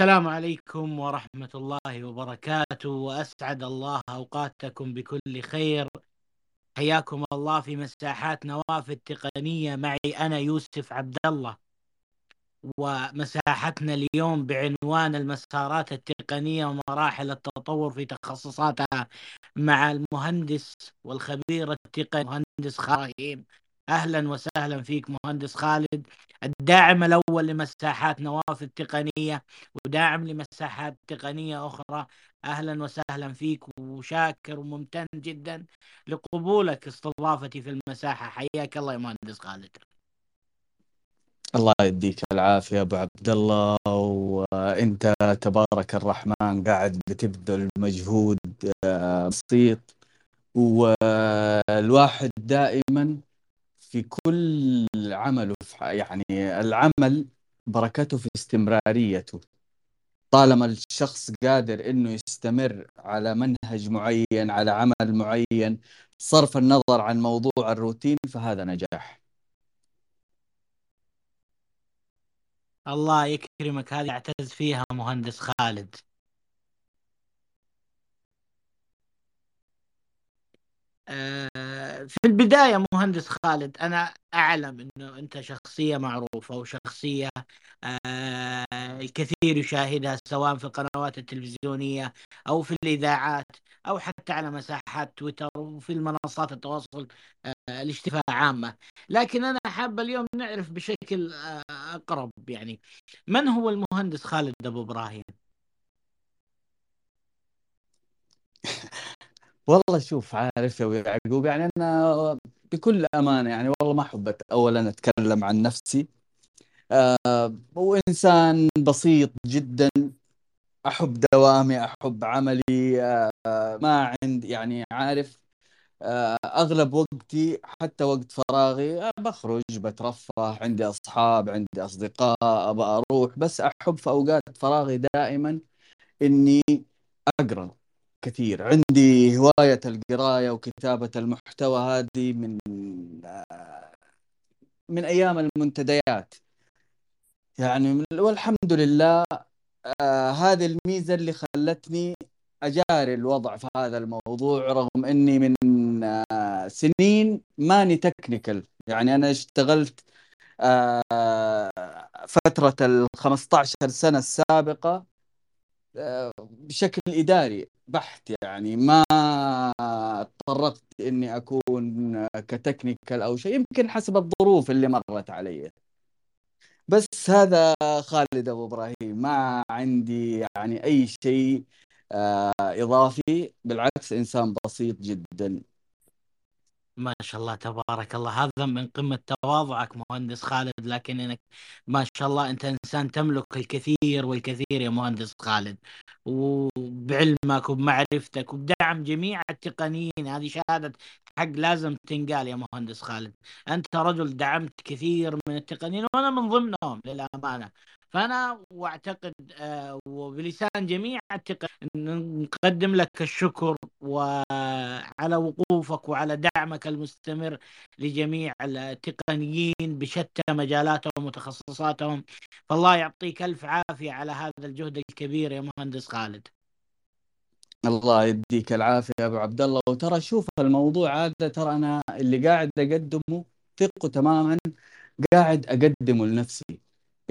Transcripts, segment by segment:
السلام عليكم ورحمة الله وبركاته وأسعد الله أوقاتكم بكل خير. حياكم الله في مساحات نواف التقنية. معي أنا يوسف عبد الله ومساحتنا اليوم بعنوان المسارات التقنية ومراحل التطور في تخصصاتها مع المهندس والخبير التقني مهندس خايم أهلا وسهلا فيك مهندس خالد. الداعم الأول لمساحات نواف التقنية وداعم لمساحات تقنية أخرى. أهلا وسهلا فيك وشاكر وممتن جدا لقبولك استضافتي في المساحة. حياك الله يا مهندس خالد. الله يديك العافية أبو عبد الله وأنت تبارك الرحمن قاعد بتبذل مجهود آه، بسيط. والواحد دائما في كل عمله يعني العمل بركته في استمراريته. طالما الشخص قادر إنه يستمر على منهج معين على عمل معين صرف النظر عن موضوع الروتين فهذا نجاح. الله يكرمك هذه أعتز فيها مهندس خالد آه، في البداية مهندس خالد أنا أعلم أنه أنت شخصية معروفة وشخصية آه، الكثير يشاهدها سواء في القنوات التلفزيونية أو في الإذاعات أو حتى على مساحات تويتر وفي المنصات التواصل آه، الاجتماعي عامة لكن أنا حابة اليوم نعرف بشكل أقرب يعني من هو المهندس خالد أبو إبراهيم؟ والله شوف عارف يا يعقوب يعني أنا بكل أمانة يعني والله ما احب اولا أتكلم عن نفسي. آه وانسان بسيط جدا أحب دوامي أحب عملي آه ما عندي يعني عارف آه أغلب وقتي حتى وقت فراغي آه بخرج بترفه عندي أصحاب عندي أصدقاء ابى أروح بس أحب في أوقات فراغي دائما إني أقرأ. كثير. عندي هواية القراية وكتابة المحتوى هذه من من أيام المنتديات. يعني والحمد لله آه هذه الميزة اللي خلتني أجاري الوضع في هذا الموضوع رغم أني من آه سنين ماني تكنيكال يعني أنا اشتغلت آه فترة ال 15 سنة السابقة آه بشكل إداري بحت يعني. ما اضطررت إني أكون كتكنيكال أو شيء يمكن حسب الظروف اللي مرت علي. بس هذا خالد أبو إبراهيم. ما عندي يعني أي شيء آه، إضافي. بالعكس إنسان بسيط جدا. ما شاء الله تبارك الله. هذا من قمة تواضعك مهندس خالد لكن إنك ما شاء الله أنت إنسان تملك الكثير والكثير يا مهندس خالد. وبعلمك وبمعرفتك وبدعم جميع التقنيين هذه شهادة حق لازم تنقال يا مهندس خالد. أنت رجل دعمت كثير من التقنيين وأنا من ضمنهم للأمانة. فأنا وأعتقد آه، وبلسان جميع التقنيين نقدم لك الشكر وعلى وقوفك وعلى دعمك المستمر لجميع التقنيين بشتى مجالاتهم وتخصصاتهم. فالله يعطيك ألف عافية على هذا الجهد الكبير يا مهندس خالد. الله يديك العافية يا أبو عبد الله. وترى شوف الموضوع هذا ترى أنا اللي قاعد أقدمه ثقة تماما قاعد أقدمه لنفسي.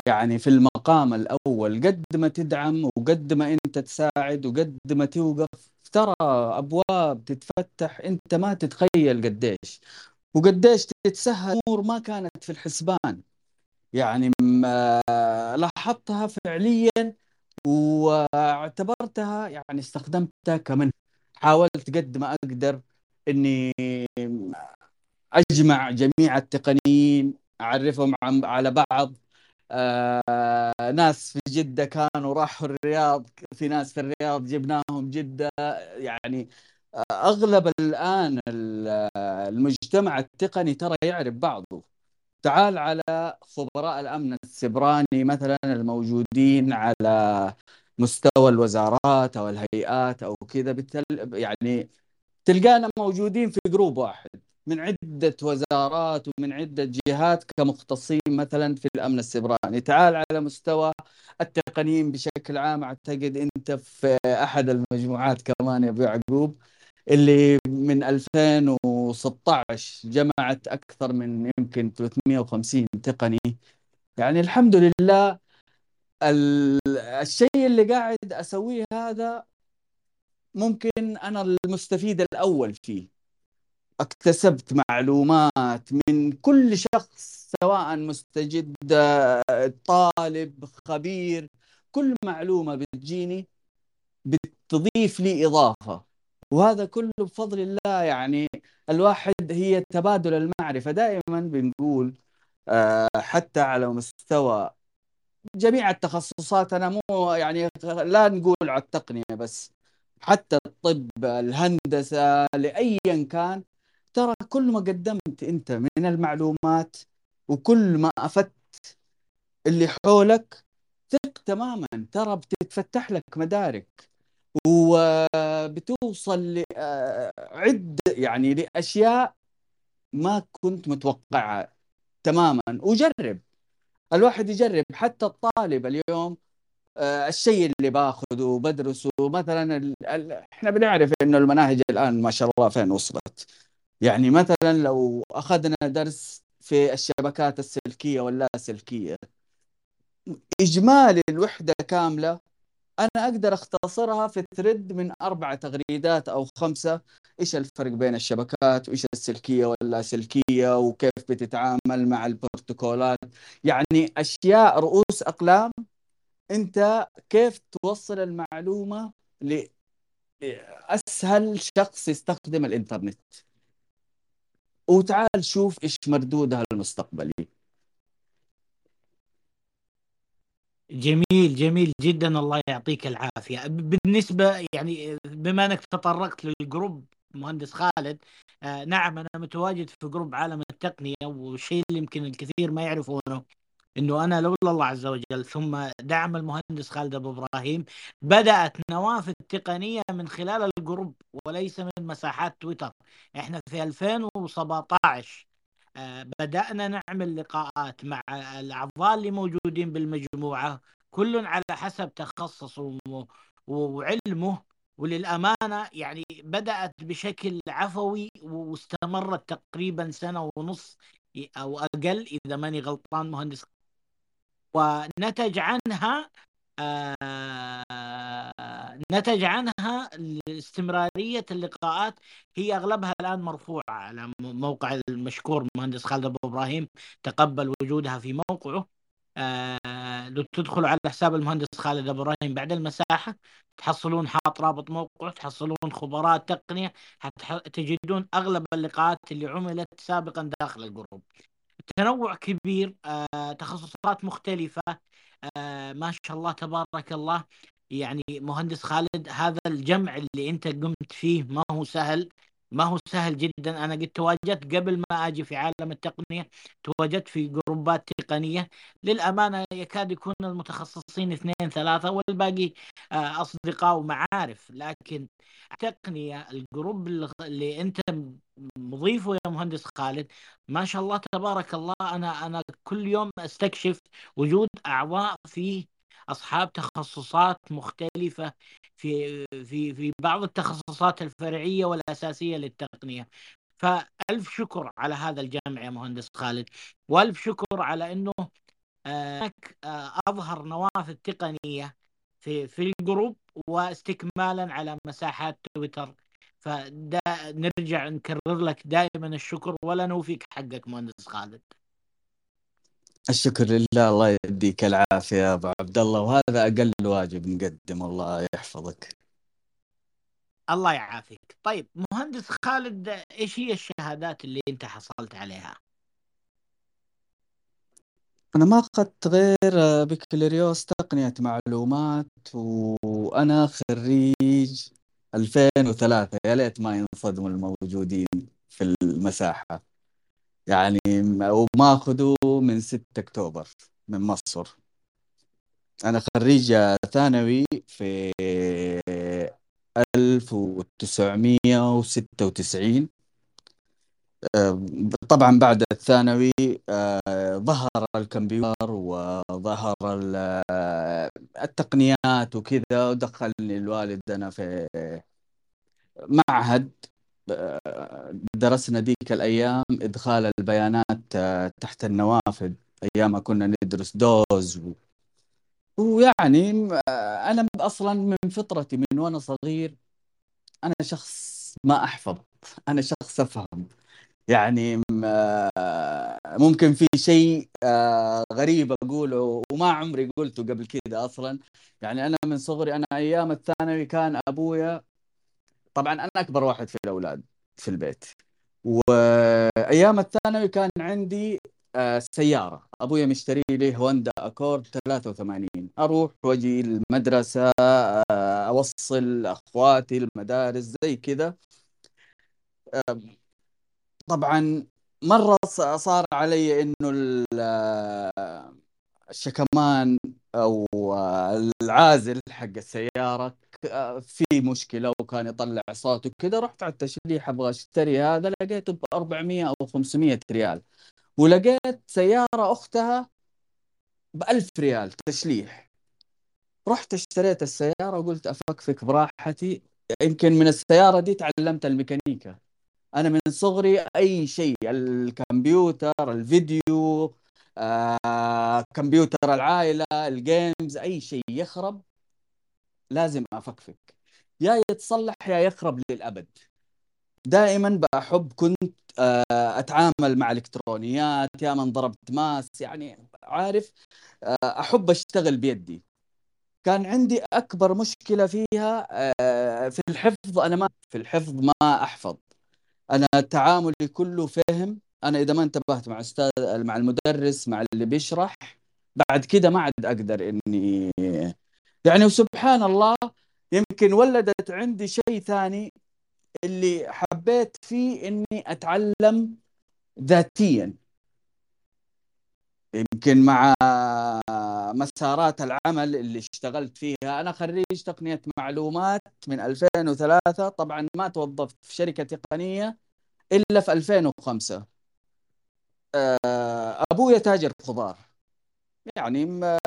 يعني في المقام الأول قد ما تدعم وقد ما أنت تساعد وقد ما توقف ترى أبواب تتفتح أنت ما تتخيل قديش. وقديش تتسهل أمور ما كانت في الحسبان. يعني لاحظتها فعليا واعتبرتها يعني استخدمتها كمن. حاولت قد ما أقدر أني أجمع جميع التقنيين أعرفهم على بعض. آه ناس في جدة كانوا راحوا الرياض في ناس في الرياض جبناهم جدة. يعني أغلب الآن المجتمع التقني ترى يعرف بعضه. تعال على خبراء الأمن السبراني مثلا الموجودين على مستوى الوزارات أو الهيئات أو كذا يعني تلقانا موجودين في جروب واحد. من عدة وزارات ومن عدة جهات كمختصين مثلا في الأمن السيبراني تعال على مستوى التقنيين بشكل عام. أعتقد أنت في أحد المجموعات كمان يا أبو يعقوب اللي من 2016 جمعت أكثر من يمكن 350 تقني. يعني الحمد لله الشيء اللي قاعد أسويه هذا ممكن أنا المستفيد الأول فيه. اكتسبت معلومات من كل شخص سواء مستجد طالب خبير كل معلومة بتجيني بتضيف لي إضافة. وهذا كله بفضل الله يعني الواحد هي تبادل المعرفة. دائما بنقول آه، حتى على مستوى جميع التخصصات أنا مو يعني لا نقول على التقنية بس حتى الطب الهندسة لأيا كان ترى كل ما قدمت أنت من المعلومات وكل ما أفدت اللي حولك ثق تماما. ترى بتتفتح لك مدارك وبتوصل لعد يعني لأشياء ما كنت متوقعها تماما. وجرب. الواحد يجرب. حتى الطالب اليوم آه، الشيء اللي باخذه بدرسه مثلا إحنا بنعرف إنه المناهج الآن ما شاء الله فين وصلت. يعني مثلا لو أخذنا درس في الشبكات السلكية واللاسلكية إجمالي الوحدة كاملة أنا أقدر أختصرها في ثريد من أربع تغريدات أو خمسة. إيش الفرق بين الشبكات وإيش السلكية واللاسلكية وكيف بتتعامل مع البروتوكولات؟ يعني أشياء رؤوس أقلام. أنت كيف توصل المعلومة لأسهل شخص يستخدم الإنترنت؟ وتعال شوف إيش مردودها المستقبلي جميل جميل جدا. الله يعطيك العافية. بالنسبة يعني بما أنك تطرقت لل group مهندس خالد آه نعم أنا متواجد في group عالم التقنية والشيء اللي يمكن الكثير ما يعرفونه. إنه أنا لولا الله عز وجل ثم دعم المهندس خالد أبو إبراهيم بدأت نوافذ تقنية من خلال الجروب وليس من مساحات تويتر. إحنا في 2017 آه، بدأنا نعمل لقاءات مع الأعضاء اللي موجودين بالمجموعة كل على حسب تخصصه وعلمه. وللأمانة يعني بدأت بشكل عفوي واستمرت تقريبا سنة ونص أو أقل إذا ماني غلطان مهندس ونتج عنها آه نتج عنها استمرارية اللقاءات. هي أغلبها الآن مرفوعة على موقع المشكور المهندس خالد أبو إبراهيم. تقبل وجودها في موقعه. آه لو تدخلوا على حساب المهندس خالد أبو إبراهيم بعد المساحة تحصلون حاط رابط موقع تحصلون خبراء تقنية تجدون أغلب اللقاءات اللي عملت سابقا داخل الجروب. تنوع كبير آه، تخصصات مختلفة آه، ما شاء الله تبارك الله. يعني مهندس خالد هذا الجمع اللي أنت قمت فيه ما هو سهل. ما هو سهل جدا. أنا قد تواجدت قبل ما أجي في عالم التقنية تواجدت في جروبات تقنية. للأمانة يكاد يكون المتخصصين اثنين ثلاثة والباقي آه، أصدقاء ومعارف. لكن التقنية الجروب اللي أنت مضيفه يا مهندس خالد ما شاء الله تبارك الله أنا أنا كل يوم أستكشف وجود أعضاء فيه أصحاب تخصصات مختلفة في في في بعض التخصصات الفرعية والأساسية للتقنية. فألف شكر على هذا الجمع يا مهندس خالد. وألف شكر على إنه هناك آه، أظهر نوافذ تقنيه في في الجروب واستكمالا على مساحات تويتر. فنرجع نكرر لك دائما الشكر ولا نوفيك حقك مهندس خالد. الشكر لله الله يديك العافية يا أبو عبد الله. وهذا أقل واجب نقدم الله يحفظك. الله يعافيك. طيب مهندس خالد إيش هي الشهادات اللي أنت حصلت عليها؟ أنا ما أخذت غير بكالوريوس تقنية معلومات وأنا خريج 2003 يا ليت ما ينصدموا الموجودين في المساحة. يعني وماخذه من 6 أكتوبر من مصر. أنا خريج ثانوي في 1996 طبعا بعد الثانوي آه، ظهر الكمبيوتر وظهر ال- التقنيات وكذا ودخلني الوالد أنا في معهد. درسنا ديك الأيام إدخال البيانات آه، تحت النوافذ أيام كنا ندرس دوز و... ويعني آه، أنا أصلا من فطرتي من وأنا صغير أنا شخص ما أحفظ أنا شخص أفهم. يعني آه، ممكن في شيء غريب أقوله وما عمري قلته قبل كذا أصلا. يعني أنا من صغري أنا أيام الثانوي كان أبويا طبعا أنا أكبر واحد في الأولاد في البيت. وأيام الثانوي كان عندي آه، سيارة. ابويا مشتري لي هوندا أكورد 83 أروح وأجي المدرسة أوصل أخواتي المدارس زي كذا. طبعا مرة صار علي إنه الشكمان أو العازل حق السيارة في مشكلة وكان يطلع صوت وكذا رحت على التشليح أبغى أشتري هذا لقيته ب 400 أو 500 ريال. ولقيت سيارة أختها ب 1000 ريال تشليح رحت اشتريت السيارة وقلت أفكفك براحتي يمكن من السيارة دي تعلمت الميكانيكا. أنا من صغري أي شيء الكمبيوتر الفيديو آه، كمبيوتر العائلة ال games أي شيء يخرب لازم أفكفك. يا يتصلح يا يخرب للأبد. دائما بحب كنت آه، أتعامل مع الكترونيات يا من ضربت ماس يعني عارف آه، أحب أشتغل بيدي. كان عندي أكبر مشكلة فيها آه، في الحفظ أنا ما في الحفظ ما أحفظ. أنا تعاملي كله فهم. أنا إذا ما انتبهت مع أستاذ مع المدرس مع اللي بيشرح بعد كده ما عاد أقدر إني يعني وسبحان الله يمكن ولدت عندي شيء ثاني اللي حبيت فيه إني أتعلم ذاتيا. يمكن مع مسارات العمل اللي اشتغلت فيها أنا خريج تقنية معلومات من 2003 طبعا ما توظفت في شركة تقنية إلا في 2005 آه، أبويا تاجر خضار. يعني ما,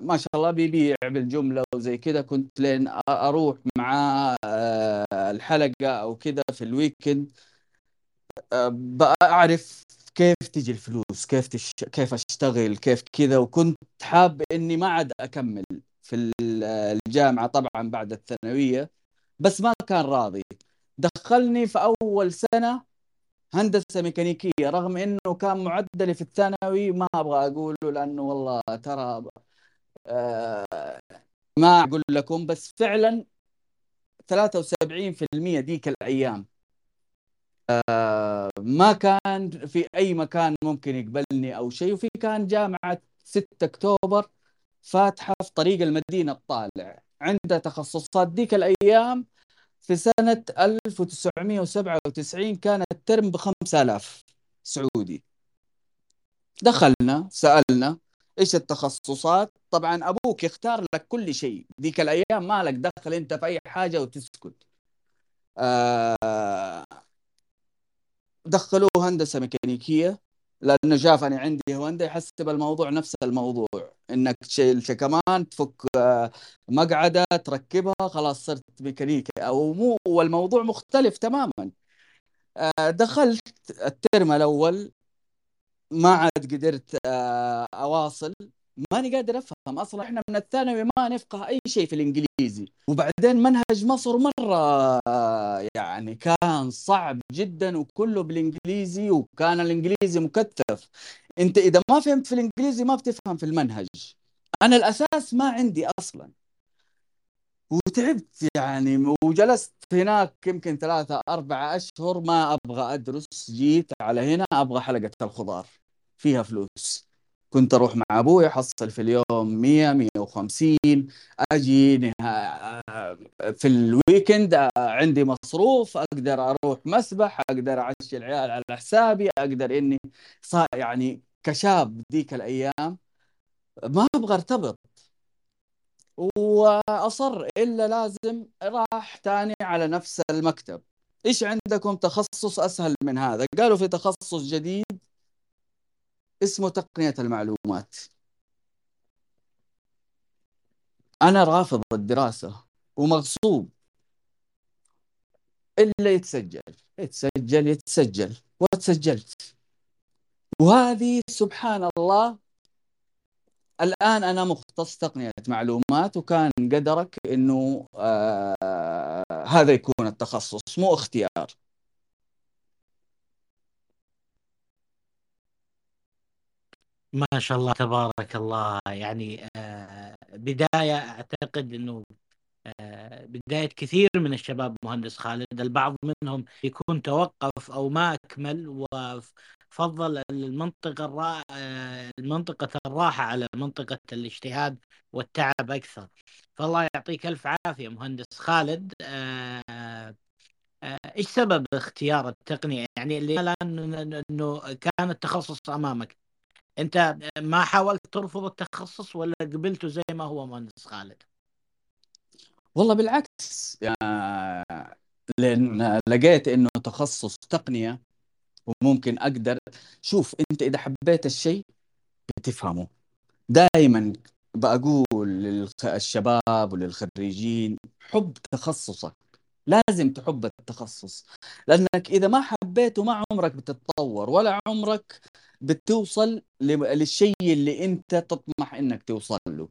ما شاء الله بيبيع بالجملة وزي كذا كنت لين أروح معاه آه، الحلقة أو كذا في الويكند آه، بعرف كيف تجي الفلوس كيف تش... كيف أشتغل كيف كذا. وكنت حاب إني ما عاد أكمل في الجامعة طبعا بعد الثانوية بس ما كان راضي. دخلني في أول سنة هندسة ميكانيكية رغم إنه كان معدلي في الثانوي ما أبغى أقوله لأنه والله ترى آه ما أقول لكم بس فعلا 73% ديك الأيام آه ما كان في أي مكان ممكن يقبلني أو شيء. وفي كان جامعة 6 أكتوبر فاتحة في طريق المدينة الطالع. عندها تخصصات ديك الأيام في سنة 1997 كان الترم ب 5000 سعودي. دخلنا سألنا إيش التخصصات؟ طبعا أبوك يختار لك كل شيء. ذيك الأيام ما لك دخل أنت في أي حاجة وتسكت. آه دخلوه هندسة ميكانيكية لأنه شافني عندي هوندا يحسب الموضوع نفس الموضوع. إنك تشيل شكمان تفك آه، مقعدة تركبها خلاص صرت ميكانيكي. أو مو والموضوع مختلف تماما. آه، دخلت الترم الأول ما عاد قدرت آه، أواصل. ماني قادر أفهم أصلا. إحنا من الثانوي ما نفقه أي شيء في الإنجليزي. وبعدين منهج مصر مرة يعني كان صعب جدا وكله بالإنجليزي وكان الإنجليزي مكثف. أنت إذا ما فهمت في الإنجليزي ما بتفهم في المنهج. أنا الأساس ما عندي أصلا. وتعبت يعني وجلست هناك يمكن ثلاثة أربعة أشهر ما أبغى أدرس. جيت على هنا أبغى حلقة الخضار. فيها فلوس. كنت أروح مع أبوي أحصل في اليوم 100 150 أجي في الويكند عندي مصروف أقدر أروح مسبح أقدر اعشي العيال على حسابي أقدر إني صار يعني كشاب ذيك الأيام ما أبغى أرتبط. وأصر إلا لازم راح تاني على نفس المكتب. إيش عندكم تخصص أسهل من هذا؟ قالوا في تخصص جديد اسمه تقنية المعلومات. أنا رافض الدراسة ومغصوب. إلا يتسجل. يتسجل يتسجل. وتسجلت. وهذه سبحان الله الآن أنا مختص تقنية معلومات وكان قدرك أنه آه هذا يكون التخصص مو اختيار. ما شاء الله تبارك الله. يعني آه بداية أعتقد أنه آه بداية كثير من الشباب مهندس خالد البعض منهم يكون توقف أو ما أكمل وفضل المنطقة الرا... آه المنطقة الراحة على منطقة الاجتهاد والتعب أكثر. فالله يعطيك ألف عافية مهندس خالد. إيش سبب اختيار التقنية؟ يعني اللي إنه كان التخصص أمامك. أنت ما حاولت ترفض التخصص ولا قبلته زي ما هو مهندس خالد؟ والله بالعكس لأن لقيت إنه تخصص تقنية وممكن أقدر. شوف أنت إذا حبيت الشيء بتفهمه. دائما بقول للشباب وللخريجين حب تخصصك. لازم تحب التخصص لأنك إذا ما حبيته ما عمرك بتتطور ولا عمرك بتوصل للشيء اللي أنت تطمح إنك توصل له.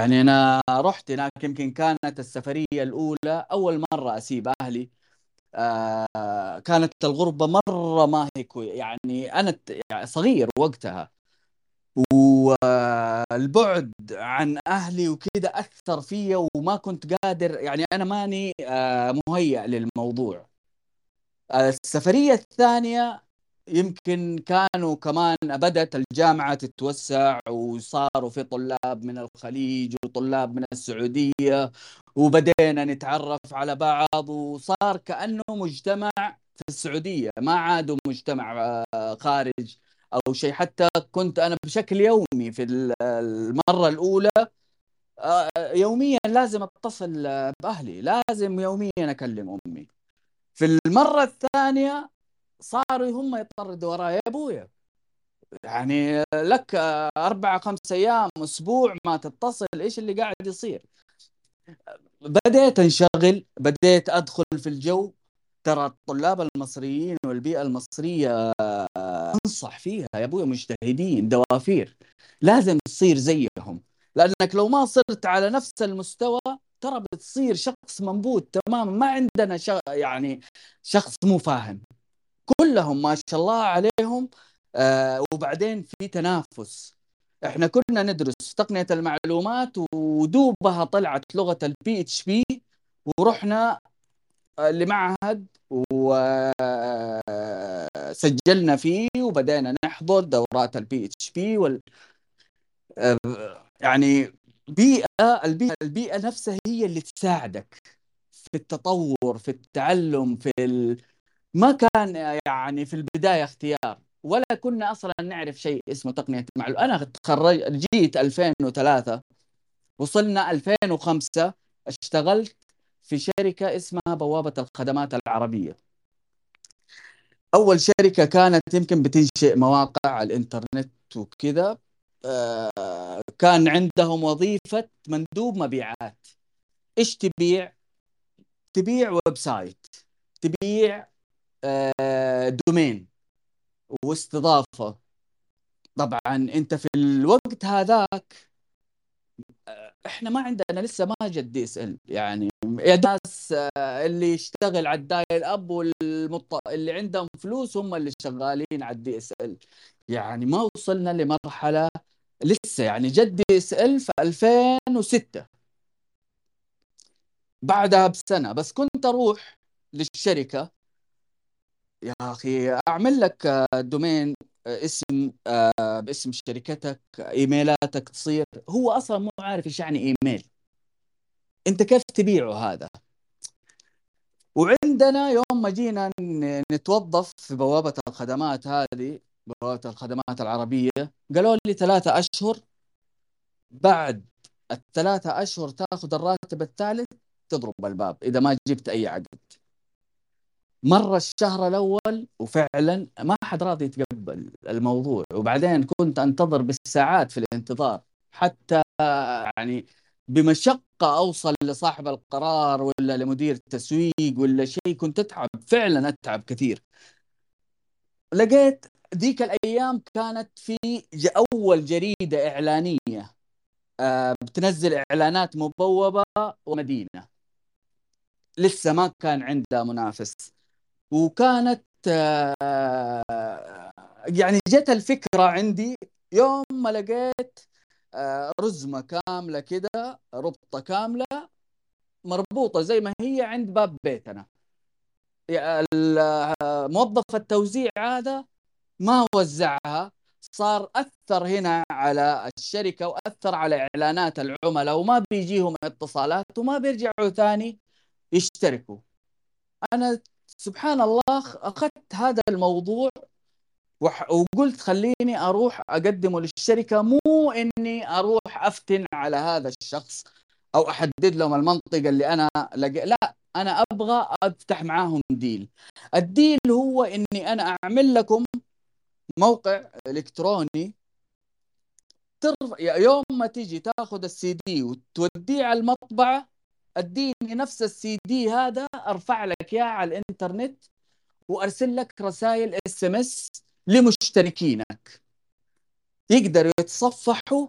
يعني أنا رحت هناك يمكن كانت السفرية الأولى أول مرة أسيب أهلي آه كانت الغربة مرة ما هي يعني أنا يعني صغير وقتها. والبعد عن أهلي وكذا أثر فيا وما كنت قادر يعني أنا ماني آه، مهيأ للموضوع. السفرية الثانية يمكن كانوا كمان بدأت الجامعة تتوسع وصاروا في طلاب من الخليج وطلاب من السعودية وبدينا نتعرف على بعض وصار كأنه مجتمع في السعودية ما عادوا مجتمع آه، خارج. أو شيء. حتى كنت أنا بشكل يومي في المرة الأولى آه، يوميا لازم أتصل بأهلي لازم يوميا أكلم أمي. في المرة الثانية صاروا هم يطردوا وراي يا أبويا. يعني لك أربعة خمسة أيام أسبوع ما تتصل إيش اللي قاعد يصير؟ بديت أنشغل بديت أدخل في الجو. ترى الطلاب المصريين والبيئة المصرية أنصح فيها يا أبوي مجتهدين دوافير. لازم تصير زيهم. لأنك لو ما صرت على نفس المستوى ترى بتصير شخص منبوذ تماما. ما عندنا شغ... يعني شخص مو فاهم. كلهم ما شاء الله عليهم آه وبعدين في تنافس. إحنا كنا ندرس تقنية المعلومات ودوبها طلعت لغة ال PHP ورحنا لمعهد وسجلنا فيه وبدأنا نحضر دورات ال PHP وال يعني بيئة البيئة البيئة نفسها هي اللي تساعدك في التطور في التعلم في ال... ما كان يعني في البداية اختيار ولا كنا أصلا نعرف شيء اسمه تقنية معلومات أنا تخرج جيت 2003 وصلنا 2005 اشتغلت في شركة اسمها بوابة الخدمات العربية. أول شركة كانت يمكن بتنشئ مواقع على الإنترنت وكذا آه، كان عندهم وظيفة مندوب مبيعات. إيش تبيع؟ تبيع website تبيع آه، domain واستضافة. طبعا أنت في الوقت هذاك إحنا ما عندنا لسه ما جد DSL يعني يا ناس آه، اللي يشتغل على ال dial-up والمط... اللي عندهم فلوس هم اللي شغالين على ال DSL يعني ما وصلنا لمرحلة لسه. يعني جد DSL في 2006 بعدها بسنة. بس كنت أروح للشركة. يا أخي أعمل لك domain اسم آه، باسم شركتك إيميلاتك تصير. هو أصلا مو عارف إيش يعني إيميل. أنت كيف تبيعه هذا؟ وعندنا يوم ما جينا نتوظف في بوابة الخدمات هذه بوابة الخدمات العربية قالوا لي ثلاثة أشهر. بعد الثلاثة أشهر تاخذ الراتب الثالث تضرب الباب إذا ما جبت أي عقد. مر الشهر الأول وفعلا ما حد راضي يتقبل الموضوع. وبعدين كنت أنتظر بالساعات في الانتظار حتى يعني بمشقة أوصل لصاحب القرار ولا لمدير تسويق ولا شيء كنت أتعب فعلا أتعب كثير. لقيت ذيك الأيام كانت في أول جريدة إعلانية آه، بتنزل إعلانات مبوبة ومدينة. لسه ما كان عندها منافس. وكانت آه، يعني جت الفكرة عندي يوم ما لقيت آه، رزمة كاملة كده ربطة كاملة مربوطة زي ما هي عند باب بيتنا. موظف التوزيع هذا ما وزعها صار أثر هنا على الشركة وأثر على إعلانات العملاء وما بيجيهم اتصالات وما بيرجعوا ثاني يشتركوا. أنا سبحان الله أخذت هذا الموضوع وقلت خليني أروح أقدمه للشركة مو إني أروح أفتن على هذا الشخص أو أحدد لهم المنطقة اللي أنا لقي... لا أنا أبغى أفتح معاهم deal ال deal هو إني أنا أعمل لكم موقع إلكتروني تر... يوم ما تيجي تاخذ السي دي وتوديه على المطبعة اديني نفس السي دي هذا أرفع لك إياه على الإنترنت وأرسل لك رسائل SMS لمشتركينك. يقدروا يتصفحوا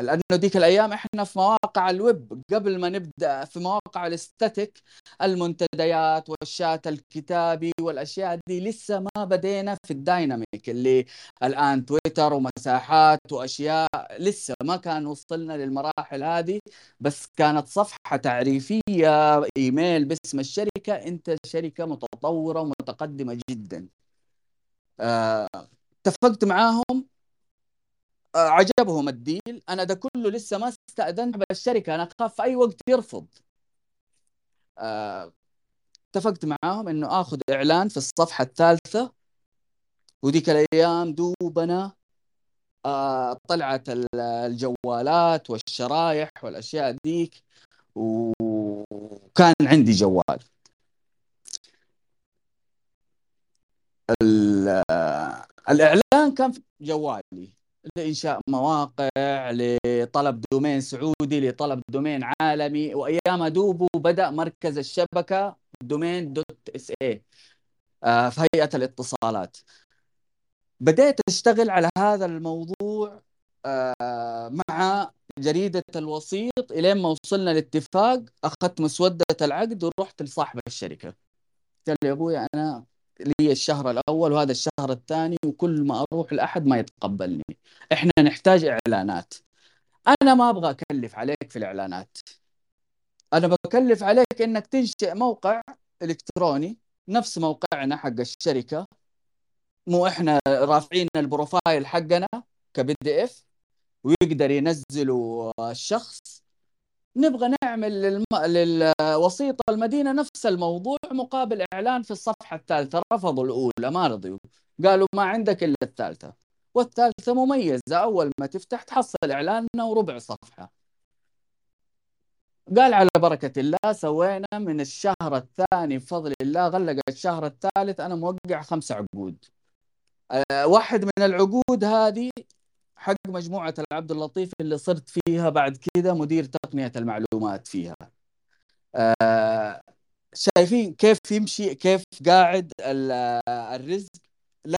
لأنه ديك الأيام إحنا في مواقع الويب قبل ما نبدأ في مواقع ال static المنتديات والشات الكتابي والأشياء دي لسه ما بدينا في ال dynamic اللي الآن تويتر ومساحات وأشياء لسه ما كان وصلنا للمراحل هذه بس كانت صفحة تعريفية إيميل باسم الشركة أنت شركة متطورة ومتقدمة جدا. آه، اتفقت معاهم؟ عجبهم الديل. أنا ده كله لسه ما استأذنت بالشركة أنا أخاف في أي وقت يرفض. آه، اتفقت معاهم إنه آخذ إعلان في الصفحة الثالثة. وذيك الأيام دوبنا آه، طلعت الجوالات والشرايح والأشياء ديك وكان عندي جوال. الإعلان كان في جوالي. لإنشاء مواقع لطلب domain سعودي لطلب domain عالمي. وأيام دوبو بدأ مركز الشبكة domain dot SA آه، في هيئة الاتصالات. بدأت أشتغل على هذا الموضوع آه، مع جريدة الوسيط. إلين ما وصلنا لاتفاق أخذت مسودة العقد ورحت لصاحب الشركة. قال لي أبوي أنا لي الشهر الأول وهذا الشهر الثاني وكل ما أروح لأحد ما يتقبلني. إحنا نحتاج إعلانات. أنا ما أبغى أكلف عليك في الإعلانات. أنا بكلف عليك إنك تنشئ موقع إلكتروني نفس موقعنا حق الشركة. مو إحنا رافعين ال profile حقنا ك PDF ويقدر ينزله الشخص. نبغى نعمل للم... للوسيط المدينة نفس الموضوع مقابل إعلان في الصفحة الثالثة رفضوا الأولى ما رضيوا. قالوا ما عندك إلا الثالثة. والثالثة مميزة أول ما تفتح تحصل إعلاننا وربع صفحة. قال على بركة الله سوينا من الشهر الثاني بفضل الله غلق الشهر الثالث أنا موقع خمسة عقود. أه واحد من العقود هذه حق مجموعة العبد اللطيف اللي صرت فيها بعد كذا مدير تقنية المعلومات فيها. آه شايفين كيف يمشي كيف قاعد الرزق؟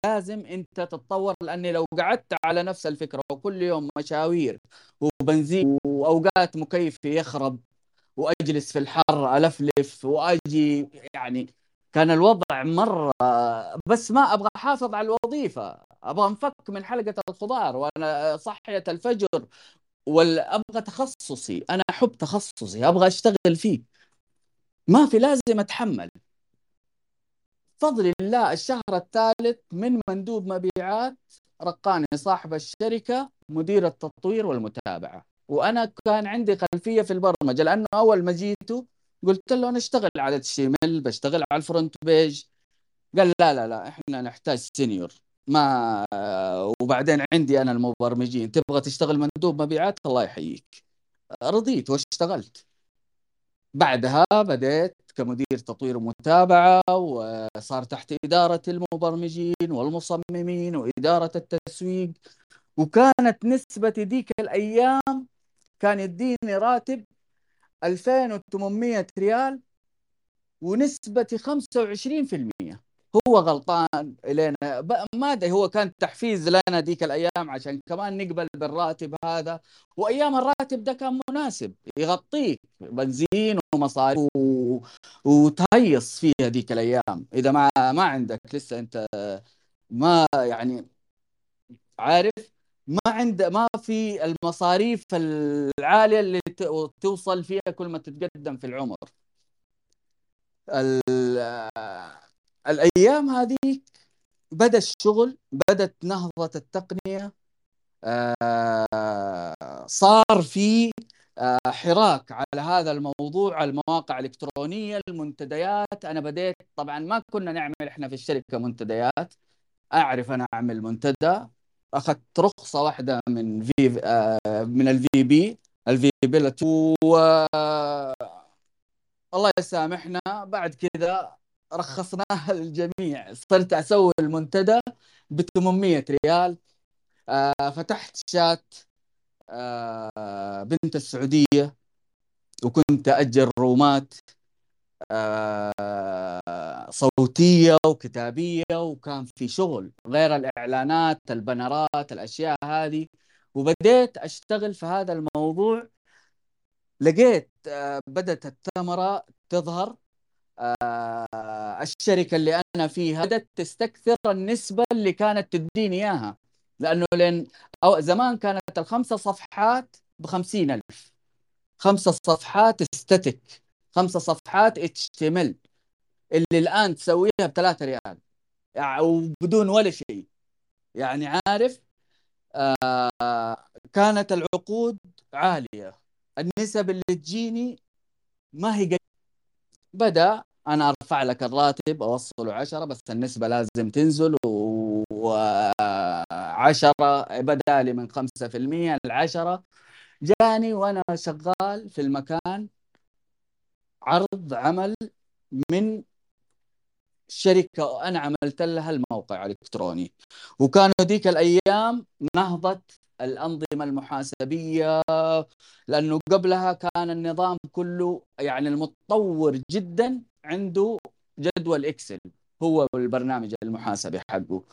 لازم انت تتطور لأني لو قعدت على نفس الفكرة وكل يوم مشاوير وبنزين وأوقات مكيفي يخرب وأجلس في الحر ألفلف وأجي يعني كان الوضع مرة بس ما أبغى أحافظ على الوظيفة. أبغى أنفك من حلقة الخضار وأنا صحية الفجر وأبغى تخصصي أنا أحب تخصصي أبغى أشتغل فيه. ما في لازم أتحمل. فضل الله الشهر الثالث من مندوب مبيعات رقاني صاحب الشركة مدير التطوير والمتابعة. وأنا كان عندي خلفية في البرمجة لأنه أول ما جيته قلت له أنا أشتغل على ال HTML بشتغل على ال FrontPage قال لا لا لا إحنا نحتاج senior ما وبعدين عندي أنا المبرمجين تبغى تشتغل مندوب مبيعات الله يحييك. رضيت واشتغلت. بعدها بديت كمدير تطوير ومتابعة وصار تحت إدارة المبرمجين والمصممين وإدارة التسويق. وكانت نسبتي ديك الأيام كان يديني راتب 2800 ريال ونسبتي 25% هو غلطان إلينا. ما أدري هو كان تحفيز لنا ديك الأيام عشان كمان نقبل بالراتب هذا. وأيام الراتب ده كان مناسب يغطيك بنزين ومصاريف و... وتهيص فيها ديك الأيام. إذا ما ما عندك لسه أنت ما يعني عارف ما عند ما في المصاريف العالية اللي توصل فيها كل ما تتقدم في العمر. الأيام هذه بدا الشغل بدأت نهضة التقنية آه، صار في آه، حراك على هذا الموضوع المواقع الإلكترونية المنتديات. أنا بديت طبعا ما كنا نعمل إحنا في الشركة منتديات. أعرف أنا أعمل منتدى. أخذت رخصة واحدة من في آه، من ال vB. ال vB و الله يسامحنا. بعد كذا رخصناها للجميع. صرت أسوي المنتدى ب 800 ريال. آه فتحت شات آه بنت السعودية وكنت أجر رومات آه صوتية وكتابية وكان في شغل غير الإعلانات البنرات الأشياء هذه. وبديت أشتغل في هذا الموضوع. لقيت آه بدأت الثمرة تظهر. آه، الشركة اللي أنا فيها بدأت تستكثر النسبة اللي كانت تديني إياها. لأنه لين أو زمان كانت الخمسة صفحات ب ألف. خمسة صفحات static خمسة صفحات HT اللي الآن تسويها ب 3 ريال. يعني وبدون ولا شيء. يعني عارف؟ آه كانت العقود عالية. النسب اللي تجيني ما هي بدأ أنا أرفع لك الراتب أوصله 10 بس النسبة لازم تنزل و10 بدالي من 5% ل 10 جاني وأنا شغال في المكان عرض عمل من شركة أنا عملت لها الموقع الإلكتروني. وكانوا ذيك الأيام نهضة الأنظمة المحاسبية لأنه قبلها كان النظام كله يعني المتطور جدا عنده جدول إكسل هو البرنامج المحاسبي حقه.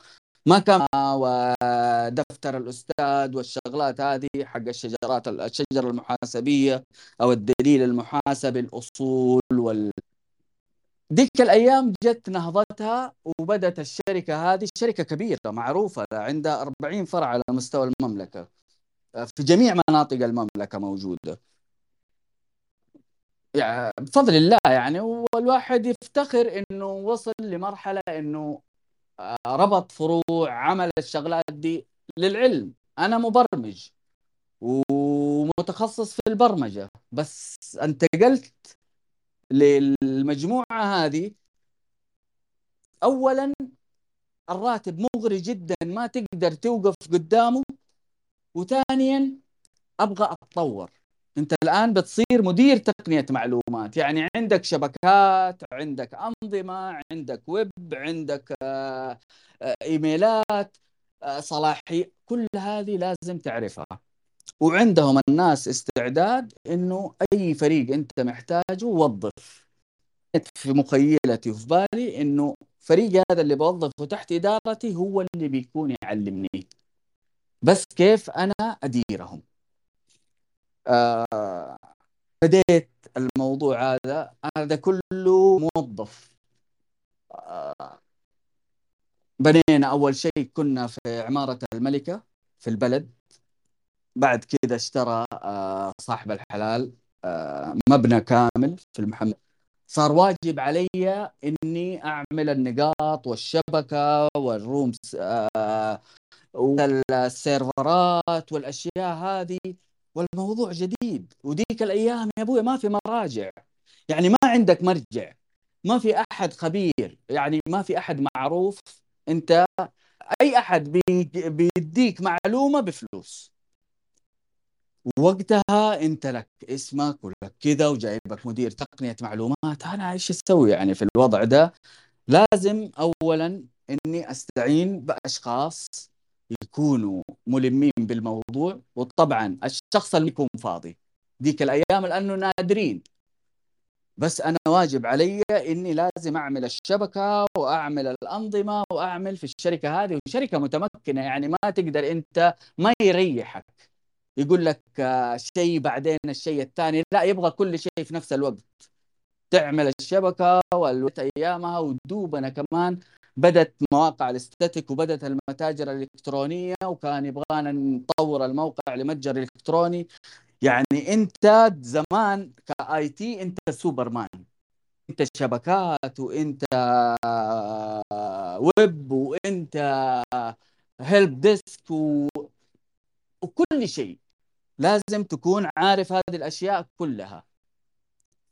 ما كان ودفتر الأستاذ والشغلات هذه حق الشجرات الشجرة المحاسبية أو الدليل المحاسبي الأصول وال ديك الأيام جت نهضتها وبدت الشركة هذه شركة كبيرة معروفة عندها 40 فرع على مستوى المملكة. في جميع مناطق المملكة موجودة. يعني بفضل الله يعني والواحد يفتخر إنه وصل لمرحلة إنه آه، ربط فروع عمل الشغلات دي للعلم. أنا مبرمج ومتخصص في البرمجة. بس أنتقلت للمجموعة هذه اولا الراتب مغري جدا ما تقدر توقف قدامه وثانيا أبغى أتطور. أنت الآن بتصير مدير تقنية معلومات يعني عندك شبكات عندك أنظمة عندك ويب عندك آه، آه، إيميلات آه، صلاحي كل هذه لازم تعرفها. وعندهم الناس استعداد إنه أي فريق أنت محتاجه وظف. في مخيلتي وفي بالي إنه فريقي هذا اللي بوظفه تحت إدارتي هو اللي بيكون يعلمني. بس كيف أنا أديرهم؟ آه بديت الموضوع هذا هذا كله موظف. آه بنينا أول شيء كنا في عمارة الملكة في البلد. بعد كذا اشترى آه، صاحب الحلال آه، مبنى كامل في المحمد. صار واجب علي إني أعمل النقاط والشبكة والرومز آه، والسيرفرات والأشياء هذه. والموضوع جديد. وديك الأيام يا أبوي ما في مراجع. يعني ما عندك مرجع. ما في أحد خبير. يعني ما في أحد معروف. أنت أي أحد بيديك معلومة بفلوس. وقتها انت لك اسمك ولك كذا وجايبك مدير تقنية معلومات أنا إيش أسوي يعني في الوضع ده؟ لازم اولا إني أستعين بأشخاص يكونوا ملمين بالموضوع وطبعا الشخص اللي يكون فاضي. ديك الأيام لأنه نادرين. بس أنا واجب علي إني لازم أعمل الشبكة وأعمل الأنظمة وأعمل في الشركة هذه وشركة متمكنة يعني ما تقدر أنت ما يريحك. يقول لك آه، شيء بعدين الشيء الثاني. لا يبغى كل شيء في نفس الوقت. تعمل الشبكة والوقت أيامها ودوبنا كمان بدت مواقع ال static وبدت المتاجر الإلكترونية وكان يبغانا نطور الموقع لمتجر إلكتروني. يعني أنت زمان ك IT أنت سوبرمان. أنت شبكات وأنت ويب وأنت help desk و... وكل شيء. لازم تكون عارف هذه الأشياء كلها.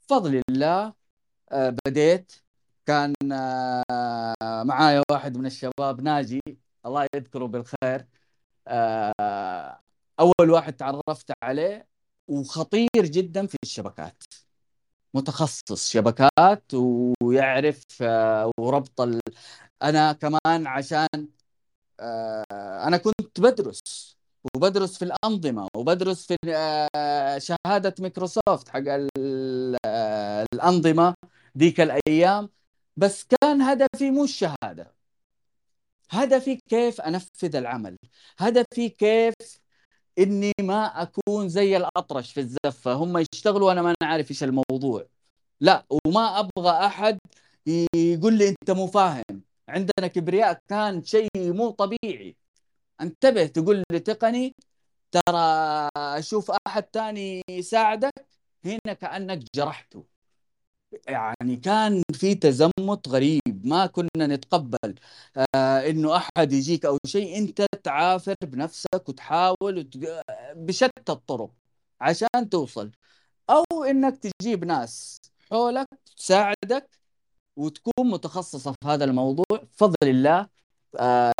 بفضل الله آه، بديت كان آه، معايا واحد من الشباب ناجي الله يذكره بالخير آه، أول واحد تعرفت عليه وخطير جدا في الشبكات. متخصص شبكات ويعرف وربط ال... أنا كمان عشان أنا كنت بدرس. وبدرس في الأنظمة وبدرس في شهادة مايكروسوفت حق الأنظمة ديك الأيام. بس كان هدفي مو الشهادة. هدفي كيف أنفذ العمل؟ هدفي كيف إني ما أكون زي الأطرش في الزفة. هم يشتغلوا وأنا ما عارف إيش الموضوع. لا وما أبغى أحد يقول لي أنت مو فاهم. عندنا كبرياء كان شيء مو طبيعي. انتبه تقول لي تقني ترى أشوف أحد ثاني يساعدك هنا كأنك جرحته. يعني كان في تزمت غريب ما كنا نتقبل آه إنه أحد يجيك أو شيء. أنت تعافر بنفسك وتحاول وت... بشتى الطرق عشان توصل. أو إنك تجيب ناس حولك تساعدك وتكون متخصصة في هذا الموضوع. بفضل الله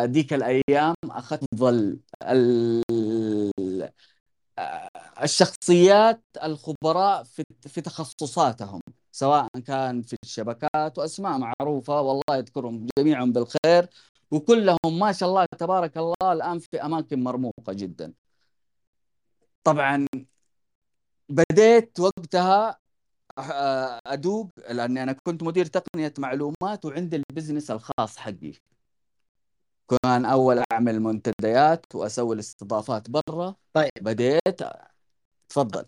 ديك الأيام أخذت الشخصيات الخبراء في في تخصصاتهم سواء كان في الشبكات وأسماء معروفة والله يذكرهم جميعا بالخير وكلهم ما شاء الله تبارك الله الآن في أماكن مرموقة جدا. طبعا بديت وقتها أدوق لأني أنا كنت مدير تقنية معلومات وعندي البزنس الخاص حقي كان أول أعمل منتديات وأسوي الاستضافات برا. طيب. بديت. تفضل.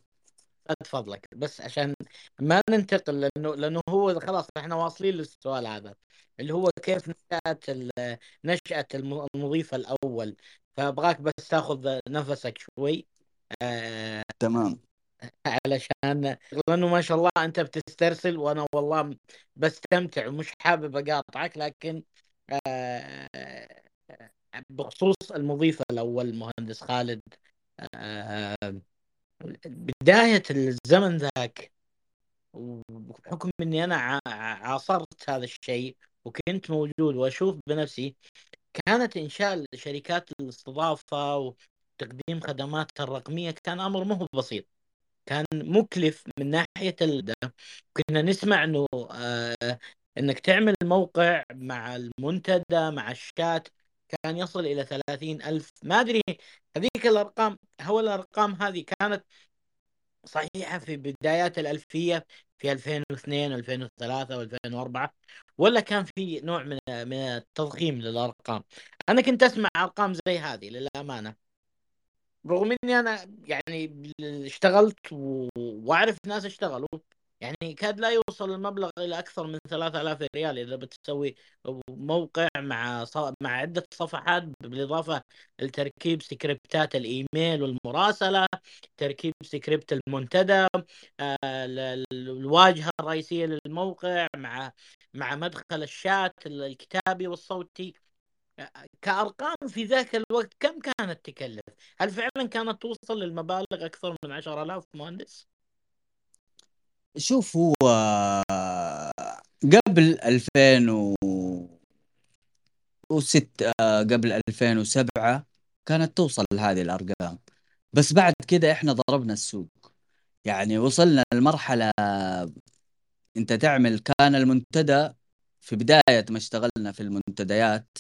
فضلك بس عشان ما ننتقل لأنه لأنه هو خلاص إحنا واصلين للسؤال هذا اللي هو كيف نشأت نشأة المضيف الأول. فأبغاك بس تأخذ نفسك شوي. آه تمام. علشان لأنه ما شاء الله أنت بتسترسل وأنا والله بستمتع ومش حابب أقاطعك لكن آه بخصوص المضيف الأول المهندس خالد آه، بداية الزمن ذاك وبحكم إني أنا عاصرت هذا الشيء وكنت موجود وأشوف بنفسي كانت إنشاء شركات الاستضافه وتقديم خدمات الرقمية كان أمر مو بسيط كان مكلف من ناحية. كنا نسمع إنه آه إنك تعمل موقع مع المنتدى مع الشات كان يصل إلى ثلاثين ألف. ما أدري هذيك الأرقام هو الأرقام هذه كانت صحيحة في بدايات الألفية في 2002 2003 و2004 ولا كان في نوع من من التضخيم للأرقام؟ أنا كنت أسمع أرقام زي هذه للأمانة. رغم إني أنا يعني اشتغلت وأعرف ناس اشتغلوا يعني كاد لا يوصل المبلغ إلى أكثر من 3000 ريال إذا بتسوي موقع مع مع عدة صفحات بالإضافة لتركيب scriptات الإيميل والمراسلة تركيب سكريبت المنتدى آه، الواجهة الرئيسية للموقع مع مع مدخل الشات الكتابي والصوتي كأرقام في ذاك الوقت كم كانت تكلف؟ هل فعلا كانت توصل للمبالغ أكثر من 10000 مهندس؟ شوف هو قبل 2006 قبل 2007 كانت توصل لهذه الأرقام. بس بعد كده إحنا ضربنا السوق. يعني وصلنا لمرحلة أنت تعمل كان المنتدى في بداية ما اشتغلنا في المنتديات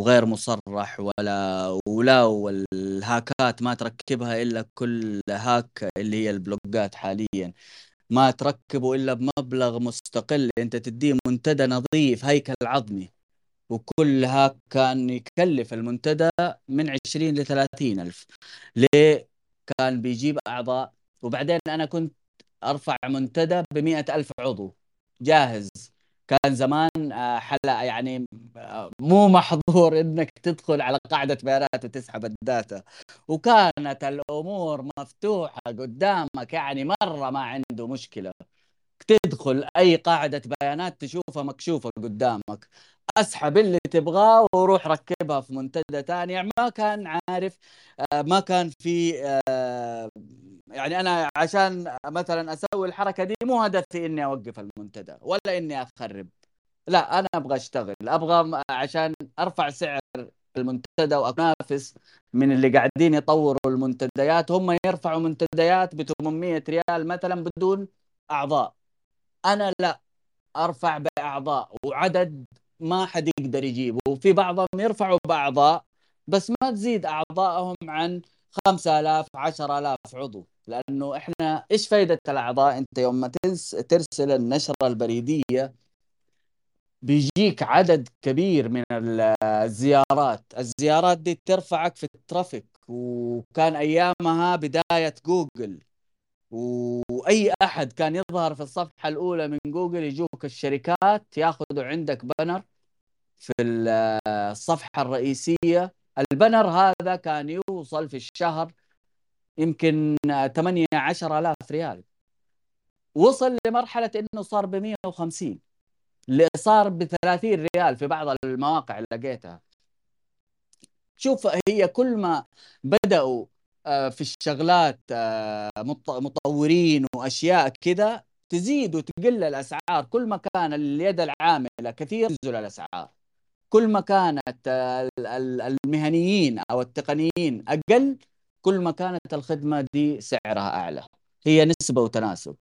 وغير مصرح ولا ولا والهاكات ما تركبها إلا كل هاك اللي هي البلوجات حاليا. ما تركبه إلا بمبلغ مستقل. أنت تديه منتدى نظيف هيكل عظمي. وكل هاك كان يكلف المنتدى من 20 ل 30 ألف. ليه؟ كان بيجيب أعضاء. وبعدين أنا كنت أرفع منتدى ب ألف عضو. جاهز. كان زمان آه، حلا يعني آه، مو محظور إنك تدخل على قاعدة بيانات وتسحب الداتا. وكانت الأمور مفتوحة قدامك يعني مرة ما عنده مشكلة. تدخل أي قاعدة بيانات تشوفها مكشوفة قدامك. أسحب اللي تبغاه وروح ركبها في منتدى ثاني يعني ما كان عارف آه، ما كان في يعني أنا عشان مثلا أسوي الحركة دي مو هدفي إني أوقف المنتدى ولا إني أخرب. لا أنا أبغى أشتغل أبغى عشان أرفع سعر المنتدى وانافس من اللي قاعدين يطوروا المنتديات. هم يرفعوا منتديات ب 800 ريال مثلا بدون أعضاء. أنا لا أرفع بأعضاء وعدد ما حد يقدر يجيبه. وفي بعضهم يرفعوا بأعضاء بس ما تزيد اعضائهم عن 5000 10000 عضو. لأنه إحنا إيش فائده الأعضاء؟ أنت يوم ما ترسل النشرة البريدية بيجيك عدد كبير من الزيارات. الزيارات دي ترفعك في ال traffic. وكان أيامها بداية جوجل. وأي أحد كان يظهر في الصفحة الأولى من جوجل يجوك الشركات ياخذوا عندك بنر في الصفحة الرئيسية. البنر هذا كان يوصل في الشهر يمكن 8 10000 ريال. وصل لمرحلة إنه صار ب 150 اللي صار ب 30 ريال في بعض المواقع اللي لقيتها. شوف هي كل ما بدأوا آه، في الشغلات آه، مطورين وأشياء كذا تزيد وتقل الأسعار. كل ما كان اليد العاملة كثير تنزل الأسعار. كل ما كانت المهنيين أو التقنيين أقل كل ما كانت الخدمة دي سعرها أعلى. هي نسبة وتناسب.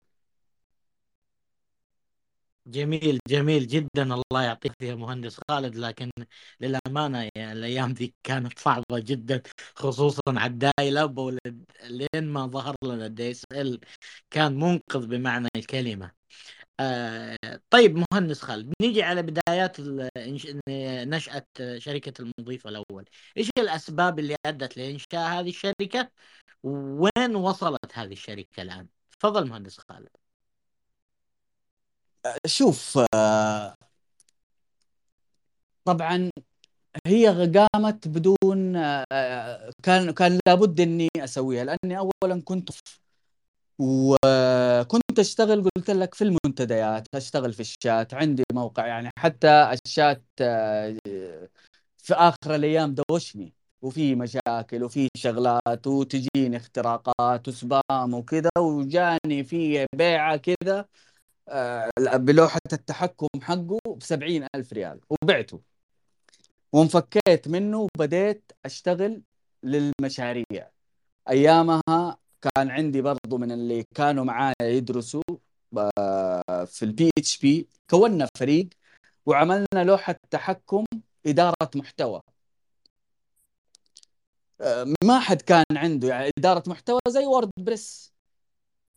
جميل جميل جدا. الله يعطيك يا مهندس خالد لكن للأمانة يعني الأيام ذي كانت صعبة جدا خصوصا على ال dial-up لين ما ظهر لنا ال DSL كان منقذ بمعنى الكلمة. طيب مهندس خالد نيجي على بدايات نشأة شركة المضيف الأول. إيش الأسباب اللي أدت لإنشاء هذه الشركة؟ وين وصلت هذه الشركة الآن؟ تفضل مهندس خالد. شوف طبعا هي قامت بدون كان كان لابد إني أسويها لأني اولا كنت وكنت أشتغل قلت لك في المنتديات أشتغل في الشات عندي موقع يعني حتى الشات آه، في آخر الأيام دوشني وفي مشاكل وفي شغلات وتجيني اختراقات وسبام وكذا وجاني في بيعة كذا آه، بلوحة التحكم حقه بسبعين ألف ريال وبعته. وانفكيت منه وبديت أشتغل للمشاريع. أيامها كان عندي برضو من اللي كانوا معايا يدرسوا آه، في ال PHP كونا فريق وعملنا لوحة تحكم إدارة محتوى. آه، ما حد كان عنده يعني إدارة محتوى زي WordPress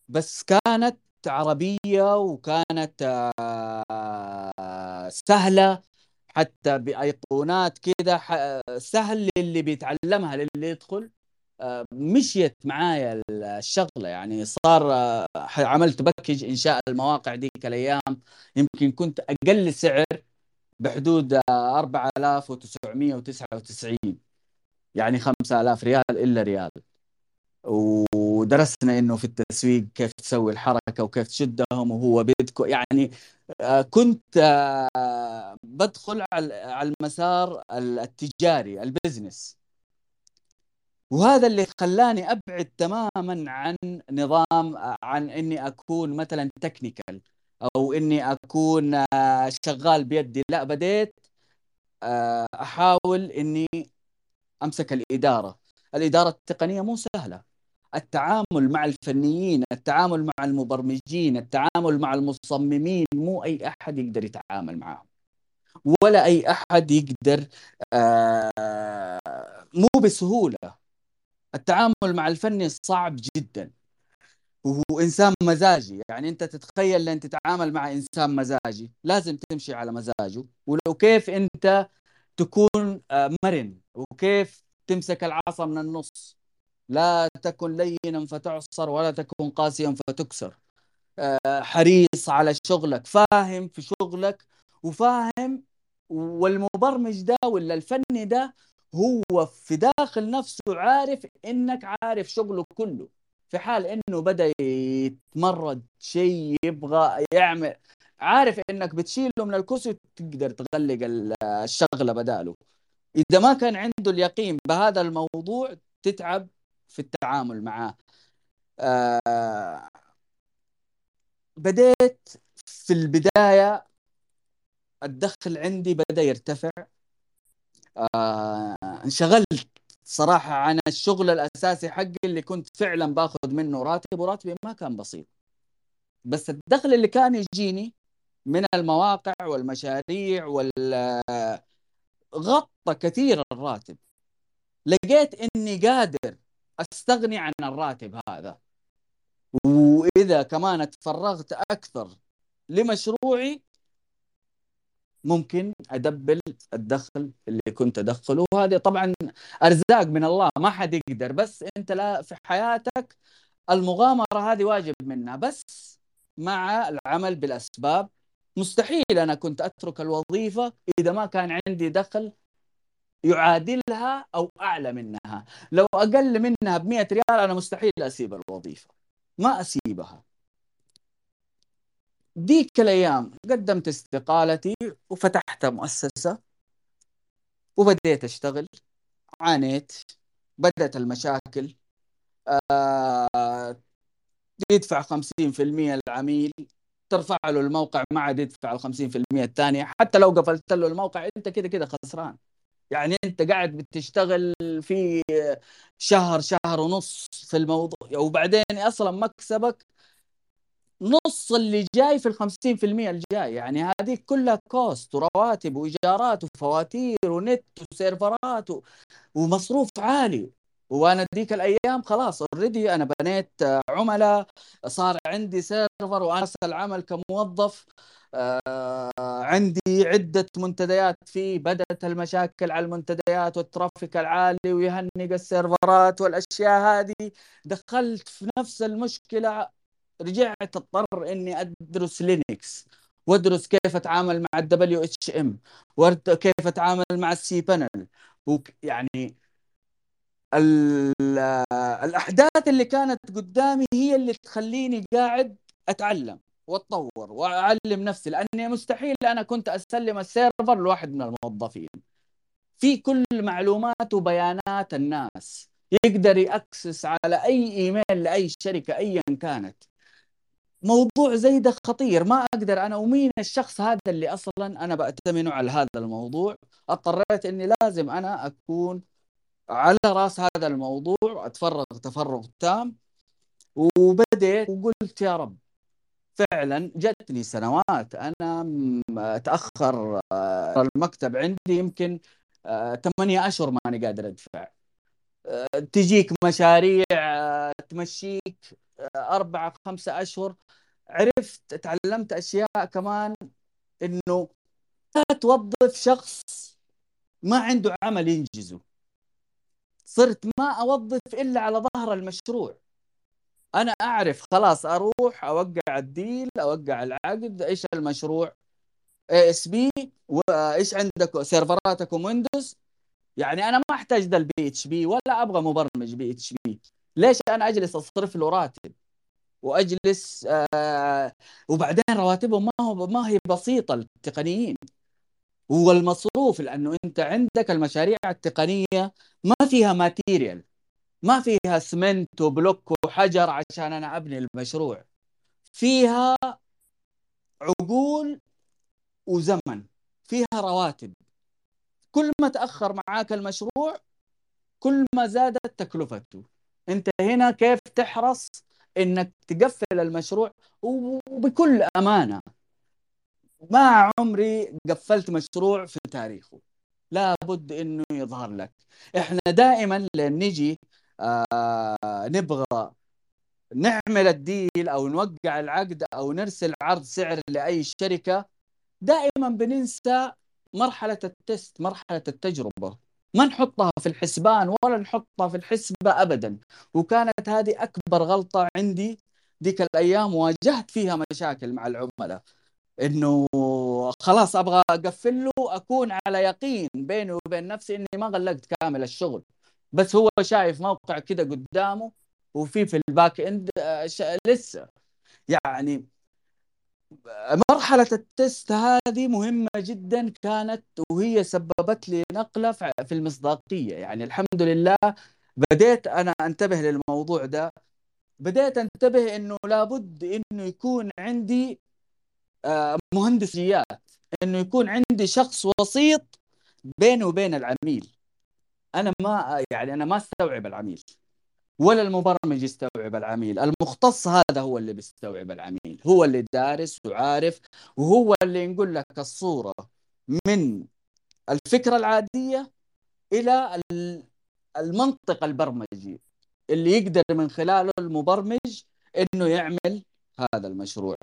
بس كانت عربية وكانت آه، سهلة حتى بأيقونات كذا سهل للي بيتعلمها للي يدخل. مشيت معايا الشغلة يعني صار آه، عملت بكج إنشاء المواقع ديك الأيام. يمكن كنت أقل سعر بحدود 4999 يعني 5000 ريال إلا ريال. ودرسنا إنه في التسويق كيف تسوي الحركة وكيف تشدهم وهو بيدكو يعني آه، كنت آه، بدخل على المسار التجاري ال business. وهذا اللي خلاني أبعد تماما عن نظام عن إني أكون مثلا technical أو إني أكون آه، شغال بيدي. لا بديت أحاول إني أمسك الإدارة. الإدارة التقنية مو سهلة. التعامل مع الفنيين التعامل مع المبرمجين التعامل مع المصممين مو أي أحد يقدر يتعامل معهم ولا أي أحد يقدر آه مو بسهولة. التعامل مع الفني صعب جدا. وإنسان مزاجي. يعني أنت تتخيل لأن تتعامل مع إنسان مزاجي. لازم تمشي على مزاجه. ولو كيف أنت تكون آه، مرن. وكيف تمسك العصا من النص. لا تكن لينا فتعصر ولا تكن قاسيا فتكسر. آه، حريص على شغلك. فاهم في شغلك. وفاهم والمبرمج ده ولا الفني ده هو في داخل نفسه عارف إنك عارف شغله كله في حال إنه بدأ يتمرد شيء يبغى يعمل عارف إنك بتشيله من الكرسي وتقدر تغلق الشغلة بداله. إذا ما كان عنده اليقين بهذا الموضوع تتعب في التعامل معاه. آه بديت في البداية الدخل عندي بدأ يرتفع. آه انشغلت صراحة عن الشغل الأساسي حقي اللي كنت فعلا باخذ منه راتب وراتبي ما كان بسيط. بس الدخل اللي كان يجيني من المواقع والمشاريع وال غطى كثير الراتب. لقيت إني قادر أستغني عن الراتب هذا. وإذا كمان تفرغت أكثر لمشروعي ممكن أدبل الدخل اللي كنت أدخله. وهذه طبعا أرزاق من الله ما حد يقدر. بس أنت لا في حياتك المغامرة هذه واجب منها. بس مع العمل بالأسباب مستحيل أنا كنت أترك الوظيفة إذا ما كان عندي دخل يعادلها أو أعلى منها. لو أقل منها ب 100 ريال أنا مستحيل أسيب الوظيفة. ما أسيبها. ديك الأيام قدمت استقالتي وفتحت مؤسسة وبديت أشتغل عانيت بدأت المشاكل آه يدفع 50% العميل ترفع له الموقع ما عاد يدفع ال 50% الثانية حتى لو قفلت له الموقع أنت كده كده خسران. يعني أنت قاعد بتشتغل في شهر شهر ونص في الموضوع وبعدين أصلا مكسبك نص اللي جاي في ال 50% الجاي يعني هذه كلها كوست ورواتب وإيجارات وفواتير ونت و server ات ومصروف عالي. وأنا ديك الأيام خلاص already أنا بنيت عملاء صار عندي server وأنا العمل كموظف. آه عندي عدة منتديات فيه. بدأت المشاكل على المنتديات وال traffic العالي ويهنق ال server ات والأشياء هذه. دخلت في نفس المشكلة رجعت اضطر إني أدرس Linux وأدرس كيف أتعامل مع ال WHM وكيف أتعامل مع ال cPanel يعني الأحداث اللي كانت قدامي هي اللي تخليني قاعد أتعلم وأتطور وأعلم نفسي لأني مستحيل أنا كنت أسلم ال server لواحد من الموظفين. في كل معلومات وبيانات الناس يقدر ي access على أي إيميل لأي شركة ايا كانت. موضوع زي ده خطير. ما أقدر أنا ومين الشخص هذا اللي أصلا أنا بأتمنه على هذا الموضوع؟ اضطريت إني لازم أنا أكون على رأس هذا الموضوع أتفرغ تفرغ تام وبديت وقلت يا رب فعلا جتني سنوات. أنا أتأخر آه، المكتب عندي يمكن آه، ثمانية أشهر ماني قادر أدفع. آه، تجيك مشاريع تمشيك. أربعة خمسة أشهر. عرفت تعلمت أشياء كمان إنه لا توظف شخص ما عنده عمل ينجزه. صرت ما أوظف إلا على ظهر المشروع. أنا أعرف خلاص أروح أوقع ال deal أوقع العقد إيش المشروع؟ ASP وإيش عندك؟ server اتكم Windows يعني أنا ما أحتاج ذا ال PHP ولا أبغى مبرمج PHP. ليش أنا أجلس أصرف له راتب؟ وأجلس آه وبعدين رواتبهم ما هو ما هي بسيطة التقنيين والمصروف لأنه أنت عندك المشاريع التقنية ما فيها material ما فيها اسمنت وبلوك وحجر عشان أنا أبني المشروع. فيها عقول وزمن فيها رواتب. كل ما تأخر معاك المشروع كل ما زادت تكلفته. انت هنا كيف تحرص انك تقفل المشروع وبكل أمانة. ما عمري قفلت مشروع في تاريخه. لابد إنه يظهر لك. إحنا دائما لما نجي آه نبغى نعمل الديل أو نوقع العقد أو نرسل عرض سعر لأي شركة دائما بننسى مرحلة ال test مرحلة التجربة. ما نحطها في الحسبان ولا نحطها في الحسبة ابدا. وكانت هذه أكبر غلطة عندي ذيك الأيام واجهت فيها مشاكل مع العملاء. إنه خلاص أبغى أقفل له أكون على يقين بيني وبين نفسي إني ما غلقت كامل الشغل. بس هو شايف موقع كده قدامه وفي في ال back end آه، لسه. يعني مرحلة التست هذه مهمة جدا كانت وهي سببت لي نقلة في المصداقية. يعني الحمد لله بديت أنا أنتبه للموضوع ده. بديت أنتبه أنه لابد أنه يكون عندي آه، مهندسيات أنه يكون عندي شخص وسيط بيني وبين العميل. أنا ما يعني أنا ما أستوعب العميل. ولا المبرمج يستوعب العميل. المختص هذا هو اللي بيستوعب العميل. هو اللي دارس وعارف وهو اللي يقول لك الصورة من الفكرة العادية إلى المنطق البرمجي. اللي يقدر من خلاله المبرمج إنه يعمل هذا المشروع.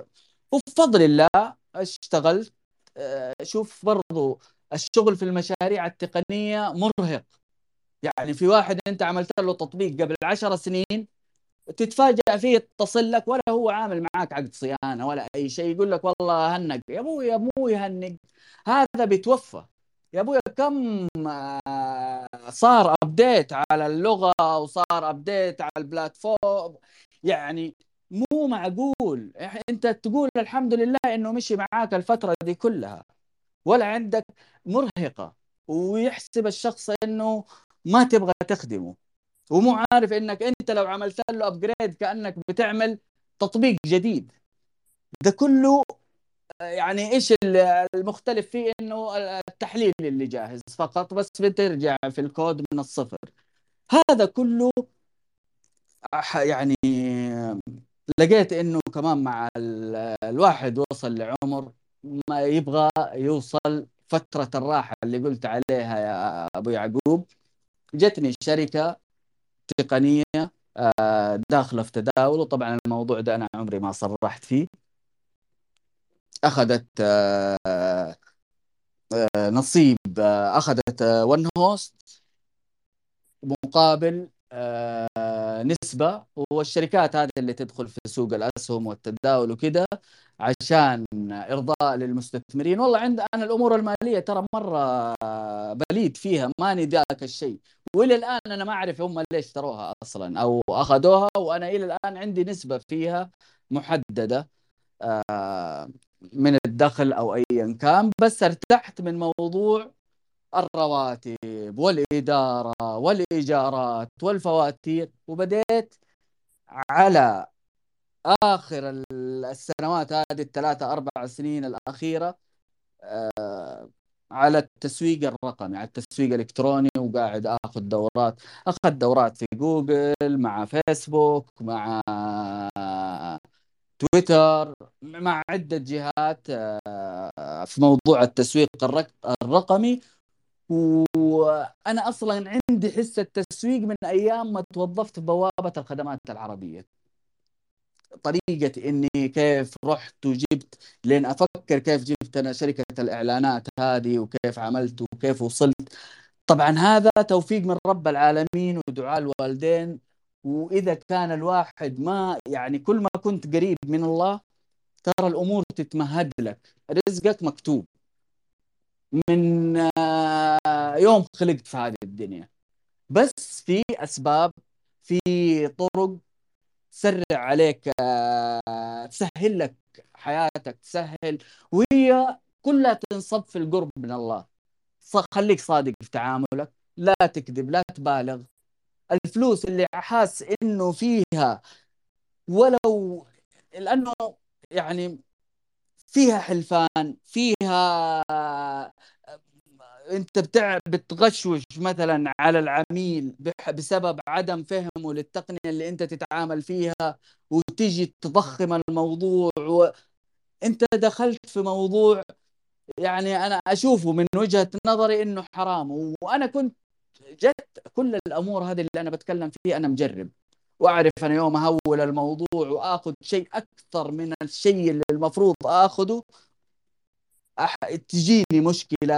وبفضل الله اشتغلت آه، شوف برضو الشغل في المشاريع التقنية مرهق. يعني في واحد انت عملت له تطبيق قبل عشر سنين تتفاجأ فيه يتصل لك ولا هو عامل معاك عقد صيانة ولا أي شيء يقول لك والله هنق. يا أبوي يا أبوي يهنق هذا بيتوفى. يا أبوي كم آه، صار أبديت على اللغة وصار أبديت على البلاتفورم؟ يعني مو معقول. أنت تقول الحمد لله إنه مشي معاك الفترة دي كلها ولا عندك مرهقة. ويحسب الشخص إنه ما تبغى تخدمه. ومو عارف إنك أنت لو عملت له ابجريد كأنك بتعمل تطبيق جديد. ده كله يعني إيش المختلف فيه؟ إنه التحليل اللي جاهز فقط بس بترجع في الكود من الصفر. هذا كله يعني لقيت إنه كمان مع الواحد وصل لعمر ما يبغى يوصل فترة الراحة اللي قلت عليها يا أبو يعقوب. جتني شركة تقنية آه، داخله في تداول وطبعا الموضوع ده أنا عمري ما صرحت فيه. أخذت آه، آه، نصيب أخذت ون هوست مقابل نسبة والشركات هذه اللي تدخل في سوق الأسهم والتداول وكده عشان إرضاء للمستثمرين. والله عند أنا الأمور المالية ترى مرة بليد فيها ماني ذاك الشيء. والى الآن أنا ما أعرف هم ليش اشتروها أصلا أو أخذوها وأنا إلى الآن عندي نسبة فيها محددة آه، من الدخل أو ايا كان. بس ارتحت من موضوع الرواتب والإدارة والإيجارات والفواتير وبديت على آخر السنوات هذه الثلاثة أربع سنين الأخيرة آه، على التسويق الرقمي على التسويق الإلكتروني وقاعد آخذ دورات اخذ دورات في جوجل مع فيسبوك مع تويتر مع عدة جهات آه، في موضوع التسويق الرقمي. وأنا أصلا عندي حس التسويق من أيام ما توظفت بوابة الخدمات العربية. طريقة إني كيف رحت وجبت لين أفكر كيف جبت أنا شركة الإعلانات هذه وكيف عملت وكيف وصلت. طبعا هذا توفيق من رب العالمين ودعاء الوالدين. وإذا كان الواحد ما يعني كل ما كنت قريب من الله ترى الأمور تتمهد لك. رزقك مكتوب. من يوم خلقت في هذه الدنيا. بس في أسباب في طرق تسرع عليك آه، تسهل لك حياتك تسهل. وهي كلها تنصب في القرب من الله. خليك صادق في تعاملك لا تكذب لا تبالغ. الفلوس اللي حاس إنه فيها ولو لأنه يعني فيها حلفان فيها انت بتع... بتغشوش مثلا على العميل. بسبب عدم فهمه للتقنية اللي انت تتعامل فيها وتيجي تضخم الموضوع و... انت دخلت في موضوع يعني أنا أشوفه من وجهة نظري إنه حرام وأنا كنت جت كل الأمور هذه اللي أنا بتكلم فيها أنا مجرب وأعرف أنا يوم أهول الموضوع وآخذ شيء أكثر من الشيء اللي المفروض آخذه أح... تجيني مشكلة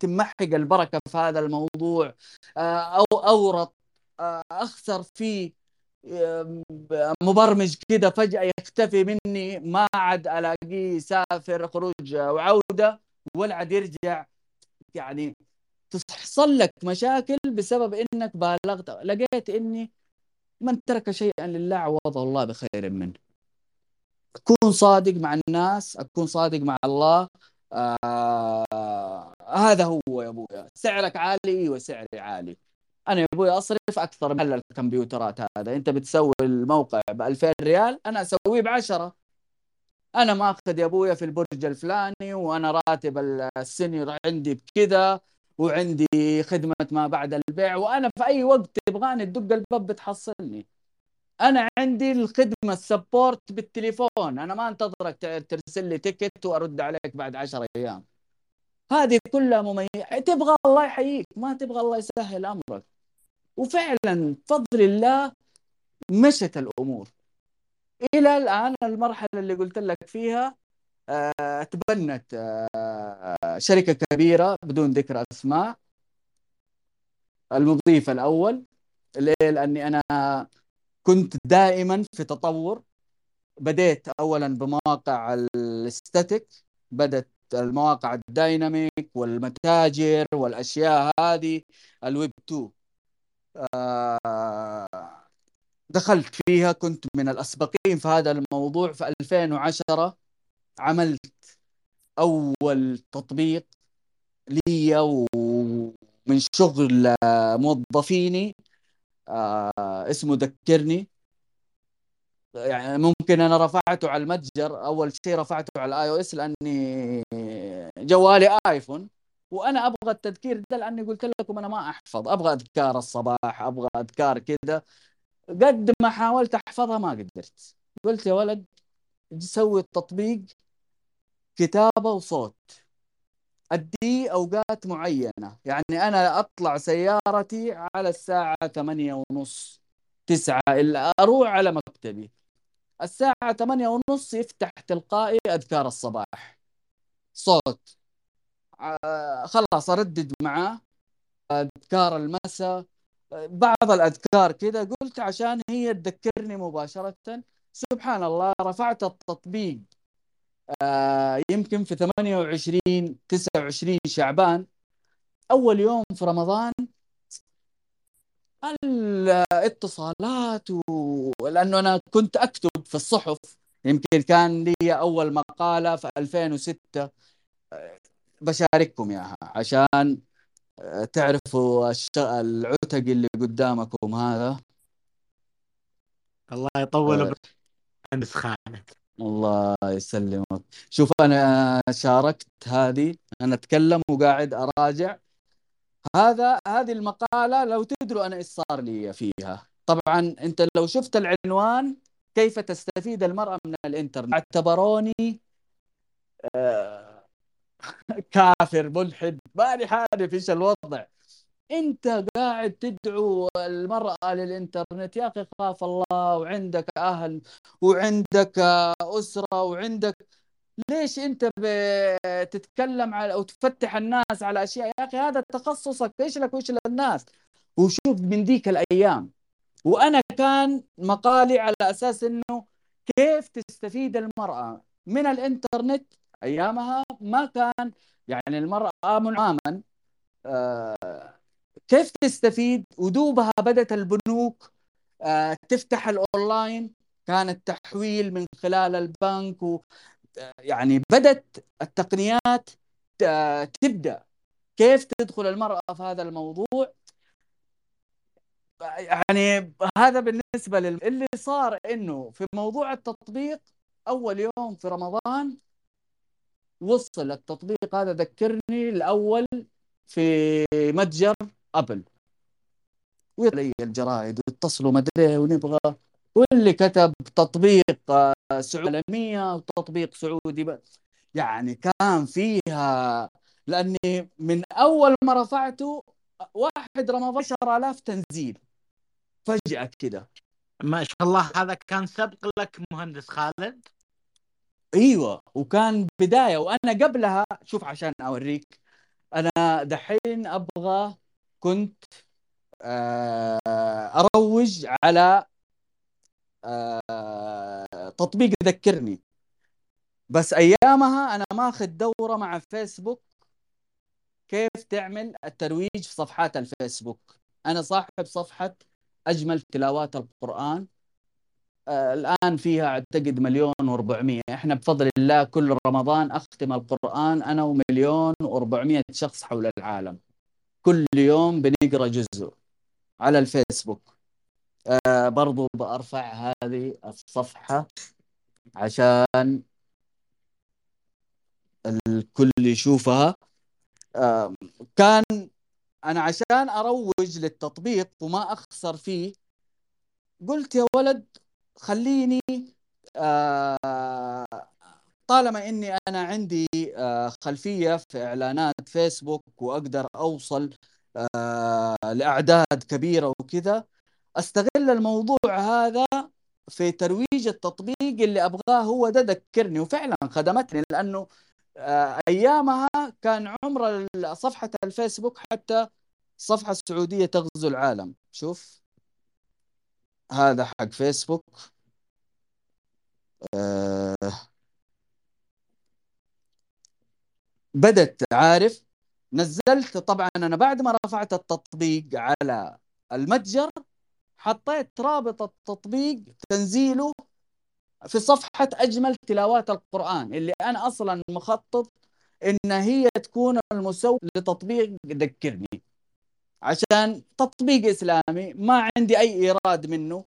تمحق البركة في هذا الموضوع أو أورط أخسر فيه مبرمج كده فجأة يختفي مني ما عاد ألاقيه سافر خروج وعودة ولا عاد يرجع. يعني تحصل لك مشاكل بسبب إنك بالغت. لقيت إني من ترك شيئا لله عوضه الله بخير منه. أكون صادق مع الناس أكون صادق مع الله آه هذا هو يا أبويا. سعرك عالي أيوه سعري عالي. أنا يا أبوي أصرف أكثر من الكمبيوترات هذا. أنت بتسوي الموقع ب 2000 ريال أنا أسويه ب 10 أنا ماخذ يا أبويا في البرج الفلاني وأنا راتب ال senior عندي بكذا وعندي خدمة ما بعد البيع وأنا في أي وقت تبغاني تدق الباب بتحصلني. أنا عندي الخدمة ال support بالتليفون. أنا ما أنتظرك ترسل لي ticket وأرد عليك بعد 10 أيام. هذه كلها مميزات. تبغى الله يحييك ما تبغى الله يسهل أمرك. وفعلا بفضل الله مشت الأمور. إلى الآن المرحلة اللي قلت لك فيها آه، تبنت آه، شركة كبيرة بدون ذكر أسماء. المضيف الأول ليه لاني أنا كنت دائما في تطور. بديت اولا بمواقع الأستاتيك بدت المواقع الدايناميك والمتاجر والأشياء هذه الويب 2 آه، دخلت فيها كنت من الأسبقين في هذا الموضوع. في 2010 عملت أول تطبيق لي ومن شغل موظفيني. آه، اسمه ذكرني. يعني ممكن أنا رفعته على المتجر أول شيء رفعته على ال iOS لأني جوالي ايفون وأنا أبغى التذكير ده لأني قلت لكم أنا ما أحفظ. أبغى أذكار الصباح أبغى أذكار كذا. قد ما حاولت أحفظها ما قدرت. قلت يا ولد سوي التطبيق كتابة وصوت. أدي أوقات معينة. يعني أنا أطلع سيارتي على الساعة ثمانية ونص تسعة إلا أروح على مكتبي. الساعة ثمانية ونص يفتح تلقائي أذكار الصباح. صوت. آه، خلاص أردد معاه أذكار المساء. بعض الأذكار كذا قلت عشان هي تذكرني مباشرة. سبحان الله رفعت التطبيق. يمكن في 28 29 شعبان أول يوم في رمضان الاتصالات و... لأنه أنا كنت أكتب في الصحف يمكن كان لي أول مقالة في 2006 بشارككم إياها عشان تعرفوا العتق اللي قدامكم هذا. الله يطول أه. خانك. الله يسلمك. شوف أنا شاركت هذه أنا أتكلم وقاعد أراجع. هذا هذه المقالة لو تدروا أنا إيش صار لي فيها. طبعا أنت لو شفت العنوان كيف تستفيد المرأة من الإنترنت؟ اعتبروني آه، كافر ملحد. ماني عارف إيش الوضع؟ انت قاعد تدعو المرأة للإنترنت يا أخي خاف الله وعندك أهل وعندك أسرة وعندك ليش أنت بتتكلم على أو تفتح الناس على أشياء؟ يا أخي هذا تخصصك إيش لك وإيش للناس؟ وشوف من ذيك الأيام وأنا كان مقالي على أساس إنه كيف تستفيد المرأة من الإنترنت أيامها ما كان يعني المرأة منعاما آه كيف تستفيد؟ ودوبها بدأت البنوك آه، تفتح الأونلاين كان التحويل من خلال البنك و يعني بدأت التقنيات تبدأ. كيف تدخل المرأة في هذا الموضوع؟ يعني هذا بالنسبة لل... اللي صار إنه في موضوع التطبيق أول يوم في رمضان وصل التطبيق. هذا ذكرني الأول في متجر ابل ويطلع الجرائد ويتصلوا مدري ونبغى. واللي كتب تطبيق آه، سعودي عالمية وتطبيق سعودي يعني كان فيها لأني من أول ما رفعته واحد رمى 10000 تنزيل. فجأة كده. ما شاء الله هذا كان سبق لك مهندس خالد؟ أيوه وكان بداية وأنا قبلها شوف عشان أوريك. أنا دحين أبغى كنت آه، أروج على آه، تطبيق ذكرني بس أيامها أنا ماخذ دورة مع فيسبوك كيف تعمل الترويج في صفحات الفيسبوك. أنا صاحب صفحة أجمل تلاوات القرآن. آه الآن فيها أعتقد مليون و400 إحنا بفضل الله كل رمضان أختم القرآن أنا ومليون و400 شخص حول العالم. كل يوم بنقرأ جزء على الفيسبوك. آه برضو بأرفع هذه الصفحة عشان الكل يشوفها. آه كان أنا عشان أروج للتطبيق وما أخسر فيه قلت يا ولد خليني آه طالما إني أنا عندي آه خلفية في إعلانات فيسبوك وأقدر أوصل آه لأعداد كبيرة وكذا أستغل الموضوع هذا في ترويج التطبيق اللي أبغاه هو ده ذكرني. وفعلا خدمتني لأنه آه، أيامها كان عمر صفحة الفيسبوك حتى الصفحه السعوديه تغزو العالم. شوف. هذا حق فيسبوك. آه بدت عارف؟ نزلت طبعا أنا بعد ما رفعت التطبيق على المتجر حطيت رابط التطبيق تنزيله في صفحة أجمل تلاوات القرآن اللي أنا أصلا مخطط إن هي تكون المسوق لتطبيق ذكرني. عشان تطبيق إسلامي ما عندي أي إيراد منه.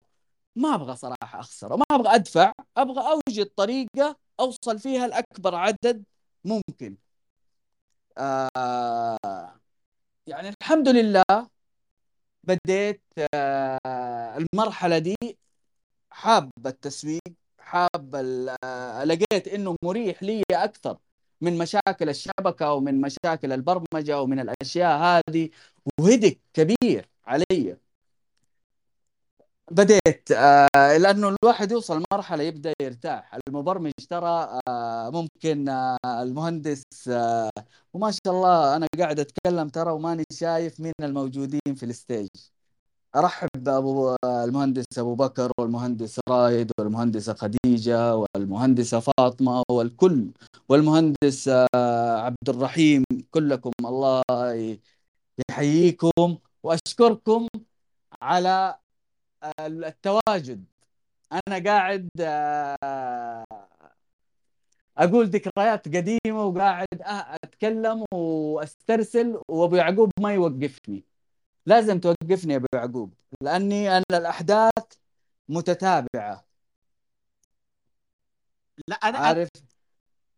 ما أبغى صراحة أخسر ما أبغى أدفع أبغى أوجد طريقة أوصل فيها لأكبر عدد ممكن. آه يعني الحمد لله بديت آه المرحلة دي حاب التسويق حاب لقيت إنه مريح لي أكثر من مشاكل الشبكة ومن مشاكل البرمجة ومن الأشياء هذه وهدك كبير علي. بديت آه لأنه الواحد يوصل مرحله يبدأ يرتاح. المبرمج ترى آه ممكن آه المهندس آه وما شاء الله أنا قاعد أتكلم ترى وماني شايف مين الموجودين في الستيج. أرحب بأبو المهندس أبو بكر والمهندس رايد والمهندسة خديجة والمهندسة فاطمة والكل والمهندس آه، عبد الرحيم. كلكم الله يحييكم وأشكركم على التواجد. أنا قاعد آه، أقول ذكريات قديمة وقاعد أتكلم وأسترسل وأبو يعقوب ما يوقفني. لازم توقفني يا أبو يعقوب لأني أنا الأحداث متتابعة. لا أنا عارف؟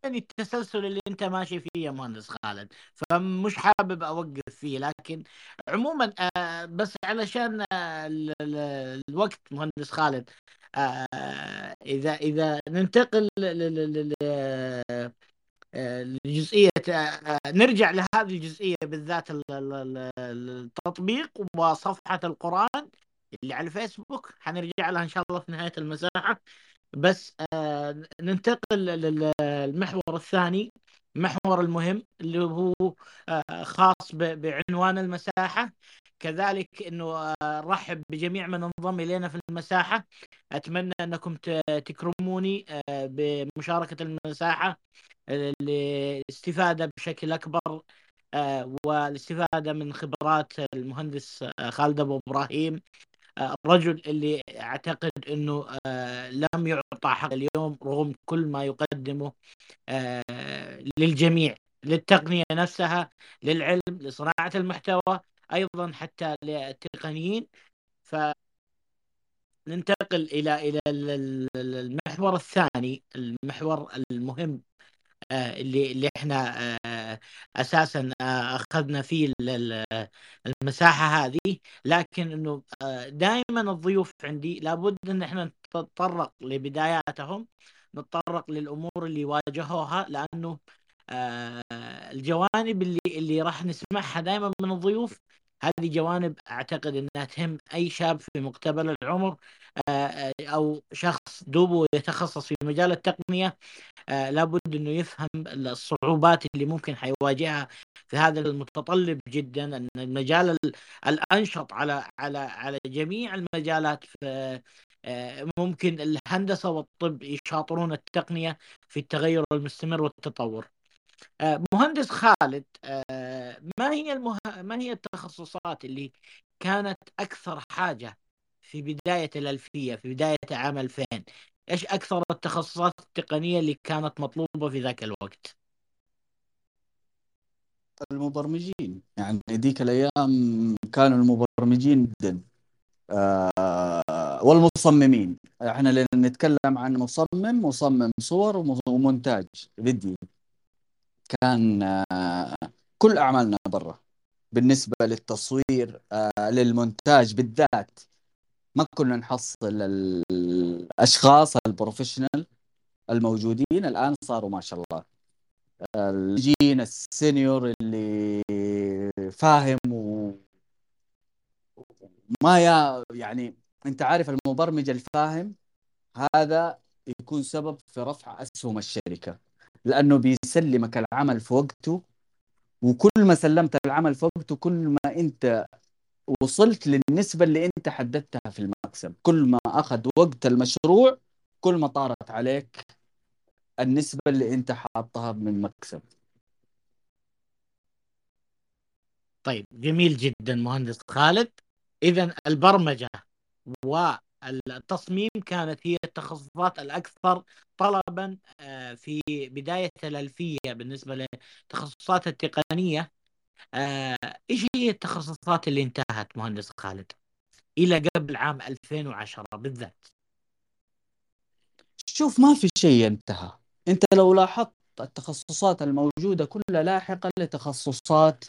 يعني التسلسل اللي انت ماشي فيه يا مهندس خالد فمش حابب أوقف فيه لكن عموما آه، بس علشان آه، الوقت مهندس خالد آه، إذا إذا ننتقل الجزئية نرجع لهذه الجزئية بالذات التطبيق وصفحة القرآن اللي على الفيسبوك. حنرجع لها إن شاء الله في نهاية المساحة. بس ننتقل للمحور الثاني المحور المهم اللي هو آه، خاص بعنوان المساحة. كذلك إنه آه، بجميع من انضم إلينا في المساحة. أتمنى أنكم تكرموني بمشاركة المساحة الاستفاده بشكل أكبر آه، والاستفادة من خبرات المهندس آه، خالد أبو إبراهيم. آه، الرجل اللي أعتقد إنه لم يعطى حق اليوم رغم كل ما يقدمه للجميع للتقنية نفسها للعلم لصناعة المحتوى أيضا حتى للتقنيين. ف ننتقل إلى إلى المحور الثاني المحور المهم آه، اللي اللي إحنا آه، أساسا أخذنا فيه المساحة هذه. لكن إنه دائما الضيوف عندي لابد إن إحنا نتطرق لبداياتهم نتطرق للأمور اللي واجهوها لأنه الجوانب اللي اللي راح نسمعها دائما من الضيوف هذه جوانب أعتقد إنها تهم أي شاب في مقتبل العمر أو شخص دوبه يتخصص في مجال التقنية لابد إنه يفهم الصعوبات اللي ممكن حيواجهها في هذا المتطلب جدا أن المجال الأنشط على على على جميع المجالات ممكن الهندسة والطب يشاطرون التقنية في التغير المستمر والتطور. مهندس خالد ما هي المه... ما هي التخصصات اللي كانت أكثر حاجة في بداية الألفية في بداية عام 2000 إيش أكثر التخصصات التقنية اللي كانت مطلوبة في ذاك الوقت؟ المبرمجين. يعني ذيك الأيام كانوا المبرمجين جدا. آه والمصممين. إحنا نتكلم عن مصمم مصمم صور ومونتاج فيديو. كان آه كل أعمالنا برا بالنسبة للتصوير آه للمونتاج بالذات. ما كنا نحصل الأشخاص ال professional الموجودين الآن صاروا ما شاء الله. الجين ال senior اللي فاهم و ما يا يعني أنت عارف المبرمج الفاهم هذا يكون سبب في رفع أسهم الشركة لأنه بيسلمك العمل في وقته وكل ما سلمت العمل في وقته كل ما أنت وصلت للنسبة اللي أنت حددتها في المكسب. كل ما أخذ وقت المشروع كل ما طارت عليك النسبة اللي أنت حاطها من مكسب طيب جميل جدا مهندس خالد. اذا البرمجة والتصميم كانت هي التخصصات الأكثر طلبا في بداية الألفية بالنسبة للتخصصات التقنية. إيش هي التخصصات اللي انتهت مهندس خالد؟ إلى قبل عام 2010 بالذات. شوف ما في شيء انتهى أنت لو لاحظت التخصصات الموجودة كلها لاحقة لتخصصات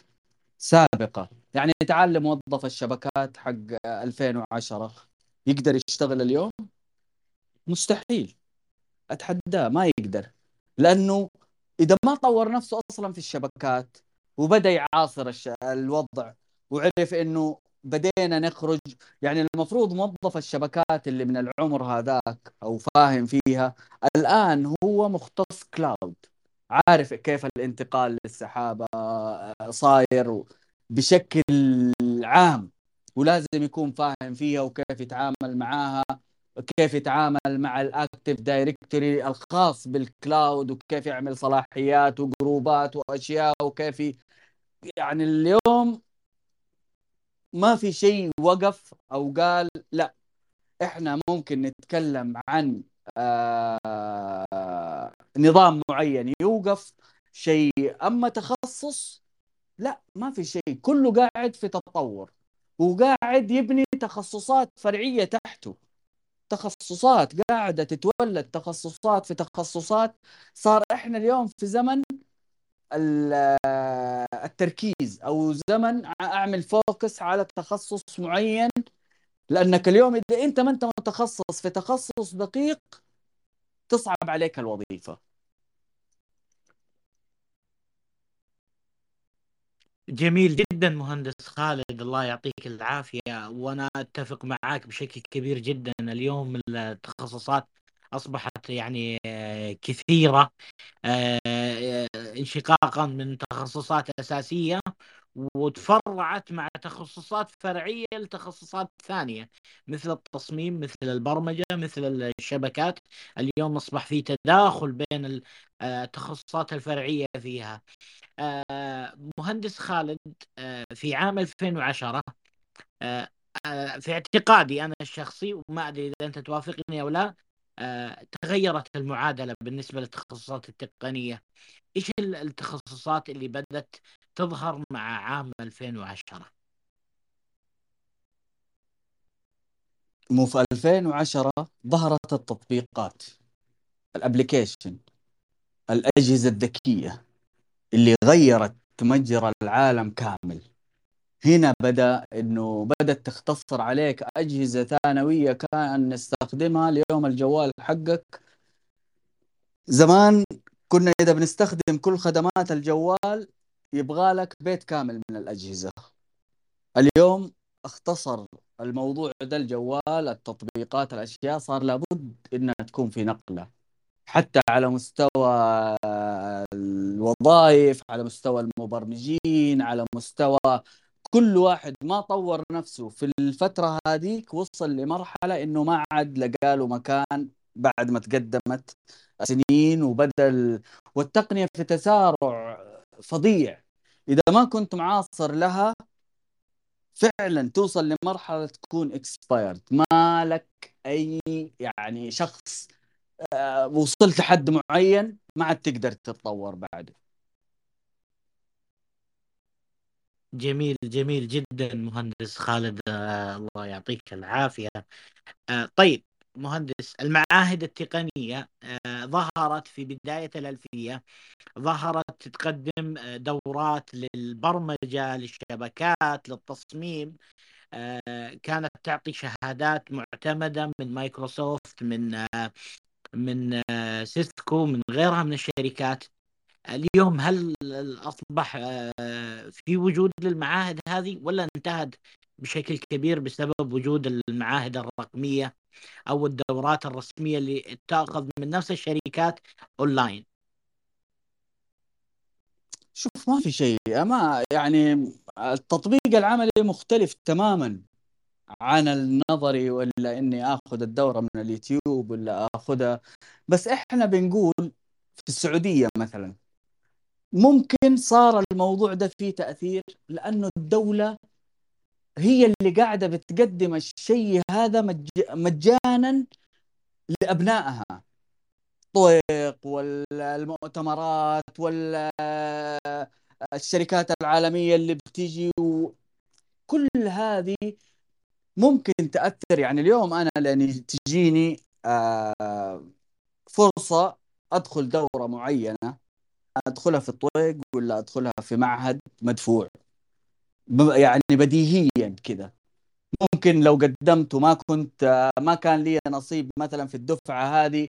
سابقة. يعني تعلم موظف الشبكات حق 2010 يقدر يشتغل اليوم؟ مستحيل. أتحداه ما يقدر. لأنه إذا ما طور نفسه أصلا في الشبكات وبدأ يعاصر الش... الوضع وعرف إنه بدينا نخرج يعني المفروض موظف الشبكات اللي من العمر هذاك أو فاهم فيها الآن هو مختص cloud عارف كيف الانتقال للسحابة صاير بشكل عام. ولازم يكون فاهم فيها وكيف يتعامل معاها كيف يتعامل مع ال Active Directory الخاص بال cloud وكيف يعمل صلاحيات و group ات وأشياء وكيف يعني اليوم ما في شيء وقف أو قال لا إحنا ممكن نتكلم عن آه نظام معين يوقف شيء أما تخصص لا ما في شيء كله قاعد في تطور. وقاعد يبني تخصصات فرعية تحته. تخصصات قاعدة تتولد تخصصات في تخصصات. صار إحنا اليوم في زمن التركيز أو زمن أعمل فوكس على تخصص معين. لأنك اليوم إذا أنت ما أنت متخصص في تخصص دقيق تصعب عليك الوظيفة. جميل جدا مهندس خالد الله يعطيك العافية. وأنا أتفق معك بشكل كبير جدا. اليوم التخصصات أصبحت يعني كثيرة. انشقاقا من تخصصات أساسية وتفرعت مع تخصصات فرعية لتخصصات ثانية مثل التصميم مثل البرمجة مثل الشبكات. اليوم أصبح في تداخل بين التخصصات الفرعية فيها. مهندس خالد في عام 2010 في اعتقادي أنا الشخصي وما أدري إذا أنت توافقني أو لا تغيرت المعادلة بالنسبة للتخصصات التقنية. إيش التخصصات اللي بدأت تظهر مع عام 2010 مو في 2010 ظهرت التطبيقات الابلكيشن الأجهزة الذكية اللي غيرت مجرى العالم كامل. هنا بدأ إنه بدأت تختصر عليك أجهزة ثانوية كان نستخدمها اليوم الجوال حقك. زمان كنا إذا بنستخدم كل خدمات الجوال يبغى لك بيت كامل من الأجهزة. اليوم اختصر الموضوع ده الجوال التطبيقات الأشياء صار لابد إنها تكون في نقلة. حتى على مستوى الوظائف على مستوى المبرمجين على مستوى كل واحد ما طور نفسه في الفترة هذيك وصل لمرحلة إنه ما عاد لقى له مكان بعد ما تقدمت سنين وبدل والتقنية في تسارع فظيع. إذا ما كنت معاصر لها فعلا توصل لمرحلة تكون اكسبايرد ما لك أي يعني شخص آه، وصلت لحد معين ما عاد تقدر تتطور بعده. جميل جميل جدا مهندس خالد آه الله يعطيك العافية. آه طيب مهندس المعاهد التقنية آه ظهرت في بداية الألفية ظهرت تقدم دورات للبرمجة للشبكات للتصميم كانت تعطي شهادات معتمدة من مايكروسوفت من من سيسكو من غيرها من الشركات. اليوم هل أصبح آه، في وجود للمعاهد هذه ولا انتهت بشكل كبير بسبب وجود المعاهد الرقمية أو الدورات الرسمية اللي تأخذ من نفس الشركات أونلاين؟ شوف ما في شيء. ما يعني التطبيق العملي مختلف تماما عن النظري ولا إني آخذ الدورة من اليوتيوب ولا آخذها. بس إحنا بنقول في السعودية مثلا ممكن صار الموضوع ده فيه تأثير لأنه الدولة هي اللي قاعدة بتقدم الشيء هذا مجانا لأبنائها. طويق والمؤتمرات والشركات العالمية اللي بتيجي كل هذه ممكن تأثر. يعني اليوم أنا لأني تجيني آه، فرصة أدخل دورة معينة أدخلها في الطويق ولا أدخلها في معهد مدفوع؟ يعني بديهيا كذا ممكن لو قدمت وما كنت ما كان لي نصيب مثلا في الدفعة هذه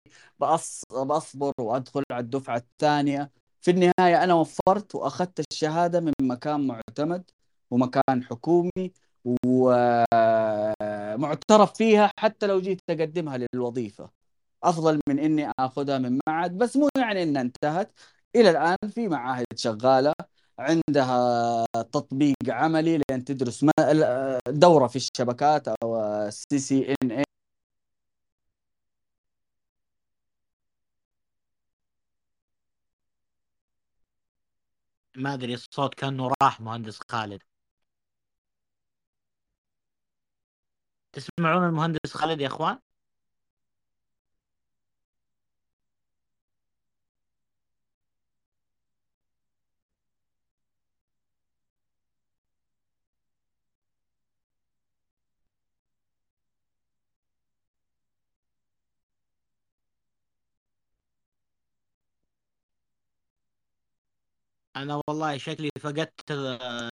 بأصبر وأدخل على الدفعة الثانية. في النهاية أنا وفرت وأخذت الشهادة من مكان معتمد ومكان حكومي ومعترف فيها حتى لو جيت أقدمها للوظيفة. أفضل من إني آخذها من معهد بس مو يعني إنها انتهت. إلى الآن في معاهد شغالة عندها تطبيق عملي لأن تدرس دورة في الشبكات أو CCNA ما أدري الصوت كأنه راح مهندس خالد. تسمعون المهندس خالد يا إخوان؟ أنا والله شكلي فقدت آه،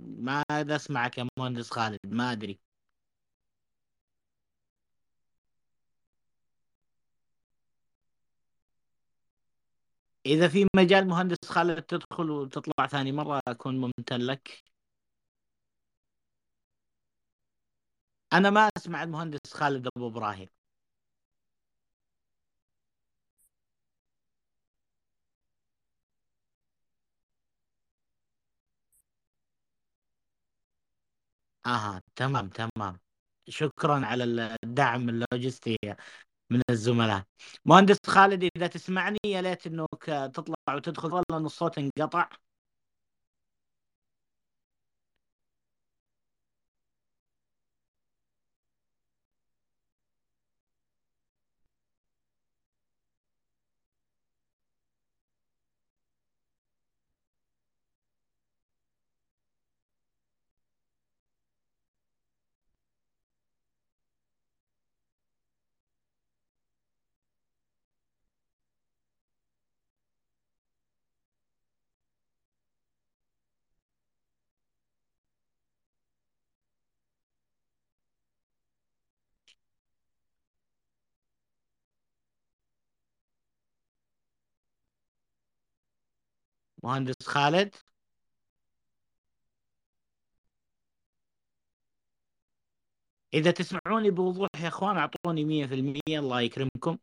ما اسمعك يا مهندس خالد ما أدري. إذا في مجال مهندس خالد تدخل وتطلع ثاني مرة أكون ممتن لك. أنا ما أسمع المهندس خالد أبو إبراهيم. أها تمام تمام. شكرا على الدعم اللوجستي من الزملاء. مهندس خالد إذا تسمعني يا ليت إنك تطلع وتدخل. والله إن الصوت انقطع. مهندس خالد. إذا تسمعوني بوضوح يا إخوان أعطوني مية في المية الله يكرمكم.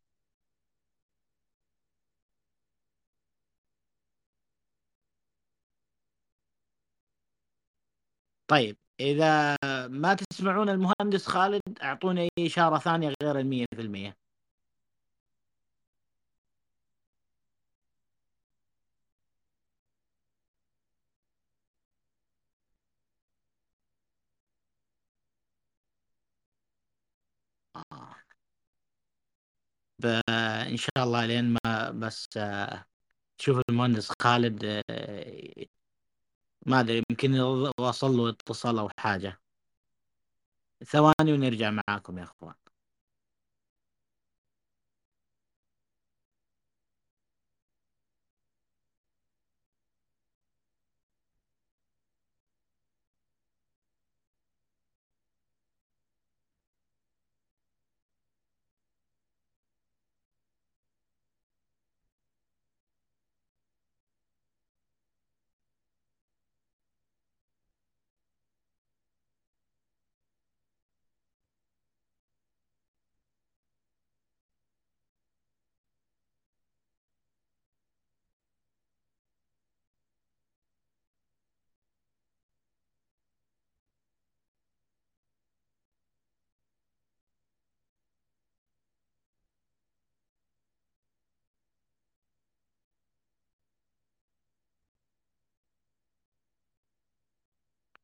طيب إذا ما تسمعون المهندس خالد أعطوني إشارة ثانية غير المية في المية. إن شاء الله لين ما بس آه، تشوف المهندس خالد آه، ما أدري يمكن وصل له اتصال أو حاجة. ثواني ونرجع معاكم يا أخوان.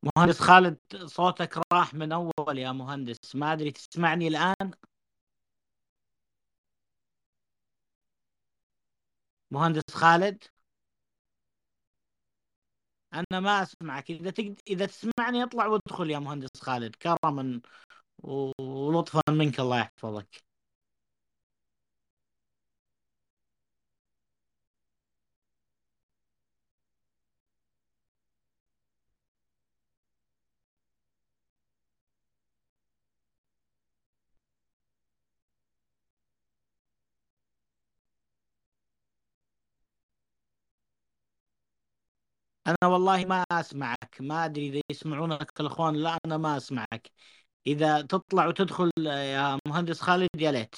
مهندس خالد صوتك راح من أول يا مهندس. ما أدري تسمعني الآن؟ مهندس خالد؟ أنا ما أسمعك. إذا تقد... إذا تسمعني اطلع وادخل يا مهندس خالد. كرما ولطفا منك الله يحفظك. أنا والله ما أسمعك ما أدري إذا يسمعونك الأخوان لا أنا ما أسمعك. إذا تطلع وتدخل يا مهندس خالد يا ليت.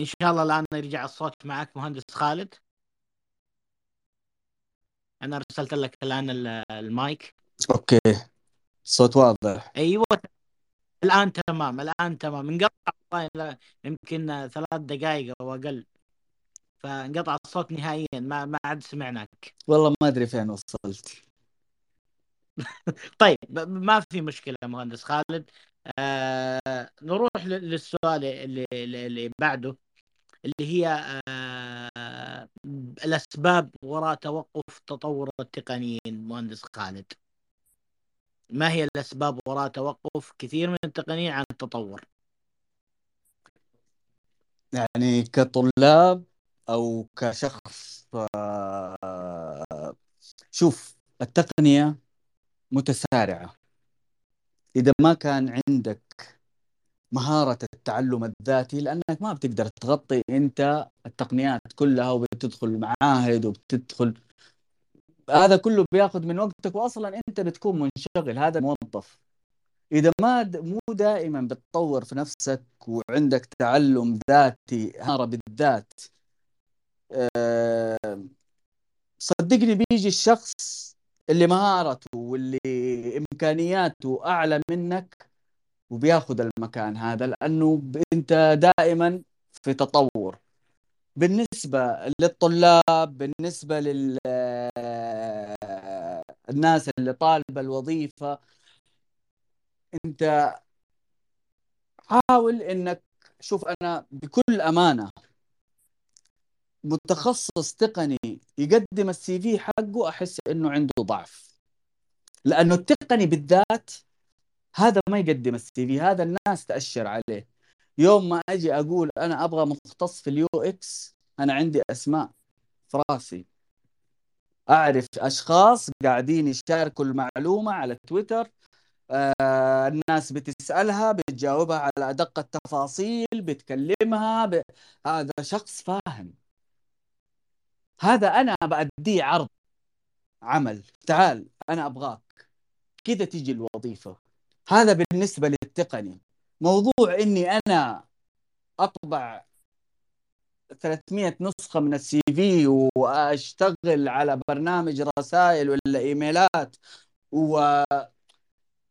إن شاء الله الآن يرجع الصوت معك مهندس خالد. أنا أرسلت لك الآن المايك. أوكي. الصوت واضح. أيوه. الآن تمام الآن تمام. انقطع يمكن ثلاث دقائق أو أقل. فانقطع الصوت نهائيا ما ما عاد سمعناك. والله ما أدري فين وصلت. طيب ما في مشكلة مهندس خالد. آه نروح للسؤال اللي, اللي بعده. اللي هي آه الأسباب وراء توقف تطور التقنيين مهندس خالد. ما هي الأسباب وراء توقف؟ كثير من التقنيين عن التطور. يعني كطلاب أو كشخص آه، شوف التقنية متسارعة. إذا ما كان عندك مهارة التعلم الذاتي لأنك ما بتقدر تغطي أنت التقنيات كلها وبتدخل معاهد وبتدخل هذا كله بياخذ من وقتك واصلا أنت بتكون منشغل هذا موظف إذا ما. مو دائما بتطور في نفسك وعندك تعلم ذاتي مهارة بالذات أه... صدقني بيجي الشخص اللي مهارته واللي إمكانياته أعلى منك وبياخذ المكان هذا لأنه أنت دائما في تطور. بالنسبة للطلاب بالنسبة لل الناس اللي طالبة الوظيفة أنت حاول إنك شوف أنا بكل أمانة متخصص تقني يقدم ال CV حقه أحس إنه عنده ضعف. لأنه التقني بالذات هذا ما يقدم ال CV هذا الناس تأشر عليه. يوم ما أجي أقول أنا أبغى مختص في ال UX أنا عندي أسماء في راسي. أعرف أشخاص قاعدين يشاركوا المعلومة على تويتر آه الناس بتسألها بتجاوبها على أدق التفاصيل بتكلمها ب... هذا شخص فاهم. هذا أنا بأديه عرض عمل. تعال أنا أبغاك. كذا تيجي الوظيفة. هذا بالنسبة للتقني. موضوع إني أنا أطبع 300 نسخة من السي في وأشتغل على برنامج رسائل ولا إيميلات و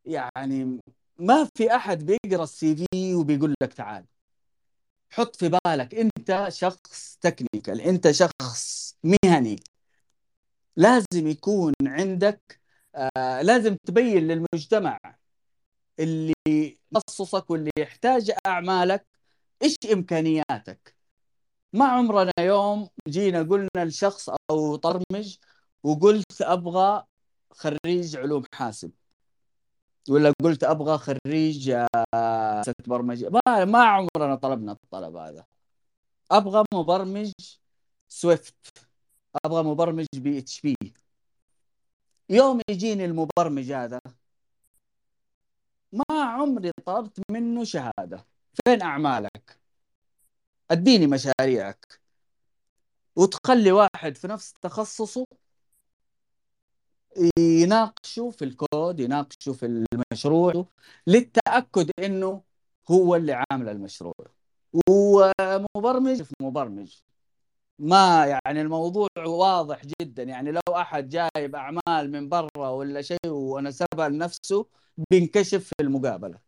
يعني ما في أحد بيقرأ السي في وبيقول لك تعال. حط في بالك أنت شخص تكنيكال أنت شخص مهني. لازم يكون عندك آه لازم تبين للمجتمع اللي تخصصك واللي يحتاج أعمالك إيش إمكانياتك؟ ما عمرنا يوم جينا قلنا لشخص أو طرمج وقلت أبغى خريج علوم حاسب. ولا قلت أبغى خريج آه، برمجة. ما, ما عمرنا طلبنا الطلب هذا. أبغى مبرمج Swift. أبغى مبرمج PHP. يوم يجيني المبرمج هذا ما عمري طلبت منه شهادة. فين أعمالك؟ أديني مشاريعك. وتخلي واحد في نفس تخصصه يناقشوا في الكود يناقشوا في المشروع للتأكد إنه هو اللي عامل المشروع. ومبرمج في مبرمج. ما يعني الموضوع واضح جدا. يعني لو أحد جايب أعمال من برا ولا شيء ونسبها لنفسه بينكشف في المقابلة.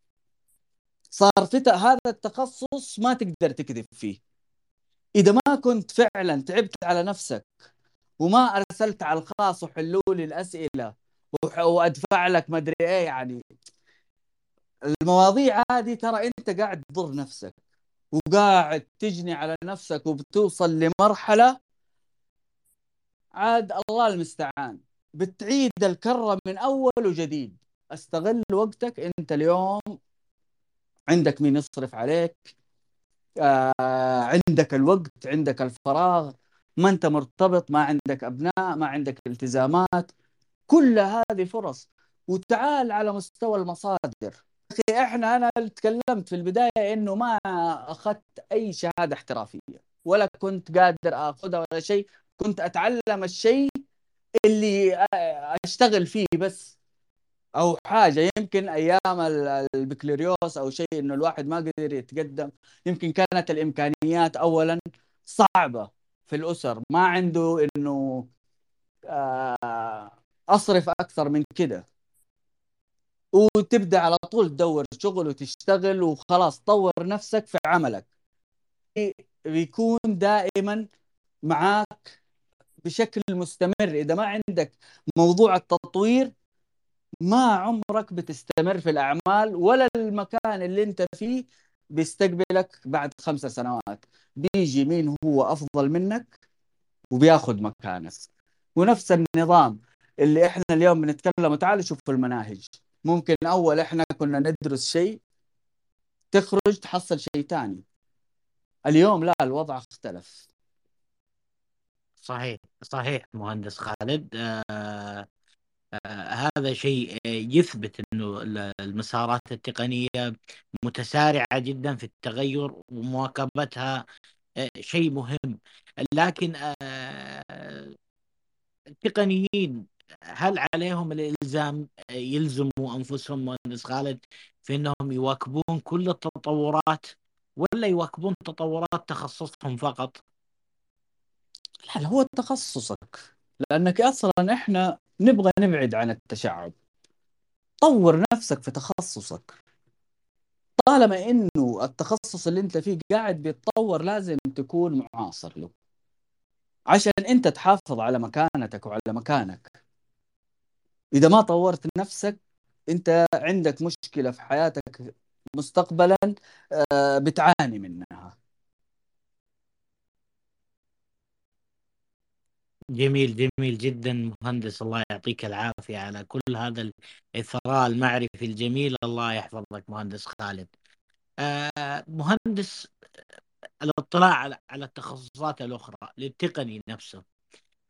صار في هذا التخصص ما تقدر تكذب فيه. إذا ما كنت فعلا تعبت على نفسك وما أرسلت على الخاص وحلوا لي الأسئلة وأدفع لك ما أدري إيه يعني المواضيع هذه ترى أنت قاعد تضر نفسك. وقاعد تجني على نفسك وبتوصل لمرحلة عاد الله المستعان. بتعيد الكرة من أول وجديد. أستغل وقتك أنت اليوم. عندك مين يصرف عليك؟ آه عندك الوقت عندك الفراغ. ما أنت مرتبط ما عندك أبناء ما عندك التزامات. كل هذه فرص. وتعال على مستوى المصادر. أخي إحنا أنا تكلمت في البداية إنه ما أخذت أي شهادة احترافية ولا كنت قادر آخذها ولا شيء. كنت أتعلم الشيء اللي أشتغل فيه بس أو حاجة. يمكن أيام البكالوريوس أو شيء إنه الواحد ما قدر يتقدم. يمكن كانت الإمكانيات اولا صعبة في الأسر. ما عنده إنه آه، أصرف أكثر من كده. وتبدأ على طول تدور شغل وتشتغل وخلاص طور نفسك في عملك. بيكون دائما معاك بشكل مستمر. إذا ما عندك موضوع التطوير ما عمرك بتستمر في الأعمال ولا المكان اللي أنت فيه بيستقبلك بعد خمسة سنوات. بيجي مين هو أفضل منك وبياخذ مكانك. ونفس النظام اللي إحنا اليوم بنتكلم تعالوا شوفوا المناهج. ممكن أول إحنا كنا ندرس شيء تخرج تحصل شيء ثاني. اليوم لا الوضع اختلف. صحيح صحيح مهندس خالد. آه آه هذا شيء يثبت إنه المسارات التقنية متسارعة جدا في التغير ومواكبتها آه شيء مهم. لكن آه التقنيين هل عليهم الإلزام يلزموا أنفسهم مهندس خالد في إنهم يواكبون كل التطورات ولا يواكبون تطورات تخصصهم فقط؟ لا هو تخصصك؟ لأنك أصلا إحنا نبغى نبعد عن التشعب. طور نفسك في تخصصك. طالما إنه التخصص اللي أنت فيه قاعد بيتطور لازم تكون معاصر له. عشان أنت تحافظ على مكانتك وعلى مكانك. إذا ما طورت نفسك أنت عندك مشكلة في حياتك مستقبلا آه، بتعاني منها. جميل جميل جدا مهندس الله يعطيك العافية على كل هذا الإثراء المعرفي الجميل الله يحفظك مهندس خالد. آه مهندس الاطلاع على على التخصصات الأخرى للتقني نفسه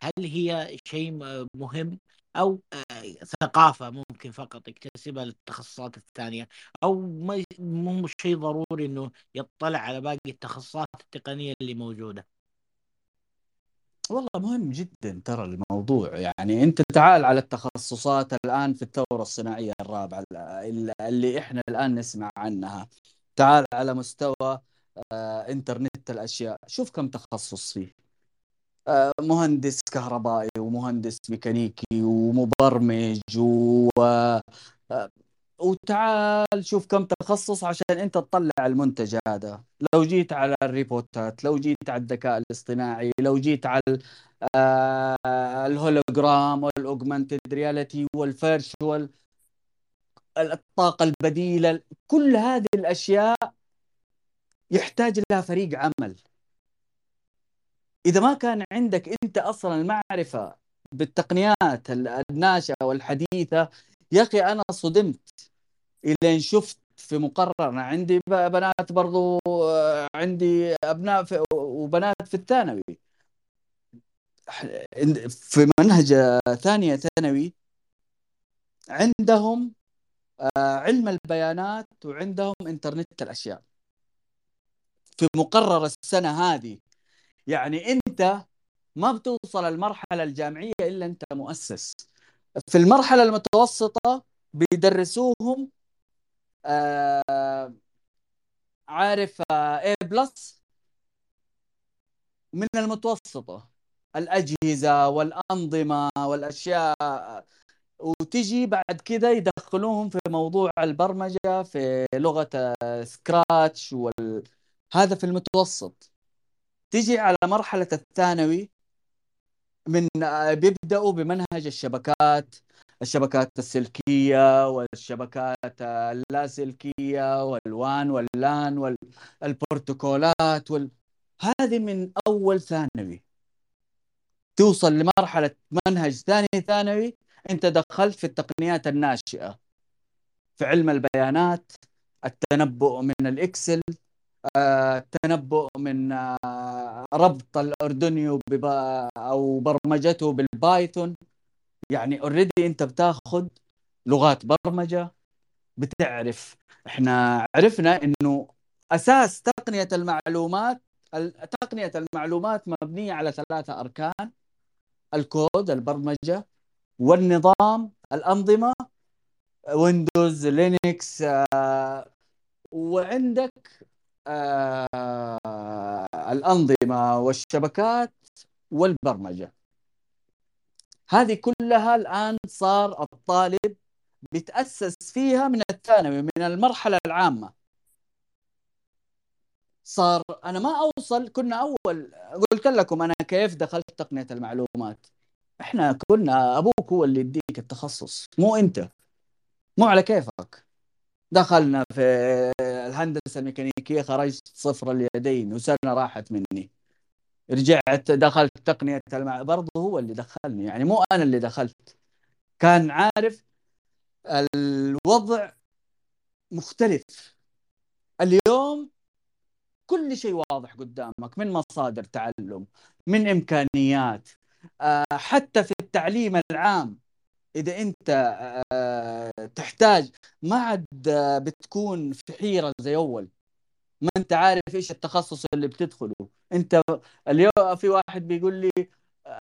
هل هي شيء مهم أو آه ثقافة ممكن فقط يكتسبها للتخصصات الثانية؟ أو مو شيء ضروري أنه يطلع على باقي التخصصات التقنية اللي موجودة؟ والله مهم جدا ترى الموضوع. يعني أنت تعال على التخصصات الآن في الثورة الصناعية الرابعة اللي إحنا الآن نسمع عنها. تعال على مستوى آه، إنترنت الأشياء. شوف كم تخصص فيه. مهندس كهربائي ومهندس ميكانيكي ومبرمج و آه، وتعال شوف كم تخصص عشان انت تطلع المنتج هذا. لو جيت على الروبوتات لو جيت على الذكاء الاصطناعي لو جيت على آه ال hologram وال augmented reality وال virtual الطاقة البديلة كل هذه الأشياء يحتاج لها فريق عمل. إذا ما كان عندك أنت أصلا المعرفة بالتقنيات الناشئة والحديثة يا أخي أنا صدمت إلين شفت في مقرر أنا عندي بنات برضو عندي أبناء في وبنات في الثانوي. في منهج ثانية ثانوي عندهم آه، علم البيانات وعندهم إنترنت الأشياء. في مقرر السنة هذه يعني انت ما بتوصل المرحلة الجامعية إلا أنت مؤسس. في المرحلة المتوسطة بيدرسوهم آه عارف A بلس من المتوسطة الأجهزة والأنظمة والأشياء وتجي بعد كذا يدخلوهم في موضوع البرمجة في لغة سكراتش وال... هذا في المتوسط. تجي على مرحلة الثانوي من بيبدأوا بمنهج الشبكات الشبكات السلكية والشبكات اللاسلكية والوان واللان والبروتوكولات وال... هذه من أول ثانوي. توصل لمرحلة منهج ثاني ثانوي أنت دخلت في التقنيات الناشئة في علم البيانات التنبؤ من ال Excel التنبؤ من آه، ربط ال Arduino أو برمجته بال Python. يعني already أنت بتاخذ لغات برمجة بتعرف. إحنا عرفنا إنه أساس تقنية المعلومات تقنية المعلومات مبنية على ثلاثة أركان الكود البرمجة والنظام الأنظمة Windows Linux آه، وعندك آه، الأنظمة والشبكات والبرمجة. هذه كلها الآن صار الطالب بيتأسس فيها من الثانوي من المرحلة العامة. صار أنا ما أوصل كنا أول قلت لكم أنا كيف دخلت تقنية المعلومات؟ إحنا كنا أبوك هو اللي يديك التخصص مو أنت. مو على كيفك. دخلنا في الهندسة الميكانيكية خرجت صفر اليدين وسنة راحت مني. رجعت دخلت تقنية المع... برضه هو اللي دخلني يعني مو أنا اللي دخلت. كان عارف الوضع مختلف. اليوم كل شيء واضح قدامك من مصادر تعلم من إمكانيات آه، حتى في التعليم العام. إذا أنت آه، تحتاج ما عاد بتكون في حيرة زي أول. ما أنت عارف إيش التخصص اللي بتدخله. أنت اليوم في واحد بيقول لي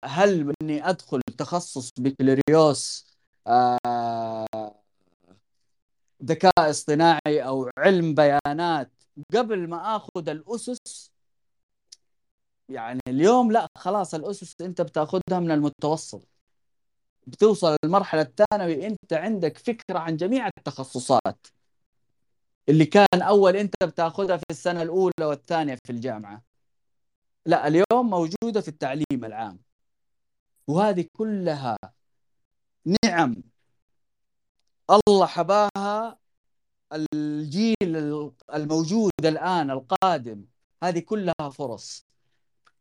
هل إني أدخل تخصص بكالوريوس آه، ذكاء اصطناعي أو علم بيانات قبل ما آخذ الأسس؟ يعني اليوم لا خلاص الأسس أنت بتاخذها من المتوسط. بتوصل للمرحلة الثانوي أنت عندك فكرة عن جميع التخصصات. اللي كان أول أنت بتاخذها في السنة الأولى والثانية في الجامعة. لا اليوم موجودة في التعليم العام. وهذه كلها نعم الله حباها الجيل الموجود الآن القادم هذه كلها فرص.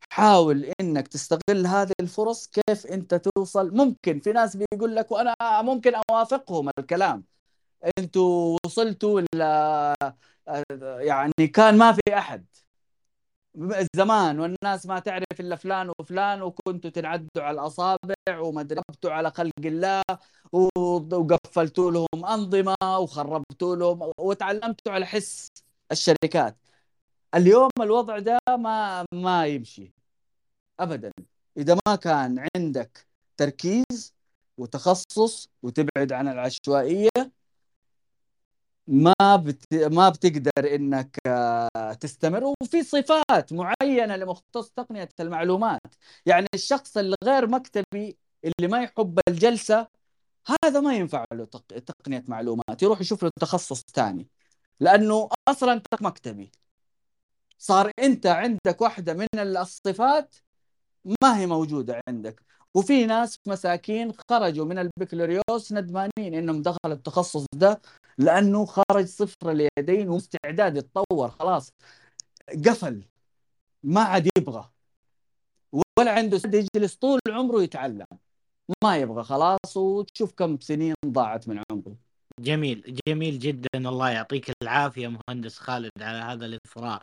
حاول إنك تستغل هذه الفرص كيف أنت توصل. ممكن في ناس بيقول لك وأنا ممكن أوافقهم الكلام. أنتوا وصلتوا يعني كان ما في أحد. زمان والناس ما تعرف إلا فلان وفلان وكنتوا تنعدوا على الأصابع وما على خلق الله وقفلتوا لهم أنظمة وخربتوا لهم وتعلمتوا على حس الشركات. اليوم الوضع ده ما ما يمشي ابدا. إذا ما كان عندك تركيز وتخصص وتبعد عن العشوائية ما بت... ما بتقدر إنك آه، تستمر. وفي صفات معينة لمختص تقنية المعلومات. يعني الشخص اللي غير مكتبي اللي ما يحب الجلسة هذا ما ينفع له تق... تقنية معلومات. يروح يشوف له تخصص ثاني. لأنه أصلا مكتبي. صار انت عندك واحدة من الصفات ما هي موجودة عندك. وفي ناس مساكين خرجوا من البكالوريوس ندمانين إنهم دخلوا التخصص ده لأنه خرج صفر اليدين واستعداد يتطور خلاص. قفل. ما عاد يبغى. ولا عنده يجلس طول عمره يتعلم. ما يبغى خلاص وتشوف كم سنين ضاعت من عمره. جميل. جميل جدا. الله يعطيك العافية مهندس خالد على هذا الاثراء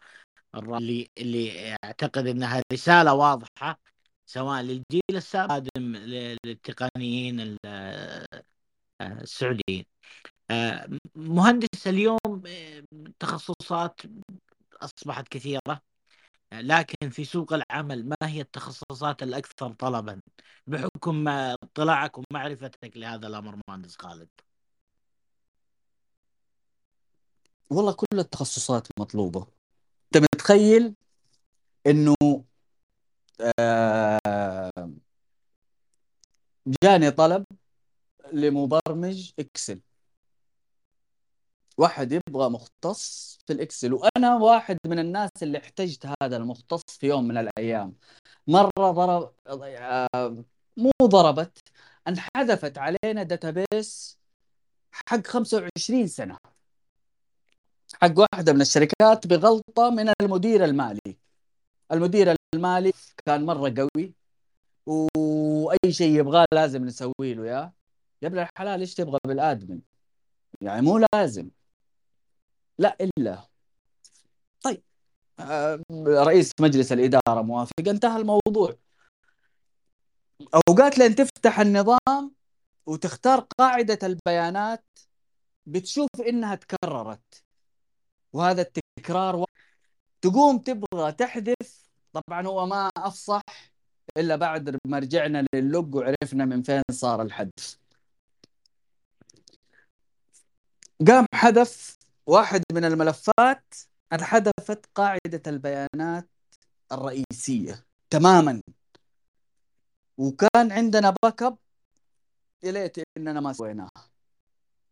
اللي اللي أعتقد انها رسالة واضحة سواء للجيل السابق للتقنيين السعوديين. آه، مهندس اليوم آه، تخصصات أصبحت كثيرة لكن في سوق العمل ما هي التخصصات الأكثر طلبا؟ بحكم اطلاعك ومعرفتك لهذا الأمر مهندس خالد. والله كل التخصصات مطلوبة. أنت متخيل إنه آه، جاني طلب لمبرمج Excel. واحد يبغى مختص في ال Excel وأنا واحد من الناس اللي احتجت هذا المختص في يوم من الأيام. مرة ضرب آه، مو ضربت انحذفت علينا database حق 25 سنة. حق واحدة من الشركات بغلطة من المدير المالي. المدير المالي كان مرة قوي وأي شيء يبغاه لازم نسوي له يا يا ابن الحلال إيش تبغى بالآدمن؟ يعني مو لازم. لا إلا. طيب آه، رئيس مجلس الإدارة موافق انتهى الموضوع. أوقات لين تفتح النظام وتختار قاعدة البيانات بتشوف إنها تكررت. وهذا التكرار تقوم تبغى تحذف. طبعا هو ما أفصح إلا بعد ما رجعنا للوج وعرفنا من فين صار الحذف قام حذف واحد من الملفات انحذفت قاعدة البيانات الرئيسية تماما. وكان عندنا backup يا ليت إننا ما سويناه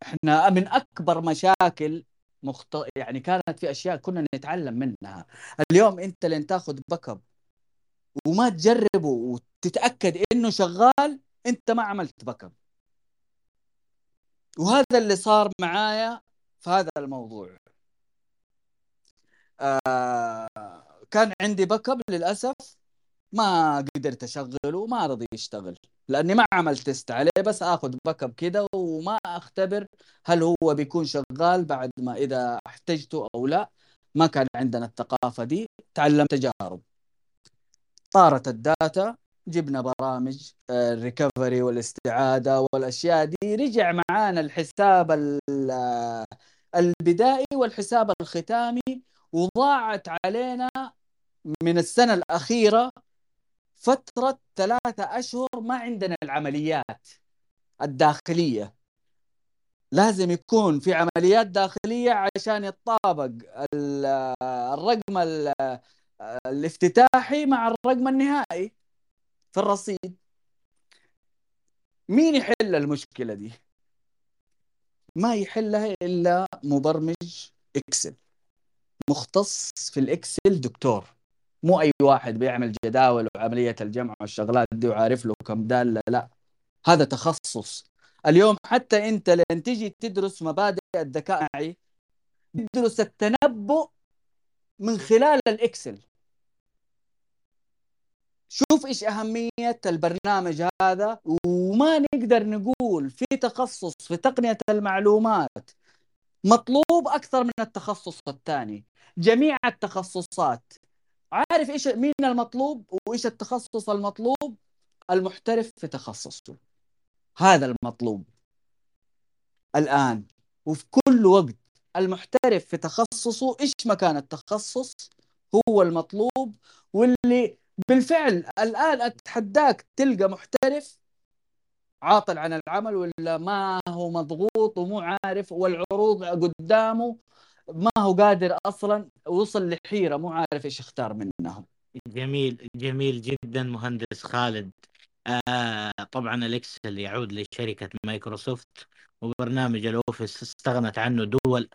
إحنا من أكبر مشاكل مخت... يعني كانت في أشياء كنا نتعلم منها. اليوم أنت لين تاخذ backup وما تجربه وتتأكد إنه شغال أنت ما عملت backup وهذا اللي صار معايا في هذا الموضوع. آه كان عندي backup للأسف. ما قدرت أشغله وما رضي يشتغل لأني ما عملت test عليه بس آخذ backup كده وما أختبر هل هو بيكون شغال بعد ما إذا احتجته أو لا. ما كان عندنا الثقافة دي تعلمت تجارب. طارت ال data جبنا برامج ال recovery والاستعادة والأشياء دي رجع معانا الحساب البدائي والحساب الختامي وضاعت علينا من السنة الأخيرة فترة ثلاثة أشهر ما عندنا العمليات الداخلية. لازم يكون في عمليات داخلية عشان يتطابق الرقم الافتتاحي مع الرقم النهائي في الرصيد. مين يحل المشكلة دي؟ ما يحلها إلا مبرمج Excel. مختص في ال Excel دكتور. مو أي واحد بيعمل جداول وعملية الجمع والشغلات دي وعارف له كم دالة لا. هذا تخصص. اليوم حتى أنت لين تجي تدرس مبادئ الذكاء تدرس التنبؤ من خلال ال Excel. شوف إيش أهمية البرنامج هذا وما نقدر نقول في تخصص في تقنية المعلومات مطلوب أكثر من التخصص الثاني. جميع التخصصات عارف إيش مين المطلوب وإيش التخصص المطلوب؟ المحترف في تخصصه. هذا المطلوب. الآن وفي كل وقت المحترف في تخصصه إيش مكان التخصص؟ هو المطلوب واللي بالفعل الآن أتحداك تلقى محترف عاطل عن العمل ولا ما هو مضغوط ومو عارف والعروض قدامه ما هو قادر أصلا وصل لحيرة مو عارف إيش يختار منهم. جميل جميل جدا مهندس خالد. آه طبعا ال Excel يعود لشركة مايكروسوفت وبرنامج ال Office استغنت عنه دول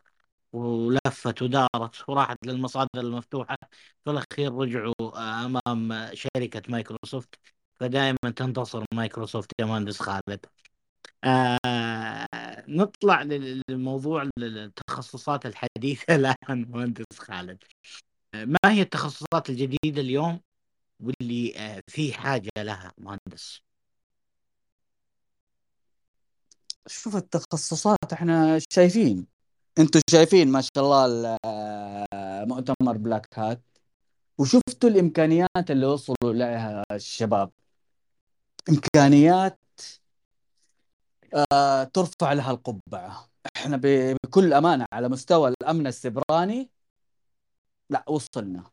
ولفت ودارت وراحت للمصادر المفتوحة. في الأخير رجعوا أمام شركة مايكروسوفت فدائما تنتصر مايكروسوفت يا مهندس خالد. آه نطلع للموضوع التخصصات الحديثة. الآن مهندس خالد. ما هي التخصصات الجديدة اليوم واللي آه في حاجة لها مهندس؟ شوف التخصصات إحنا شايفين. أنتم شايفين ما شاء الله آه، مؤتمر بلاك هات وشفتوا الإمكانيات اللي وصلوا لها الشباب. إمكانيات آه ترفع لها القبعة. إحنا بكل أمانة على مستوى الأمن السبراني لا وصلنا.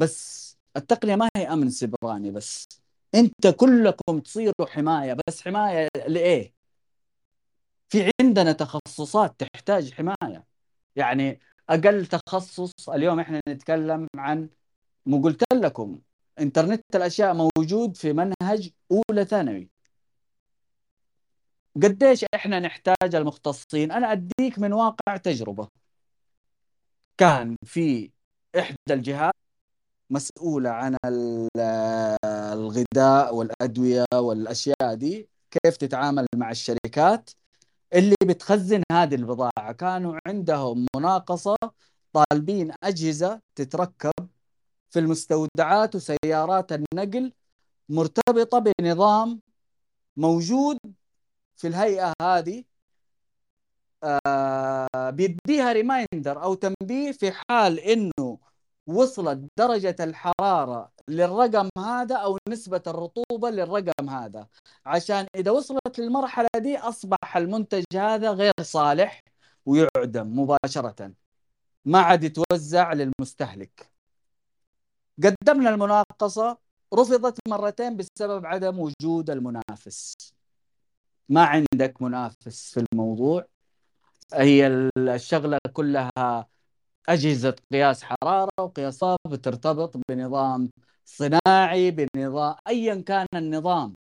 بس التقنية ما هي أمن سبراني بس. أنت كلكم تصيروا حماية. بس حماية لإيه؟ في عندنا تخصصات تحتاج حماية. يعني أقل تخصص اليوم إحنا نتكلم عن مو قلت لكم إنترنت الأشياء موجود في منهج أولى ثانوي. قديش إحنا نحتاج المختصين؟ أنا أديك من واقع تجربة. كان في إحدى الجهات مسؤولة عن الغذاء والأدوية والأشياء دي كيف تتعامل مع الشركات؟ اللي بتخزن هذه البضاعة. كانوا عندهم مناقصة طالبين أجهزة تتركب في المستودعات وسيارات النقل مرتبطة بنظام موجود في الهيئة هذه آه بيديها ريمايندر أو تنبيه في حال إنه وصلت درجة الحرارة للرقم هذا أو نسبة الرطوبة للرقم هذا. عشان إذا وصلت للمرحلة دي أصبح المنتج هذا غير صالح ويعدم مباشرة. ما عاد يتوزع للمستهلك. قدمنا المناقصة رفضت مرتين بسبب عدم وجود المنافس. ما عندك منافس في الموضوع. هي الشغلة كلها أجهزة قياس حرارة وقياس بترتبط بنظام صناعي بنظام أيا كان النظام.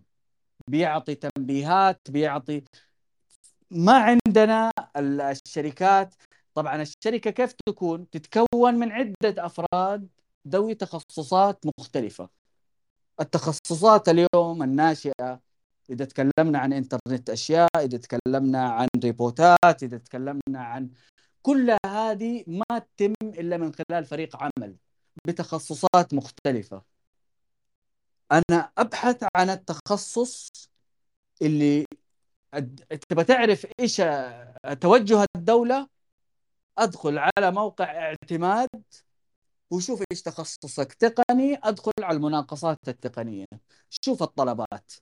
بيعطي تنبيهات بيعطي ما عندنا الشركات. طبعا الشركة كيف تكون؟ تتكون من عدة أفراد ذوي تخصصات مختلفة. التخصصات اليوم الناشئة إذا تكلمنا عن إنترنت أشياء إذا تكلمنا عن ريبوتات إذا تكلمنا عن كل هذه ما تتم إلا من خلال فريق عمل بتخصصات مختلفة. أنا أبحث عن التخصص اللي تبى تعرف إيش توجه الدولة؟ أدخل على موقع اعتماد وشوف إيش تخصصك تقني أدخل على المناقصات التقنية. شوف الطلبات.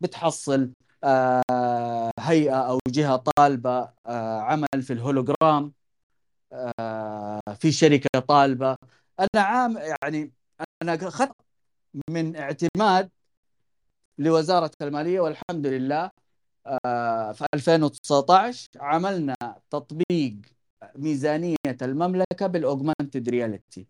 بتحصل آه هيئة أو جهة طالبة آه عمل في الهولوجرام آه في شركة طالبة. أنا عام يعني أنا أخذت من اعتماد لوزارة المالية والحمد لله في 2019 عملنا تطبيق ميزانية المملكة بالأوجمانتد رياليتي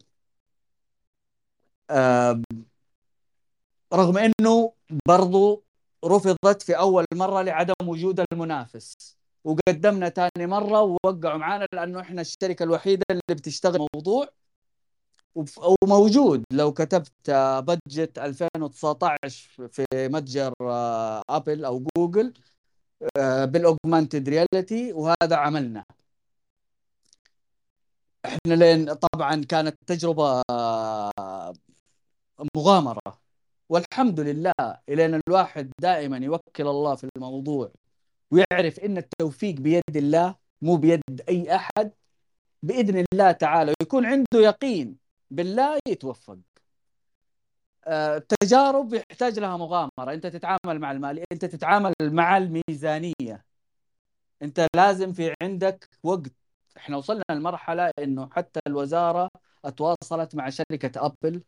رغم أنه برضو رفضت في أول مرة لعدم وجود المنافس. وقدمنا ثاني مرة ووقعوا معنا لأنه إحنا الشركة الوحيدة اللي بتشتغل موضوع. وموجود. لو كتبت بادجت 2019 في متجر ابل أو جوجل بال augmented reality وهذا عملنا. إحنا لين طبعا كانت تجربة مغامرة. والحمد لله لأن الواحد دائما يوكل الله في الموضوع ويعرف إن التوفيق بيد الله مو بيد أي أحد. بإذن الله تعالى ويكون عنده يقين بالله يتوفق. التجارب آه، يحتاج لها مغامرة. أنت تتعامل مع المال أنت تتعامل مع الميزانية. أنت لازم في عندك وقت. إحنا وصلنا لمرحلة إنه حتى الوزارة تواصلت مع شركة أبل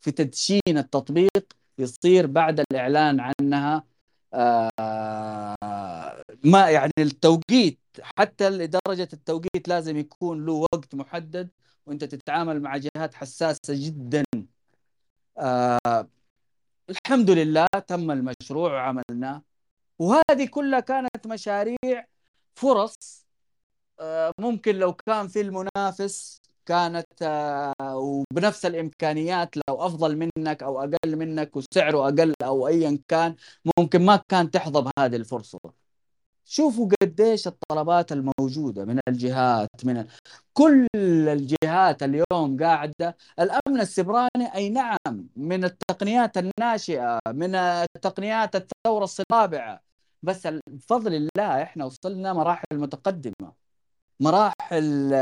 في تدشين التطبيق. يصير بعد الإعلان عنها آه، ما يعني التوقيت حتى لدرجة التوقيت لازم يكون له وقت محدد وأنت تتعامل مع جهات حساسة جدا. آه الحمد لله تم المشروع وعملناه وهذه كلها كانت مشاريع فرص آه ممكن لو كان في المنافس كانت آه وبنفس الإمكانيات لو أفضل منك أو أقل منك وسعره أقل أو ايا كان ممكن ما كان تحظى بهذه الفرصة. شوفوا قديش الطلبات الموجودة من الجهات من كل الجهات اليوم قاعدة. الأمن السيبراني أي نعم من التقنيات الناشئة من تقنيات الثورة الرابعة بس بفضل الله إحنا وصلنا مراحل متقدمة. مراحل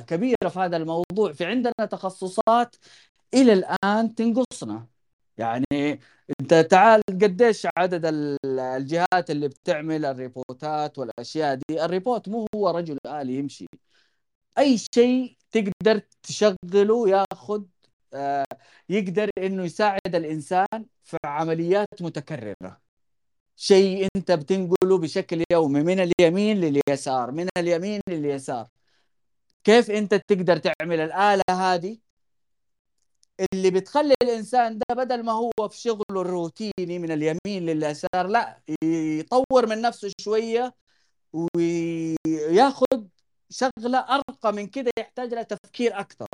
كبيرة في هذا الموضوع في عندنا تخصصات إلى الآن تنقصنا. يعني أنت تعال قديش عدد الجهات اللي بتعمل الروبوتات والأشياء دي. الروبوت مو هو رجل آلي يمشي. أي شيء تقدر تشغله ياخذ آه يقدر إنه يساعد الإنسان في عمليات متكررة. شيء أنت بتنقله بشكل يومي من اليمين لليسار من اليمين لليسار. كيف انت تقدر تعمل الآلة هذه؟ اللي بتخلي الإنسان ده بدل ما هو في شغله الروتيني من اليمين لليسار لا يطور من نفسه شوية وياخذ شغلة أرقى من كده يحتاج لها تفكير أكثر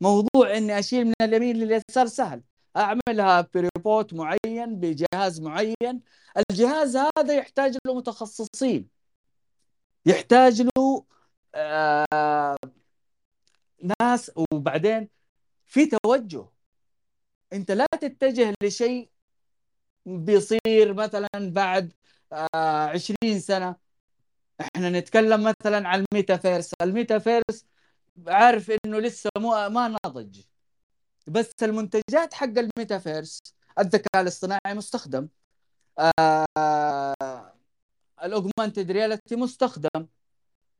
موضوع إني أشيل من اليمين لليسار سهل. أعملها بريبوت معين بجهاز معين. الجهاز هذا يحتاج له متخصصين. يحتاج له آه ناس وبعدين في توجه. انت لا تتجه لشيء بيصير مثلا بعد آه 20 سنة. إحنا نتكلم مثلا عن الميتافيرس. الميتافيرس عارف إنه لسه مو ما نضج بس المنتجات حق الميتافيرس الذكاء الاصطناعي مستخدم. آه ال augmented reality مستخدم.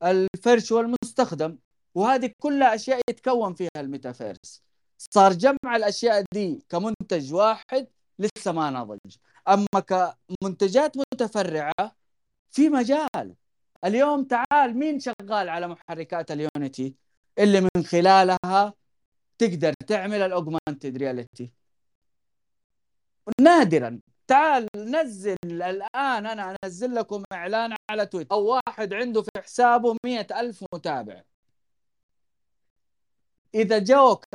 ال virtual مستخدم وهذه كلها أشياء يتكون فيها الميتافيرس. صار جمع الأشياء دي كمنتج واحد لسه ما نضج. أما كمنتجات متفرعة في مجال. اليوم تعال مين شغال على محركات اليونيتي؟ اللي من خلالها تقدر تعمل ال augmented reality نادرا. تعال نزل الآن أنا أنزل لكم إعلان على تويتر. أو واحد عنده في حسابه مئة ألف متابع. إذا جوك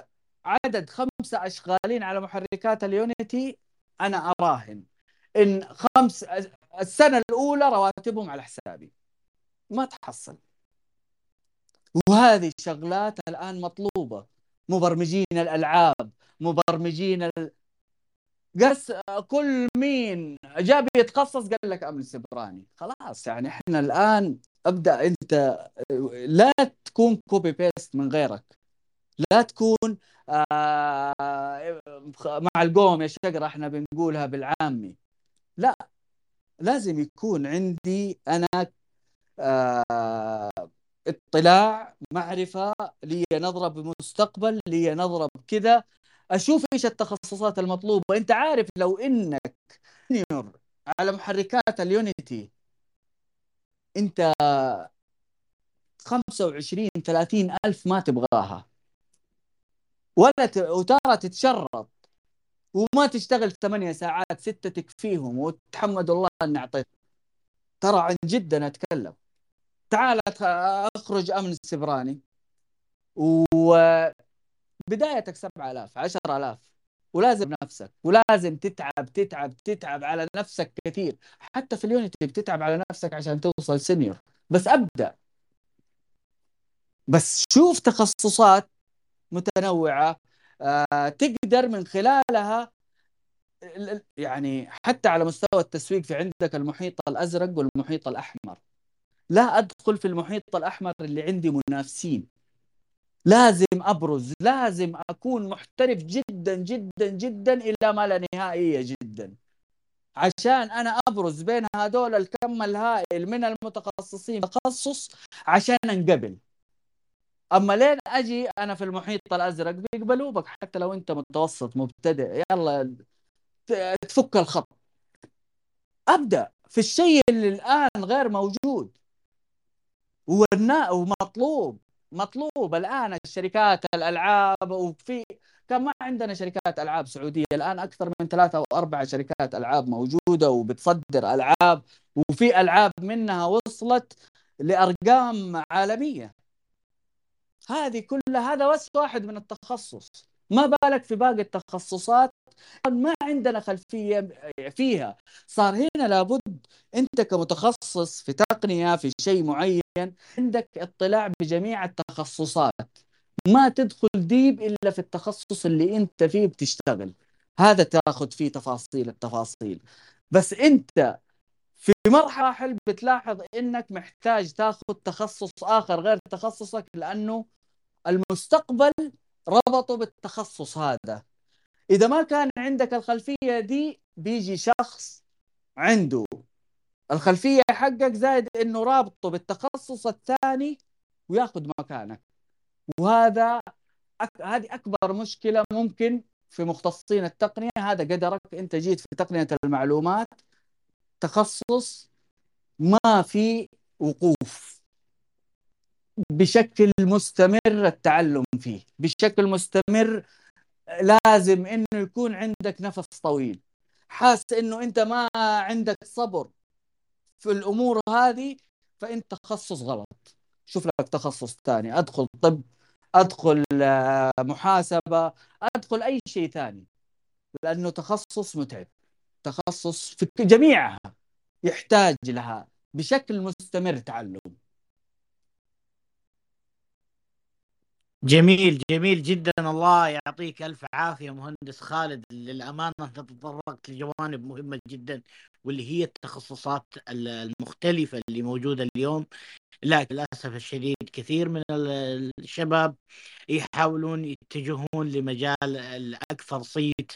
عدد خمسة أشغالين على محركات اليونيتي أنا أراهن. إن خمس السنة الأولى رواتبهم على حسابي. ما تحصل. وهذه الشغلات الآن مطلوبة. مبرمجين الألعاب مبرمجين. قس كل مين؟ جاب يتخصص قال لك أمن سبراني خلاص يعني إحنا الآن أبدأ أنت لا تكون copy paste من غيرك. لا تكون آه مع القوم يا شقرة إحنا بنقولها بالعامي. لا لازم يكون عندي أنا آه اطلاع معرفة لي نظرة بمستقبل لي نظرة بكذا. أشوف إيش التخصصات المطلوبة. أنت عارف لو إنك على محركات اليونيتي أنت 25 30 ألف ما تبغاها. ولا ت... وترى تتشرط. وما تشتغل ثمانية ساعات ستة تكفيهم وتحمد الله إني أعطيت. ترى عن جد أنا أتكلم. تعال أخرج أمن السبراني وبدايتك 7000 10000 ولازم نفسك ولازم تتعب تتعب تتعب على نفسك كثير. حتى في اليونيتي بتتعب على نفسك عشان توصل سينيور بس أبدأ. بس شوف تخصصات متنوعة آه، تقدر من خلالها يعني حتى على مستوى التسويق في عندك المحيط الأزرق والمحيط الأحمر. لا أدخل في المحيط الأحمر اللي عندي منافسين. لازم أبرز لازم أكون محترف جدا جدا جدا إلى ما لا نهائية جدا. عشان أنا أبرز بين هذول الكم الهائل من المتخصصين تخصص عشان أنقبل. أما لين أجي أنا في المحيط الأزرق بيقبلوا بك حتى لو أنت متوسط مبتدئ يلا تفك الخط. أبدأ في الشيء اللي الآن غير موجود. ومطلوب. مطلوب الآن الشركات الألعاب وفي كان ما عندنا شركات ألعاب سعودية الآن أكثر من ثلاثة أو أربعة شركات ألعاب موجودة وبتصدر ألعاب وفي ألعاب منها وصلت لأرقام عالمية. هذه كلها هذا بس واحد من التخصص. ما بالك في باقي التخصصات؟ ما عندنا خلفية فيها. صار هنا لابد أنت كمتخصص في تقنية في شيء معين عندك اطلاع بجميع التخصصات. ما تدخل ديب إلا في التخصص اللي أنت فيه بتشتغل. هذا تاخذ فيه تفاصيل التفاصيل. بس أنت في مراحل بتلاحظ إنك محتاج تاخذ تخصص آخر غير تخصصك لأنه المستقبل ربطه بالتخصص هذا. إذا ما كان عندك الخلفية دي بيجي شخص عنده. الخلفية حقك زائد إنه رابطه بالتخصص الثاني وياخذ مكانك. وهذا أك... هذه أكبر مشكلة ممكن في مختصين التقنية. هذا قدرك أنت جيت في تقنية المعلومات. تخصص ما في وقوف. بشكل مستمر التعلم فيه. بشكل مستمر لازم إنه يكون عندك نفس طويل. حاس إنه أنت ما عندك صبر في الأمور هذه فانت تخصص غلط. شوف لك تخصص ثاني. أدخل طب أدخل آه، محاسبة أدخل أي شيء ثاني. لأنه تخصص متعب. تخصص في جميعها يحتاج لها. بشكل مستمر تعلم. جميل جميل جدا. الله يعطيك ألف عافية مهندس خالد. للأمانة تطرقت لجوانب مهمة جدا واللي هي التخصصات المختلفة اللي موجودة اليوم. لكن للأسف الشديد كثير من الشباب يحاولون يتجهون لمجال الأكثر صيت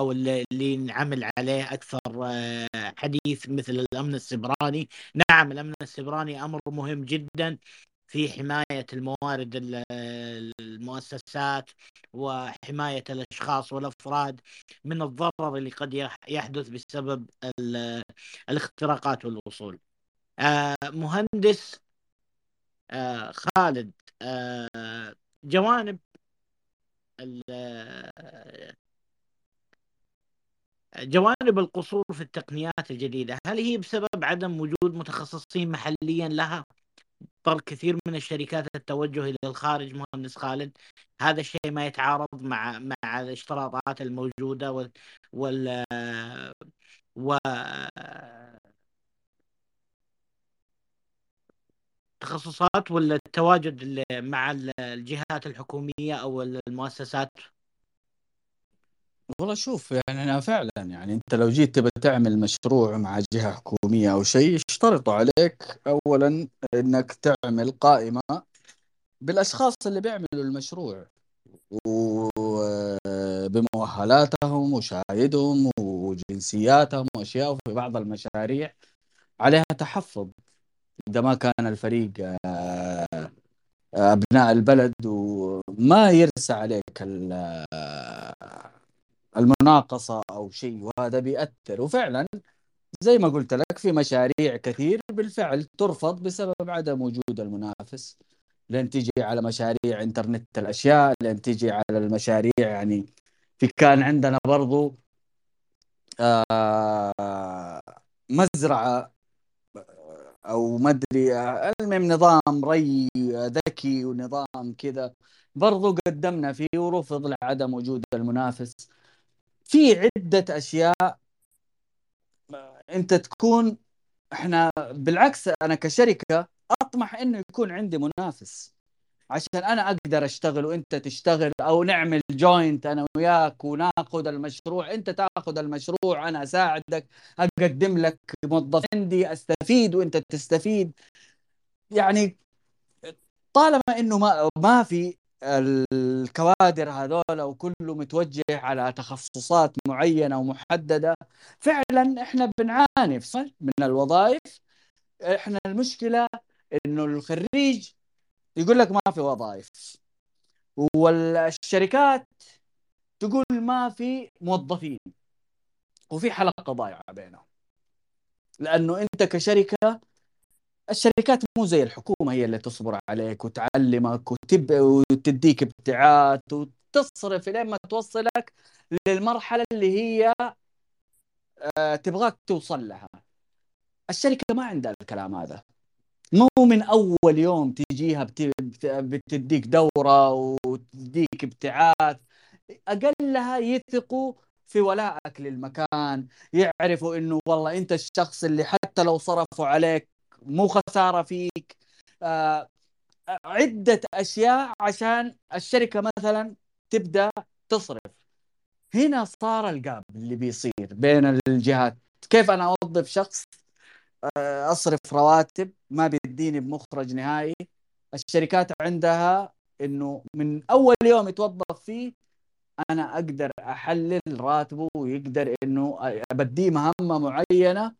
أو اللي نعمل عليه أكثر آه، حديث مثل الأمن السبراني. نعم الأمن السبراني أمر مهم جدا. في حماية الموارد المؤسسات وحماية الأشخاص والأفراد من الضرر اللي قد يحدث بسبب الاختراقات والوصول. آه، مهندس آه، خالد آه، جوانب جوانب القصور في التقنيات الجديدة. هل هي بسبب عدم وجود متخصصين محليا لها؟ اضطر كثير من الشركات التوجه إلى الخارج مهندس خالد. هذا الشيء ما يتعارض مع مع الاشتراطات الموجودة وال وال و تخصصات ولا التواجد مع الجهات الحكومية أو المؤسسات والله شوف يعني أنا فعلا يعني أنت لو جيت تبى تعمل مشروع مع جهة حكومية أو شيء يشترطوا عليك اولا إنك تعمل قائمة بالأشخاص اللي بيعملوا المشروع. وبمؤهلاتهم وشهايدهم وجنسياتهم وأشياء وفي بعض المشاريع عليها تحفظ. إذا ما كان الفريق آه، أبناء البلد وما يرسى عليك المناقصة أو شيء وهذا بيأثر. وفعلا زي ما قلت لك في مشاريع كثير بالفعل ترفض بسبب عدم وجود المنافس. لين تجي على مشاريع إنترنت الأشياء لين تجي على المشاريع يعني في كان عندنا برضو آه مزرعة أو ما أدري المهم نظام ري ذكي ونظام كذا. برضو قدمنا فيه ورفض لعدم وجود المنافس. في عدة أشياء أنت تكون إحنا بالعكس أنا كشركة أطمح إنه يكون عندي منافس. عشان أنا أقدر أشتغل وأنت تشتغل أو نعمل جوينت أنا وياك وناخذ المشروع أنت تاخذ المشروع أنا أساعدك أقدم لك موظف عندي أستفيد وأنت تستفيد. يعني طالما إنه ما ما في الكوادر هذول وكله متوجه على تخصصات معينة ومحددة. فعلا إحنا بنعاني من الوظائف. إحنا المشكلة إنه الخريج يقول لك ما في وظائف والشركات تقول ما في موظفين وفي حلقة ضايعة بينهم. لأنه أنت كشركة الشركات مو زي الحكومة هي اللي تصبر عليك وتعلمك وتب... وتديك ابتعاث وتصرف لين ما توصلك للمرحلة اللي هي آه، تبغاك توصل لها. الشركة ما عندها الكلام هذا. مو من أول يوم تجيها بتديك دورة وتديك ابتعاث أقلها يثقوا في ولائك للمكان يعرفوا إنه والله أنت الشخص اللي حتى لو صرفوا عليك مو خسارة فيك. آه عدة أشياء عشان الشركة مثلا تبدأ تصرف. هنا صار الجاب اللي بيصير بين الجهات. كيف أنا أوظف شخص؟ آه، أصرف رواتب ما بيديني بمخرج نهائي. الشركات عندها إنه من أول يوم يتوظف فيه أنا أقدر أحلل راتبه ويقدر إنه أبديه مهمة معينة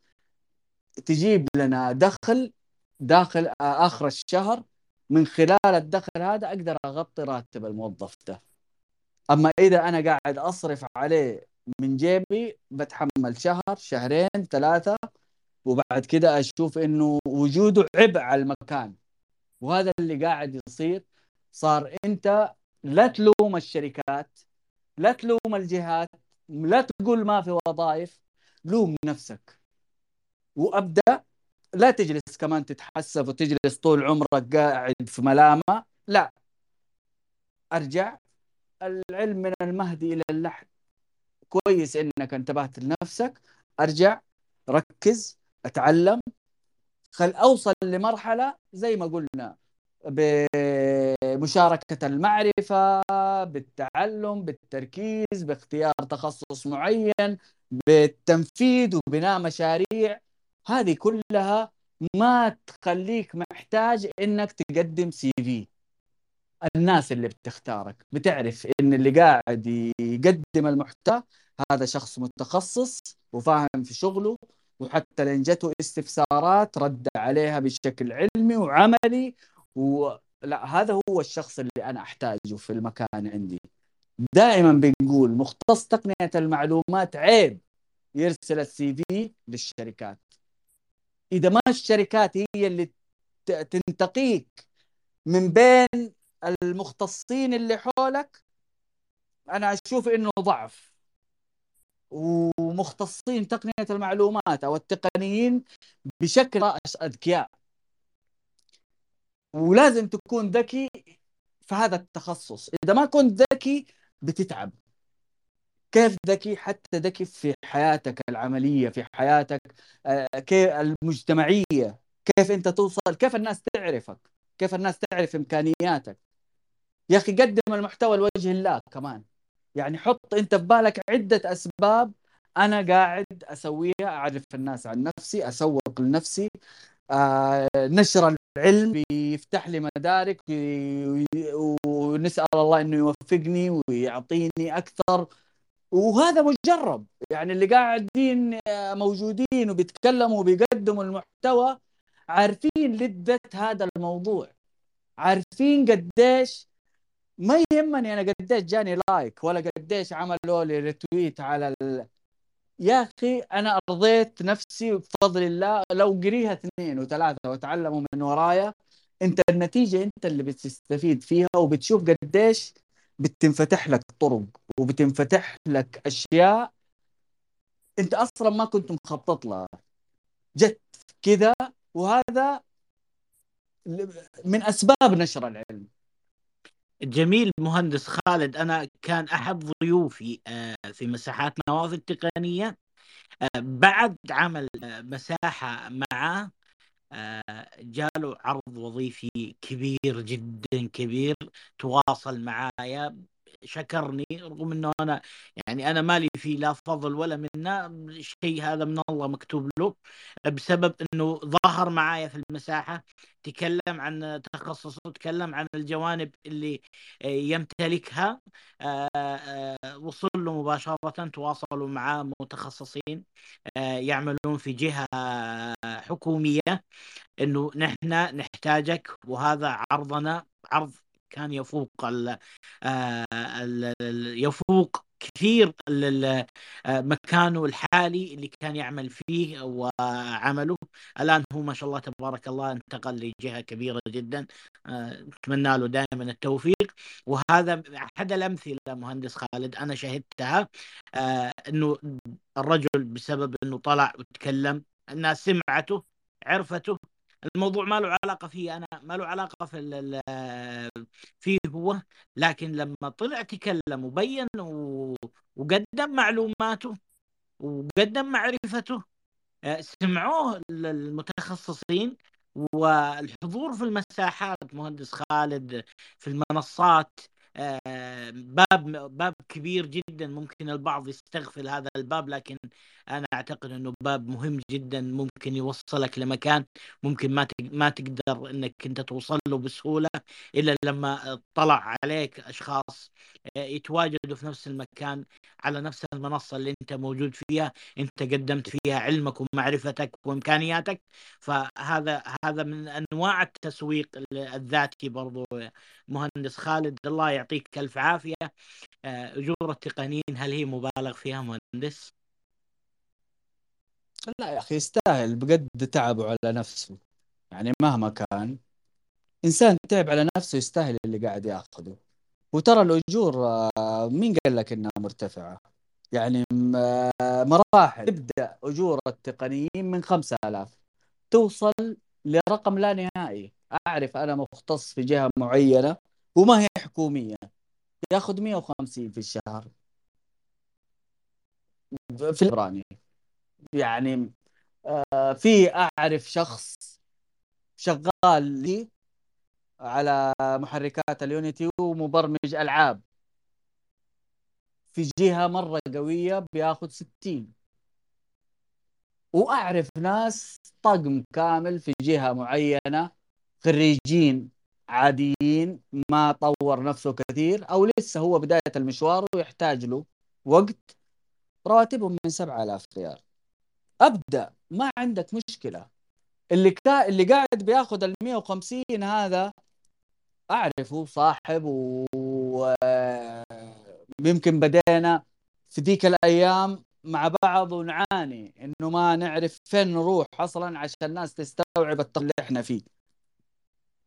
تجيب لنا دخل داخل آخر الشهر من خلال الدخل هذا أقدر أغطي راتب الموظف ده. أما إذا أنا قاعد أصرف عليه من جيبي بتحمل شهر شهرين ثلاثة وبعد كده أشوف إنه وجوده عبء على المكان. وهذا اللي قاعد يصير. صار أنت لا تلوم الشركات لا تلوم الجهات لا تقول ما في وظائف لوم نفسك. وأبدأ. لا تجلس كمان تتحسف وتجلس طول عمرك قاعد في ملامة. لا. أرجع. العلم من المهدي إلى اللحد. كويس إنك انتبهت لنفسك. أرجع. ركز. أتعلم. خل أوصل لمرحلة زي ما قلنا بمشاركة المعرفة بالتعلم بالتركيز باختيار تخصص معين بالتنفيذ وبناء مشاريع. هذه كلها ما تخليك محتاج إنك تقدم سي في الناس اللي بتختارك. بتعرف إن اللي قاعد يقدم المحتوى هذا شخص متخصص وفاهم في شغله وحتى لين جته استفسارات رد عليها بشكل علمي وعملي ولا هذا هو الشخص اللي أنا أحتاجه في المكان عندي. دائما بنقول مختص تقنية المعلومات عيب. يرسل السي في للشركات. إذا ما الشركات هي اللي تنتقيك من بين المختصين اللي حولك أنا أشوف إنه ضعف. ومختصين تقنية المعلومات أو التقنيين بشكل أذكياء. ولازم تكون ذكي في هذا التخصص. إذا ما كنت ذكي بتتعب. كيف ذكي حتى ذكي في حياتك العملية في حياتك آه، كيف المجتمعية. كيف أنت توصل كيف الناس تعرفك كيف الناس تعرف إمكانياتك. يا أخي قدم المحتوى لوجه الله كمان. يعني حط أنت في بالك عدة أسباب أنا قاعد أسويها أعرف الناس عن نفسي أسوق لنفسي آه نشر العلم بيفتح لي مدارك ونسأل الله إنه يوفقني ويعطيني أكثر. وهذا مجرب. يعني اللي قاعدين موجودين وبيتكلموا وبيقدموا المحتوى عارفين لذة هذا الموضوع. عارفين قديش ما يهمني أنا قديش جاني like ولا قديش عملوا لي retweet على ال... يا أخي أنا أرضيت نفسي بفضل الله. لو قريها اثنين وثلاثة وتعلموا من ورايا أنت النتيجة أنت اللي بتستفيد فيها وبتشوف قديش بتنفتح لك طرق وبتنفتح لك أشياء أنت أصلا ما كنت مخطط لها. جت كذا وهذا من أسباب نشر العلم. جميل مهندس خالد أنا كان احد ضيوفي آه، في مساحات نوافذ تقنيه آه، بعد عمل آه، مساحة معه جاله عرض وظيفي كبير جدا كبير تواصل معايا شكرني رغم إنه أنا يعني أنا مالي فيه لا فضل ولا منه الشيء هذا من الله مكتوب له بسبب إنه ظهر معايا في المساحة تكلم عن تخصصه تكلم عن الجوانب اللي يمتلكها آه، آه، وصل له مباشرة تواصلوا معاه متخصصين آه، يعملون في جهة حكومية إنه نحن نحتاجك وهذا عرضنا عرض كان يفوق ال ال يفوق كثير مكانه الحالي اللي كان يعمل فيه وعمله. الآن هو ما شاء الله تبارك الله انتقل لجهة كبيرة جدا. اتمنى له دائما التوفيق. وهذا أحد الأمثلة مهندس خالد أنا شهدتها إنه الرجل بسبب إنه طلع وتكلم الناس سمعته عرفته الموضوع ما له علاقة فيه أنا ما له علاقة في فيه هو. لكن لما طلع تكلم وبين وقدم معلوماته وقدم معرفته آه، سمعوه المتخصصين والحضور في المساحات مهندس خالد في المنصات باب باب كبير جدا ممكن البعض يستغفل هذا الباب لكن أنا أعتقد إنه باب مهم جدا ممكن يوصلك لمكان ممكن ما ما تقدر إنك أنت توصل له بسهولة إلا لما طلع عليك أشخاص آه، يتواجدوا في نفس المكان على نفس المنصة اللي أنت موجود فيها أنت قدمت فيها علمك ومعرفتك وإمكانياتك. فهذا هذا من أنواع التسويق الذاتي برضو مهندس خالد الله يعطيك ألف عافية. آه، أجور التقنيين هل هي مبالغ فيها مهندس؟ لا يا أخي يستاهل بقد تعبه على نفسه. يعني مهما كان إنسان تعب على نفسه يستاهل اللي قاعد ياخذه. وترى الأجور آه، مين قال لك إنها مرتفعة؟ يعني آه، مراحل. تبدأ أجور التقنيين من 5000 توصل لرقم لا نهائي. أعرف أنا مختص في جهة معينة وما هي حكومية؟ ياخذ 150 في الشهر. في البراني يعني آه، في أعرف شخص شغال لي على محركات اليونيتي ومبرمج ألعاب. في جهة مرة قوية بياخذ 60 وأعرف ناس طقم كامل في جهة معينة خريجين عاديين ما طور نفسه كثير أو لسه هو بداية المشوار ويحتاج له وقت رواتبهم من 7000 ريال. أبدأ ما عندك مشكلة. اللي كا اللي قاعد بياخذ ال 150 هذا أعرفه صاحب و يمكن بدينا في ذيك الأيام مع بعض ونعاني إنه ما نعرف فين نروح أصلا عشان الناس تستوعب الطريق اللي إحنا فيه.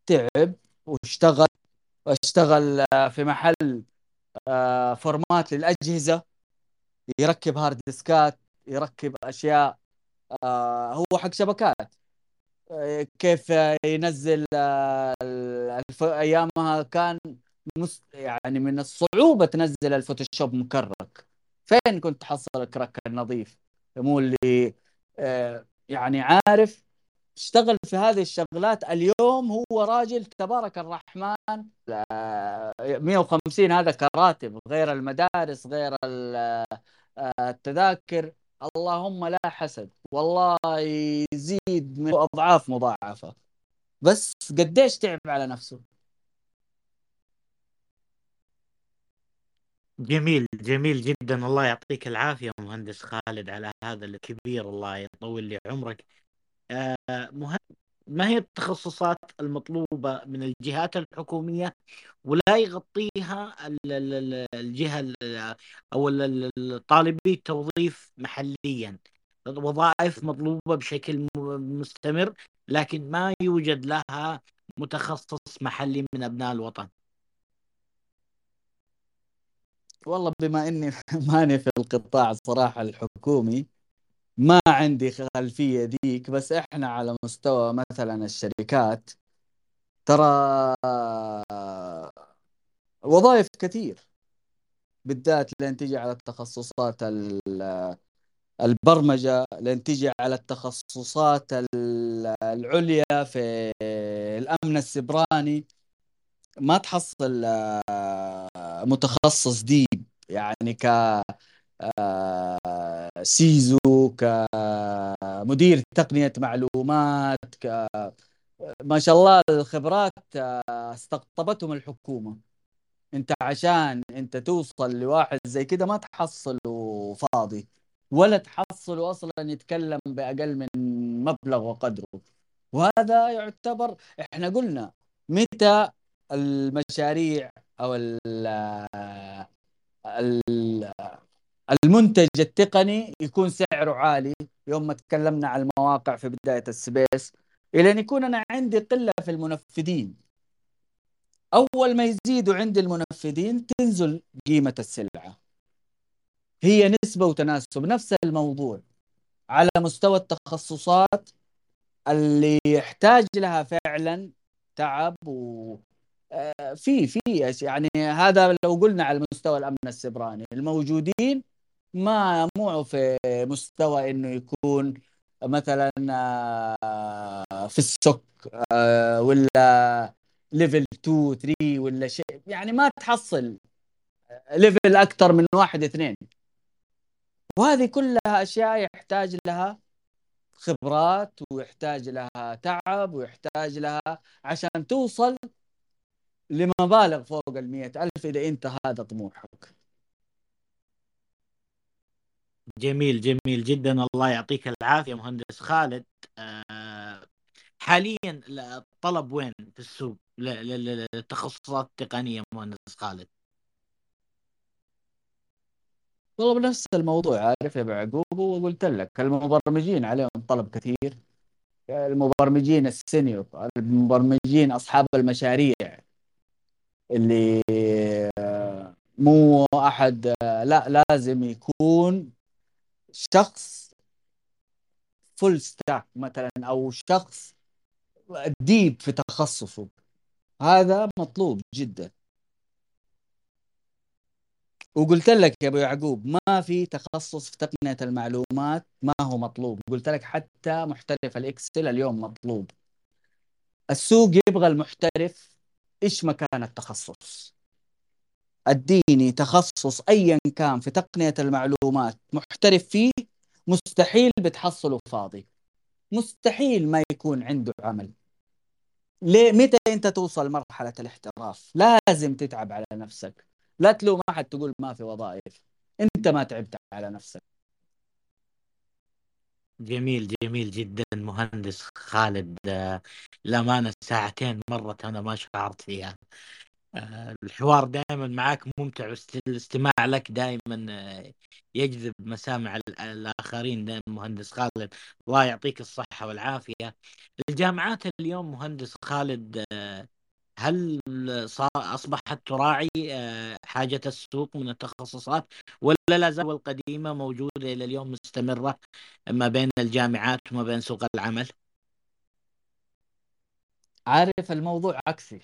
تعب واشتغل واشتغل في محل آه، format للأجهزة يركب hard disk ات يركب أشياء آه، هو حق شبكات آه، كيف ينزل. أيامها كان. يعني من الصعوبة تنزل الفوتوشوب مكرك فين كنت تحصل الكراك النظيف مو اللي يعني عارف اشتغل في هذه الشغلات اليوم هو راجل تبارك الرحمن 150 هذا كراتب غير المدارس غير التذاكر. اللهم لا حسد والله يزيد من أضعاف مضاعفة. بس قديش تعب على نفسه؟ جميل جميل جدا. الله يعطيك العافية مهندس خالد على هذا الكبير الله يطول لي عمرك. آه، مهم. ما هي التخصصات المطلوبة من الجهات الحكومية ولا يغطيها الجهة أو الطالبي التوظيف محليا. وظائف مطلوبة بشكل مستمر لكن ما يوجد لها متخصص محلي من أبناء الوطن. والله بما إني ماني في القطاع الصراحه الحكومي ما عندي خلفية ذيك بس إحنا على مستوى مثلا الشركات ترى وظائف كثير بالذات لين تجي على التخصصات البرمجة لين تجي على التخصصات العليا في الأمن السيبراني ما تحصل متخصص deep يعني ك آه، CISO كمدير تقنية معلومات ك ما شاء الله الخبرات آه، استقطبتهم الحكومة. انت عشان انت توصل لواحد زي كده ما تحصله فاضي ولا تحصله أصلا يتكلم بأقل من مبلغ وقدره. وهذا يعتبر إحنا قلنا متى المشاريع أو المنتج التقني يكون سعره عالي يوم ما تكلمنا عن المواقع في بداية السبيس إلى أن يكون أنا عندي قلة في المنفذين. أول ما يزيدوا عند المنفذين تنزل قيمة السلعة. هي نسبة وتناسب نفس الموضوع. على مستوى التخصصات اللي يحتاج لها فعلا تعب و آه، في في يعني هذا لو قلنا على مستوى الأمن السبراني الموجودين ما مو في مستوى إنه يكون مثلا آه، في ال SOC آه، ولا level 2 3 ولا شيء. يعني ما تحصل level أكثر من واحد اثنين. وهذه كلها أشياء يحتاج لها خبرات ويحتاج لها تعب ويحتاج لها عشان توصل لمبالغ فوق المية ألف إذا أنت هذا طموحك. جميل جميل جدا. الله يعطيك العافية مهندس خالد. آه، حاليا الطلب وين في السوق؟ للتخصصات التقنية مهندس خالد. والله بنفس الموضوع. عارف يا أبو وقلت لك المبرمجين عليهم طلب كثير. المبرمجين السينيور المبرمجين أصحاب المشاريع اللي آه، مو أحد آه، لا لازم يكون شخص full stack مثلا أو شخص deep في تخصصه. هذا مطلوب جدا. وقلت لك يا أبو يعقوب ما في تخصص في تقنية المعلومات ما هو مطلوب. قلت لك حتى محترف الإكسل اليوم مطلوب. السوق يبغى المحترف إيش مكان التخصص؟ اديني تخصص ايا كان في تقنية المعلومات محترف فيه مستحيل بتحصله فاضي. مستحيل ما يكون عنده عمل. ليه؟ متى أنت توصل مرحلة الاحتراف؟ لازم تتعب على نفسك. لا تلوم أحد تقول ما في وظائف. أنت ما تعبت على نفسك. جميل جميل جدا مهندس خالد. الأمانة ساعتين مرت أنا ما شعرت فيها. آه، الحوار دائما معك ممتع والاستماع لك دائما آه، يجذب مسامع الآخرين دائما مهندس خالد. الله يعطيك الصحة والعافية. الجامعات اليوم مهندس خالد آه، هل أصبحت تراعي حاجة السوق من التخصصات ولا لا زال القديمة موجودة إلى اليوم مستمرة ما بين الجامعات وما بين سوق العمل؟ عارف الموضوع عكسي.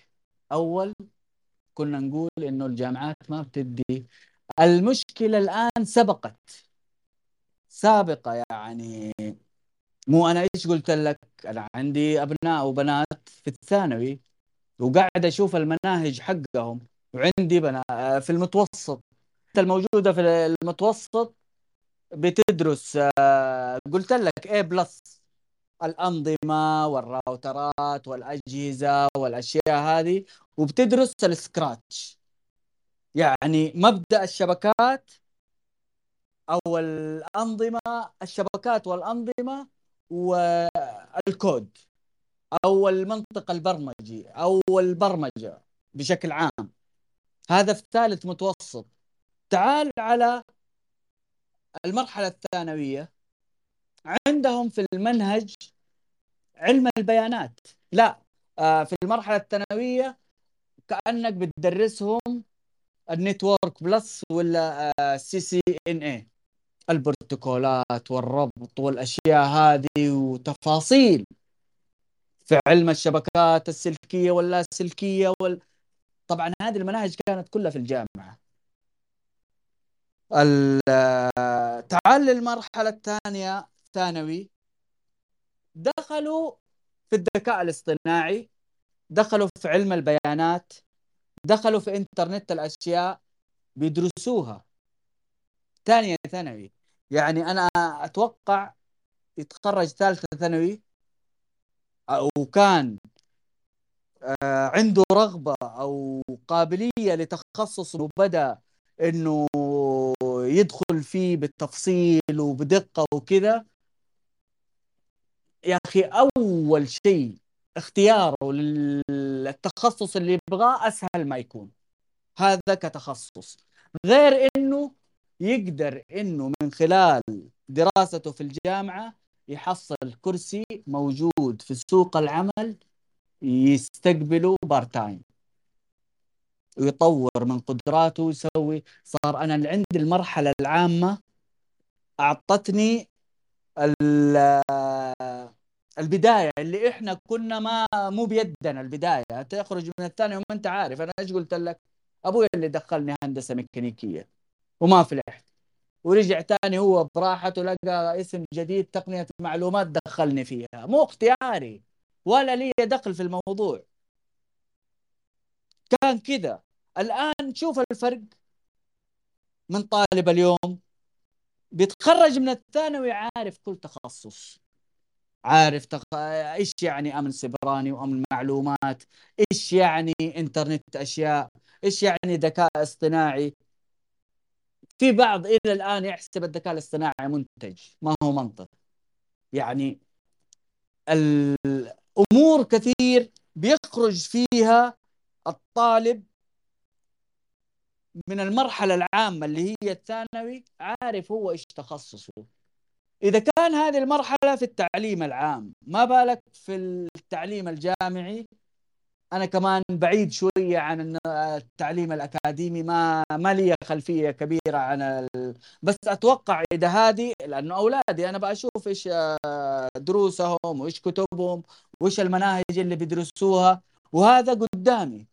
أول كنا نقول إنه الجامعات ما بتدي. المشكلة الآن سبقت. سابقة يعني. مو أنا إيش قلت لك؟ أنا عندي أبناء وبنات في الثانوي وقاعد أشوف المناهج حقهم وعندي بنات في المتوسط. الموجودة في المتوسط بتدرس آه، قلت لك A plus الأنظمة والراوترات والأجهزة والأشياء هذه وبتدرس ال Scratch يعني مبدأ الشبكات أو الأنظمة الشبكات والأنظمة والكود أو المنطق البرمجي أو البرمجة بشكل عام. هذا في ثالث متوسط. تعال على المرحلة الثانوية. عندهم في المنهج علم البيانات. لا آه في المرحلة الثانوية كأنك بتدرسهم ال Network plus ولا CCNA البروتوكولات والربط والأشياء هذه وتفاصيل في علم الشبكات السلكية واللاسلكيه وال... طبعا هذه المناهج كانت كلها في الجامعة. تعال للمرحلة الثانية ثانوي. دخلوا في الذكاء الاصطناعي دخلوا في علم البيانات دخلوا في انترنت الأشياء بيدرسوها. ثانية ثانوي يعني أنا أتوقع يتخرج ثالثة ثانوي وكان آه، عنده رغبة أو قابلية لتخصص وبدأ إنه يدخل فيه بالتفصيل وبدقة وكذا يا أخي أول شيء اختياره للتخصص اللي يبغاه أسهل ما يكون. هذا كتخصص. غير إنه يقدر إنه من خلال دراسته في الجامعة يحصل كرسي موجود في سوق العمل يستقبله part time ويطور من قدراته ويسوي صار أنا عندي المرحلة العامة أعطتني البداية اللي إحنا كنا ما مو بيدنا البداية. تخرج من الثاني وما أنت عارف. أنا إيش قلت لك؟ أبوي اللي دخلني هندسة ميكانيكية وما فلحت. ورجع تاني هو براحته لقى اسم جديد تقنية معلومات دخلني فيها. مو اختياري ولا لي دخل في الموضوع. كان كذا. الآن شوف الفرق من طالب اليوم. بيتخرج من الثانوي عارف كل تخصص. عارف تخ... إيش يعني أمن سيبراني وأمن معلومات؟ إيش يعني إنترنت أشياء؟ إيش يعني ذكاء اصطناعي؟ في بعض إلى الآن يحسب الذكاء الاصطناعي منتج ما هو منطق. يعني الأمور كثير بيخرج فيها الطالب من المرحلة العامة اللي هي الثانوي عارف هو إيش تخصصه. إذا كان هذه المرحلة في التعليم العام ما بالك في التعليم الجامعي؟ أنا كمان بعيد شوية عن التعليم الأكاديمي ما ما لي خلفية كبيرة عن ال... بس أتوقع إذا هذه لأنه أولادي أنا بشوف إيش آه، دروسهم وإيش كتبهم وإيش المناهج اللي بيدرسوها وهذا قدامي.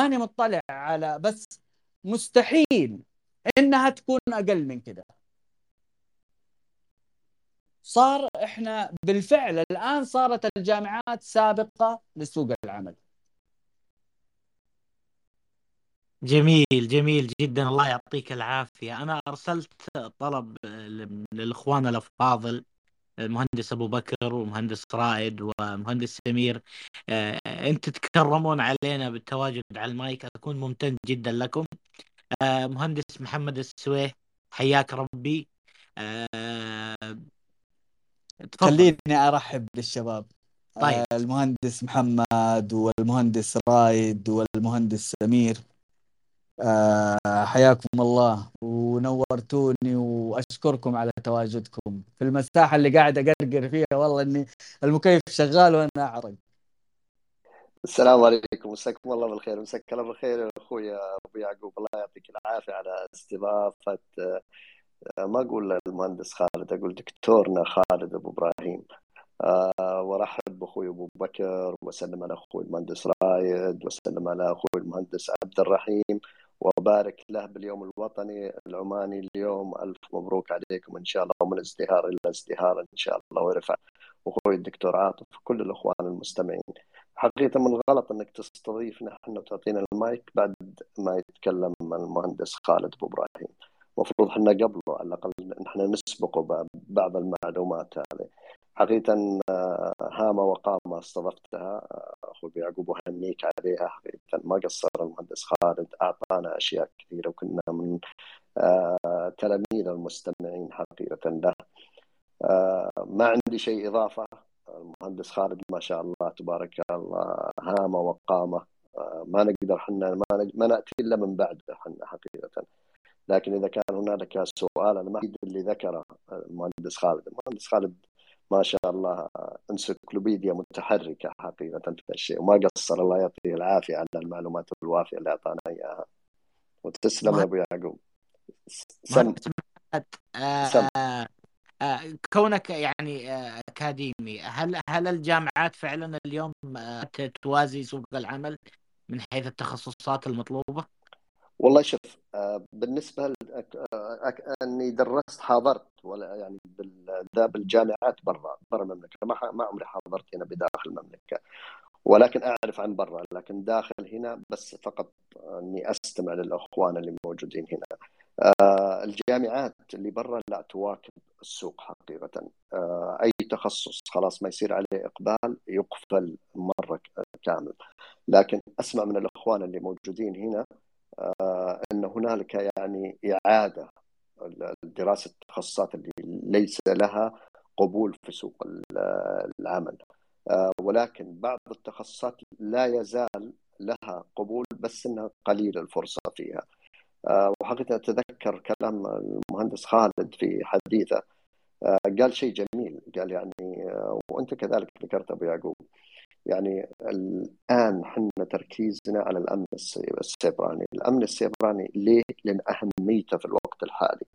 ماني مطلع على بس مستحيل إنها تكون أقل من كده. صار إحنا بالفعل الآن صارت الجامعات سابقة لسوق العمل. جميل جميل جدا. الله يعطيك العافية. أنا أرسلت طلب للإخوان الأفاضل المهندس أبو بكر ومهندس رائد ومهندس سمير. آه، انت تكرمون علينا بالتواجد على المايك. أكون ممتن جدا لكم. آه، مهندس محمد السويح حياك ربي. آه، خليني أرحب بالشباب. طيب. المهندس محمد والمهندس رايد والمهندس سمير. آه حياكم الله ونورتوني وأشكركم على تواجدكم. في المساحة اللي قاعد أقرقر فيها والله إني المكيف شغال وأنا أعرق. السلام عليكم. مساكم الله بالخير. مساك الله بالخير يا أخوي أبو يعقوب. الله يعطيك العافية على استضافة آه، ما أقول المهندس خالد أقول دكتورنا خالد أبو إبراهيم. آه، وأرحب بأخوي أبو بكر وأسلم على أخوي المهندس رايد وأسلم على أخوي المهندس عبد الرحيم. وبارك له باليوم الوطني العماني اليوم. ألف مبروك عليكم إن شاء الله ومن ازدهار إلى ازدهار إن شاء الله ويرفع أخوي الدكتور عاطف وكل الأخوان المستمعين. حقيقة من الغلط أنك تستضيفنا إحنا وتعطينا المايك بعد ما يتكلم المهندس خالد أبو إبراهيم. المفروض إحنا قبله على الأقل إحنا نسبقه بعض المعلومات هذه. حقيقة آه، هامة وقامة استضفتها آه، أخوي يعقوب وهنيك عليها. حقيقة ما قصر المهندس خالد أعطانا أشياء كثيرة وكنا من آه، تلاميذ المستمعين حقيقة له. ما عندي شيء إضافة. المهندس خالد ما شاء الله تبارك الله هامة وقامة. ما نقدر حنا ما, ما نأتي إلا من بعده حنا حقيقة. لكن إذا كان هنالك سؤال أنا ما اللي ذكره المهندس خالد. المهندس خالد ما شاء الله انسيكلوبيديا متحركة حقيقة في الشيء وما قصر الله يعطيه العافية على المعلومات الوافية اللي أعطانا إياها. وتسلم يا أبو يعقوب. سم. آه آه كونك يعني آه أكاديمي هل هل الجامعات فعلا اليوم توازي سوق العمل من حيث التخصصات المطلوبة؟ والله شوف آه، بالنسبة أني درست حاضرت ولا يعني بالجامعات برا برا المملكة. ما ما عمري حاضرت هنا بداخل المملكة ولكن أعرف عن برا لكن داخل هنا بس فقط أني أستمع للإخوان اللي موجودين هنا. آه، الجامعات اللي برا لا تواكب السوق حقيقة. آه، أي تخصص خلاص ما يصير عليه إقبال يقفل مرة كامل. لكن أسمع من الإخوان اللي موجودين هنا آه، إن هنالك يعني إعادة دراسه التخصصات اللي ليس لها قبول في سوق العمل. آه، ولكن بعض التخصصات لا يزال لها قبول بس إنها قليل الفرصة فيها. آه، وحقيقة أتذكر كلام المهندس خالد في حديثه. قال شيء جميل. قال يعني وأنت كذلك ذكرت أبو يعقوب. يعني الآن إحنا تركيزنا على الأمن السيبراني، الأمن السيبراني ليه؟ لأن أهميته في الوقت الحالي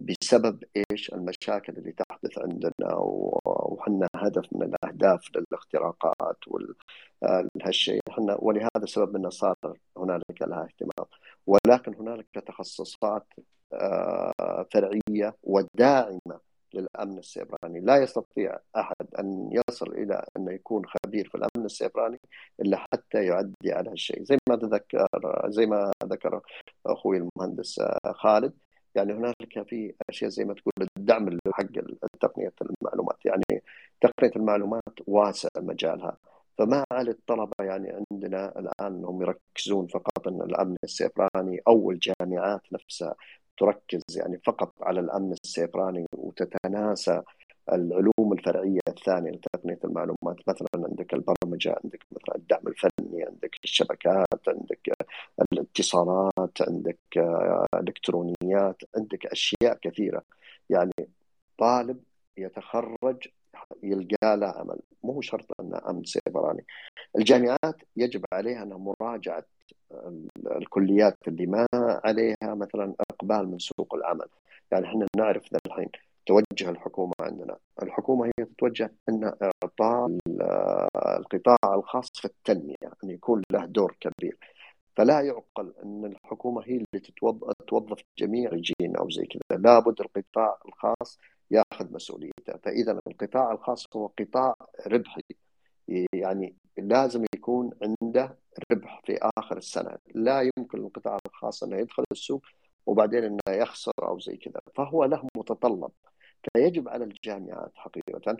بسبب إيش؟ المشاكل اللي تحدث عندنا وحنا هدف من الأهداف للاختراقات وهالشيء إحنا ولهذا السبب إنه صار هنالك لها اهتمام ولكن هنالك تخصصات آه، فرعية وداعمة للأمن السيبراني، لا يستطيع أحد أن يصل إلى انه يكون خبير في الأمن السيبراني إلا حتى يعدي على هالشيء، زي ما تذكر زي ما ذكر أخوي المهندس خالد يعني هنالك في أشياء زي ما تقول الدعم حق تقنية المعلومات، يعني تقنية المعلومات واسع مجالها، فما على الطلبة يعني عندنا الآن أنهم يركزون فقط أن الأمن السيبراني أو الجامعات نفسها تركز يعني فقط على الأمن السيبراني وتتناسى العلوم الفرعية الثانية لتقنية المعلومات. مثلا عندك البرمجة عندك مثلا الدعم الفني عندك الشبكات عندك الاتصالات عندك إلكترونيات عندك أشياء كثيرة. يعني طالب يتخرج يلقى له عمل. مو شرط انه امن سيبراني. الجامعات يجب عليها أنها مراجعة الكليات اللي ما عليها مثلا إقبال من سوق العمل. يعني إحنا نعرف الحين توجه الحكومة عندنا. الحكومة هي تتوجه إن إعطاء القطاع الخاص في التنمية أن يكون له دور كبير. فلا يعقل أن الحكومة هي اللي توظف جميع الجين أو زي كذا. لابد القطاع الخاص ياخذ مسؤوليته. فإذا القطاع الخاص هو قطاع ربحي. يعني لازم يكون عنده ربح في آخر السنة. لا يمكن للقطاع الخاص انه يدخل السوق وبعدين انه يخسر أو زي كذا. فهو له متطلب. فيجب على الجامعات حقيقة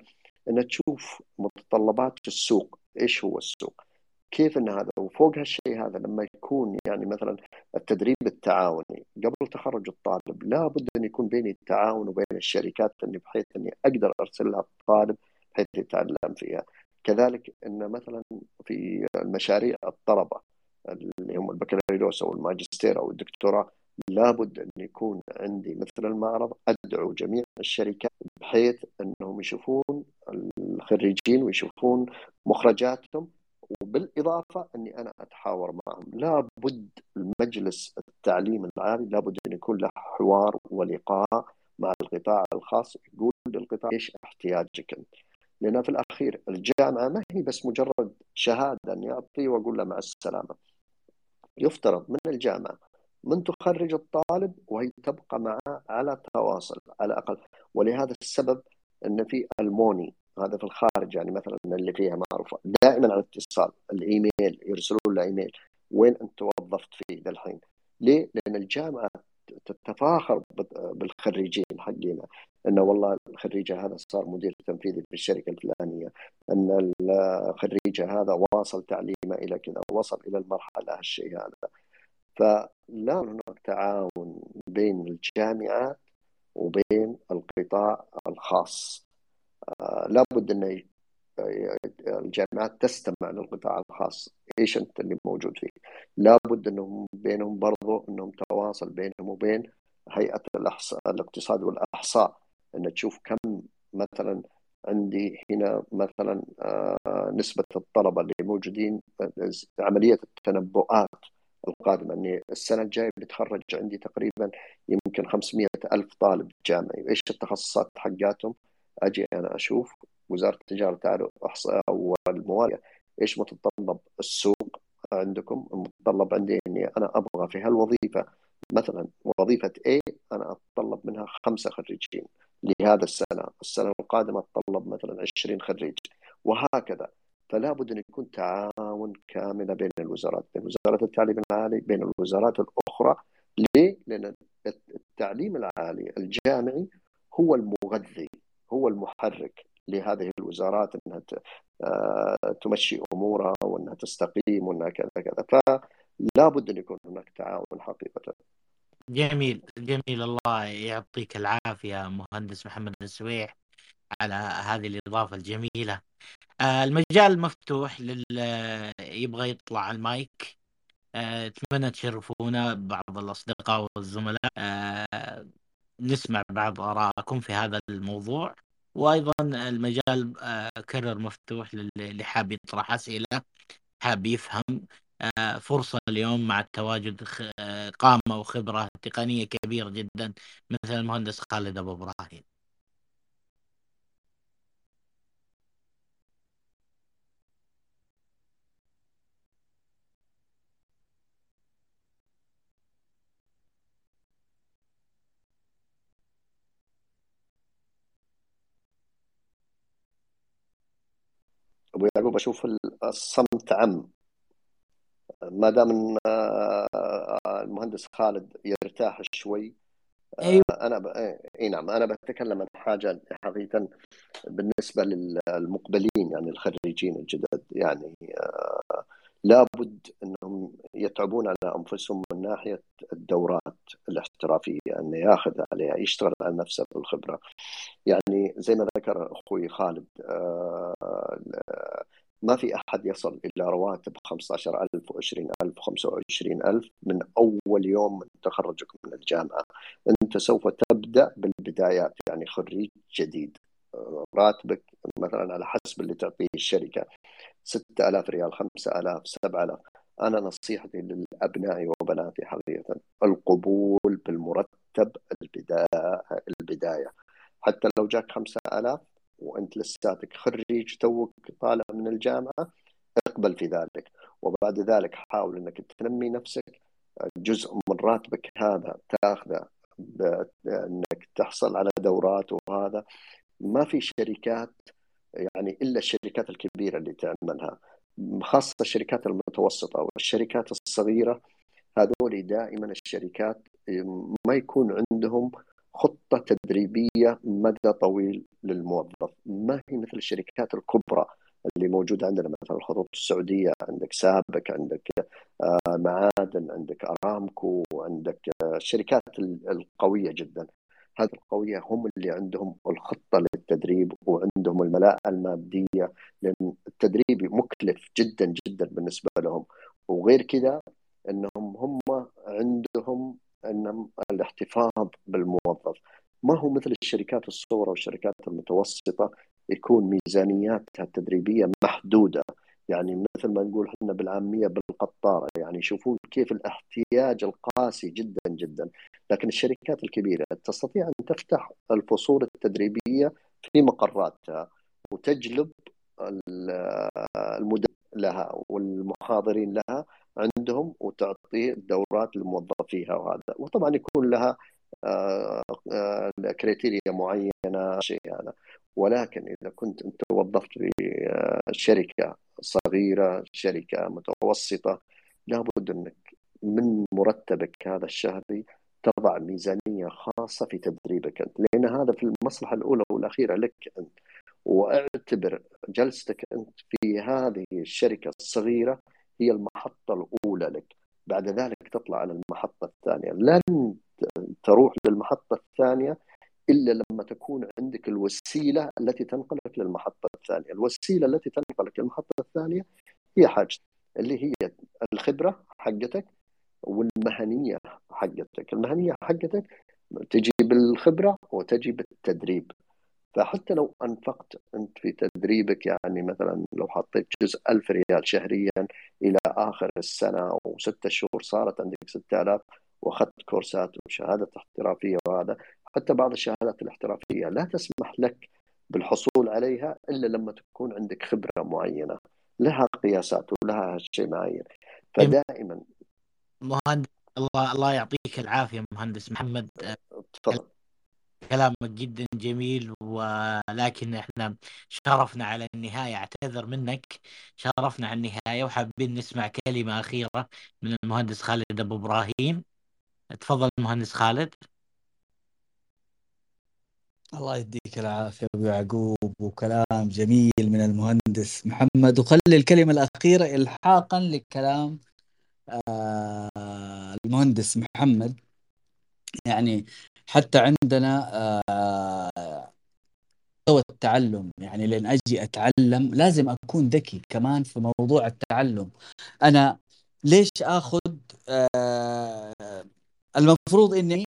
أن تشوف متطلبات السوق. إيش هو السوق؟ كيف أن هذا؟ وفوق هالشيء هذا لما يكون يعني مثلا التدريب التعاوني. قبل تخرج الطالب لابد أن يكون بيني التعاون وبين الشركات أني بحيث أني أقدر أرسل لها الطالب بحيث يتعلم فيها. كذلك أن مثلا في المشاريع الطلبة اللي هم البكالوريوس أو الماجستير أو الدكتوراه لابد أن يكون عندي مثل المعرض. أدعو جميع الشركات بحيث أنهم يشوفون الخريجين ويشوفون مخرجاتهم وبالإضافة إني أنا أتحاور معهم. لابد المجلس التعليم العالي لابد أن يكون له حوار ولقاء مع القطاع الخاص يقول للقطاع إيش احتياجك أنت. لأن في الأخير الجامعة ما هي بس مجرد شهادة أني اعطيه وأقول له مع السلامة. يفترض من الجامعة من تخرج الطالب وهي تبقى معه على تواصل على الأقل. ولهذا السبب أن في ألموني هذا في الخارج يعني مثلا اللي فيها معروفة. دائما على اتصال الإيميل يرسلون له إيميل. وين أنت توظفت فيه للحين ليه؟ لأن الجامعة تتفاخر بالخريجين حقنا إنه والله الخريجة هذا صار مدير تنفيذي في الشركة الفلانية. إن الخريجة هذا واصل تعليمه إلى كذا وصل إلى المرحلة هالشيء هذا. فلا هناك تعاون بين الجامعات وبين القطاع الخاص. لابد إن الجامعات تستمع للقطاع الخاص إيش أنت اللي موجود فيه؟ لابد إنهم بينهم برضو إنهم تواصل بينهم وبين هيئة الاحصاء الاقتصاد والأحصاء. إن تشوف كم مثلا عندي هنا مثلا آه، نسبة الطلبة اللي موجودين عملية التنبؤات القادمة. أني السنة الجاية بتخرج عندي تقريبا يمكن 500 ألف طالب جامعي. إيش التخصصات حقاتهم؟ أجي أنا أشوف وزارة التجارة تعرف إحصاء أو الموارد إيش متطلب؟ السوق عندكم المتطلب عندي إني أنا أبغى في هالوظيفة. مثلا وظيفة A أنا أتطلب منها خمسة خريجين لهذا السنة، السنة القادمة أتطلب مثلا 20 خريج وهكذا. فلا بد أن يكون تعاون كامل بين الوزارات، بين وزارة التعليم العالي، بين الوزارات الأخرى، ليه؟ لأن التعليم العالي الجامعي هو المغذي، هو المحرك لهذه الوزارات إنها آه، تمشي أمورها وإنها تستقيم وإنها كذا كذا فلا بد أن يكون هناك تعاون حقيقة. جميل جميل الله يعطيك العافية مهندس محمد السويح على هذه الإضافة الجميلة. آه، المجال مفتوح لل يبغى يطلع المايك آه، أتمنى تشرفونا بعض الأصدقاء والزملاء نسمع بعض ارائكم في هذا الموضوع. وأيضا المجال آه، كرر مفتوح للي حاب يطرح أسئلة حاب يفهم آه، فرصة اليوم مع التواجد آه، قامة وخبرة تقنية كبيرة جدا مثل المهندس خالد أبو إبراهيم. ابو يعقوب أشوف الصمت عم ما دام آه، المهندس خالد يرتاح شوي آه، أيوة. أنا ب... إي نعم أنا بتكلم عن حاجة حقيقة بالنسبة للمقبلين يعني الخريجين الجدد يعني آه، لابد أنهم يتعبون على أنفسهم من ناحية الدورات الاحترافية انه ياخذ عليها يشتغل على نفسه بالخبرة. يعني زي ما ذكر أخوي خالد ما في أحد يصل إلى رواتب 15000 و20000 و25000 من أول يوم من تخرجك من الجامعة. أنت سوف تبدأ بالبدايات يعني خريج جديد. راتبك مثلا على حسب اللي تعطيه الشركة. 6000 ريال 5000 7000 أنا نصيحتي للأبناء وبناتي حقيقة القبول بالمرتب البدايه البداية. حتى لو جاك 5000 وأنت لساتك خريج توك طالع من الجامعة اقبل في ذلك. وبعد ذلك حاول إنك تنمي نفسك. جزء من راتبك هذا تاخذه إنك تحصل على دورات وهذا. ما في شركات يعني إلا الشركات الكبيرة اللي تعملها خاصة الشركات المتوسطة والشركات الصغيرة. هذول دائما الشركات ما يكون عندهم خطة تدريبية مدى طويل للموظف. ما هي مثل الشركات الكبرى اللي موجودة عندنا مثلا الخطوط السعودية عندك سابك عندك آه، معادن عندك أرامكو عندك آه، الشركات القوية جدا. هذه القوية هم اللي عندهم الخطة للتدريب وعندهم الملاءة المادية لأن التدريب مكلف جدا جدا بالنسبة لهم. وغير كذا أنهم هم عندهم ان الاحتفاظ بالموظف. ما هو مثل الشركات الصغرى والشركات المتوسطة يكون ميزانياتها التدريبية محدودة. يعني مثل ما نقول إحنا بالعامية بالقطارة يعني يشوفون كيف الاحتياج القاسي جدا جدا. لكن الشركات الكبيرة تستطيع أن تفتح الفصول التدريبية في مقراتها وتجلب المدرب لها والمحاضرين لها عندهم وتعطي دورات لموظفيها وهذا. وطبعا يكون لها آه، آه، كريتيريا معينة شيء هذا. ولكن إذا كنت أنت وظفت في آه، شركة صغيرة شركة متوسطة لابد أنك من مرتبك هذا الشهري تضع ميزانية خاصة في تدريبك أنت لأن هذا في المصلحة الأولى والأخيرة لك أنت. واعتبر جلستك أنت في هذه الشركة الصغيرة هي المحطة الأولى لك. بعد ذلك تطلع على المحطة الثانية. لن تروح للمحطة الثانية إلا لما تكون عندك الوسيلة التي تنقلك للمحطة الثانية. الوسيلة التي تنقلك للمحطة الثانية هي حاجة اللي هي الخبرة حقتك والمهنية حقتك. المهنية حقتك تجي بالخبرة وتجي بالتدريب. فحتى لو أنفقت أنت في تدريبك يعني مثلا لو حطيت جزء ألف ريال شهريا إلى آخر السنة وستة شهور صارت عندك 6000 وأخذت كورسات وشهادة احترافية وهذا حتى بعض الشهادات الاحترافية لا تسمح لك بالحصول عليها إلا لما تكون عندك خبرة معينة. لها قياسات ولها شيء معين. فدائما مهندس الله الله يعطيك العافية مهندس محمد. تفضل. كلامك جدا جميل ولكن إحنا شرفنا على النهاية أعتذر منك. شرفنا على النهاية وحابين نسمع كلمة أخيرة من المهندس خالد أبو إبراهيم. تفضل المهندس خالد. الله يديك العافية أبو يعقوب وكلام جميل من المهندس محمد. وخلي الكلمة الأخيرة إلحاقا لكلام آه المهندس محمد. يعني حتى عندنا آه مستوى التعلم. يعني لين أجي أتعلم لازم أكون ذكي كمان في موضوع التعلم. أنا ليش أخذ آه المفروض إني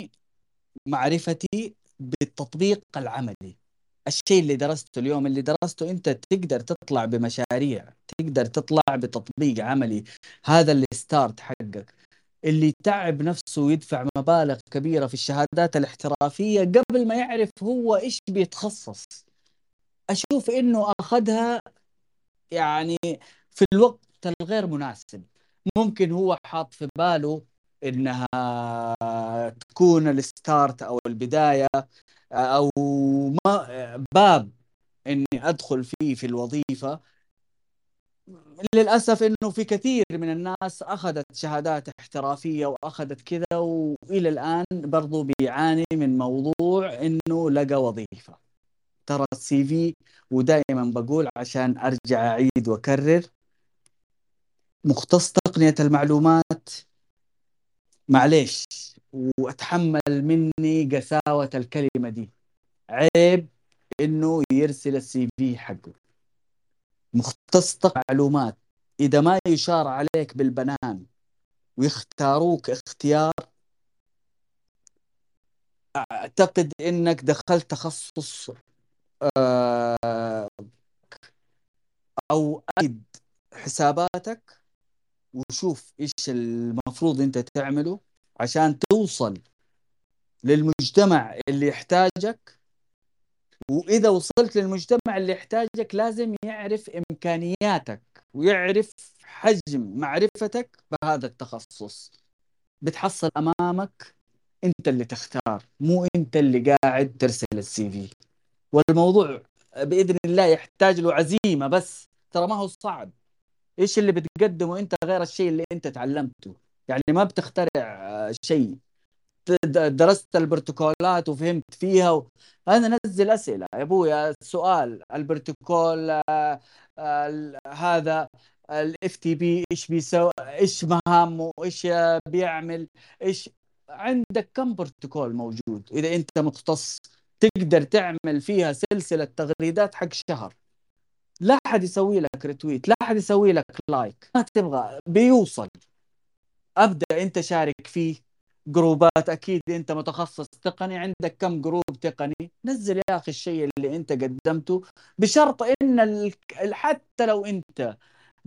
معرفتي بالتطبيق العملي. الشيء اللي درسته اليوم اللي درسته أنت تقدر تطلع بمشاريع تقدر تطلع بتطبيق عملي. هذا الستارت حقك. اللي تعب نفسه ويدفع مبالغ كبيرة في الشهادات الاحترافية قبل ما يعرف هو إيش بيتخصص. أشوف إنه أخذها يعني في الوقت الغير مناسب. ممكن هو حاط في باله إنها تكون الستارت أو البداية أو ما باب إني أدخل فيه في الوظيفة. للأسف إنه في كثير من الناس أخذت شهادات احترافية وأخذت كذا وإلى الآن برضو بيعاني من موضوع إنه لقى وظيفة. ترى السي في ودائما بقول عشان أرجع أعيد وأكرر مختص تقنية المعلومات معليش. واتحمل مني قساوة الكلمة دي. عيب إنه يرسل السي في حقه. مختص معلومات. إذا ما يشار عليك بالبنان ويختاروك اختيار أعتقد إنك دخلت تخصص آه، أو اكد حساباتك. وشوف إيش المفروض أنت تعمله عشان توصل للمجتمع اللي يحتاجك. وإذا وصلت للمجتمع اللي يحتاجك لازم يعرف إمكانياتك ويعرف حجم معرفتك بهذا التخصص. بتحصل أمامك أنت اللي تختار مو أنت اللي قاعد ترسل السي في. والموضوع بإذن الله يحتاج له عزيمة بس ترى ما هو صعب. إيش اللي بتقدمه أنت غير الشيء اللي أنت تعلمته؟ يعني ما بتخترع شيء. درست البروتوكولات وفهمت فيها و... أنا نزل أسئلة. يا أبويا السؤال البروتوكول آه، آه، هذا ال FTP إيش بيسوي إيش مهامه إيش بيعمل إيش. عندك كم بروتوكول موجود؟ إذا أنت مختص تقدر تعمل فيها سلسلة تغريدات حق شهر. لا أحد يسوي لك retweet لا أحد يسوي لك like ما تبغى. بيوصل. أبدأ أنت شارك فيه group ات. أكيد أنت متخصص تقني. عندك كم group تقني؟ نزل يا أخي الشيء اللي أنت قدمته بشرط إن حتى لو أنت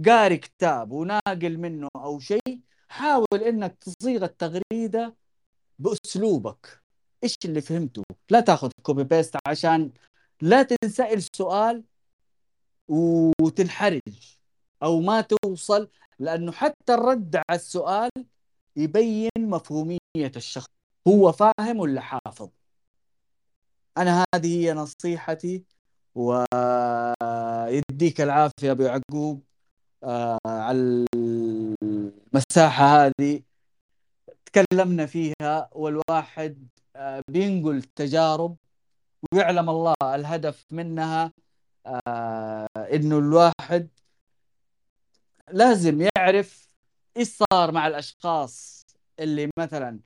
قاري كتاب وناقل منه أو شيء حاول إنك تصيغ التغريدة بأسلوبك. إيش اللي فهمته؟ لا تاخذ copy paste عشان لا تنسأل سؤال وتنحرج أو ما توصل لأنه حتى الرد على السؤال يبين مفهومية الشخص. هو فاهم ولا حافظ؟ أنا هذه هي نصيحتي ويديك العافية أبو يعقوب آه، على المساحة هذه. تكلمنا فيها والواحد آه، بينقل تجارب ويعلم الله الهدف منها. آه إنه الواحد لازم يعرف إيش صار مع الأشخاص اللي مثلا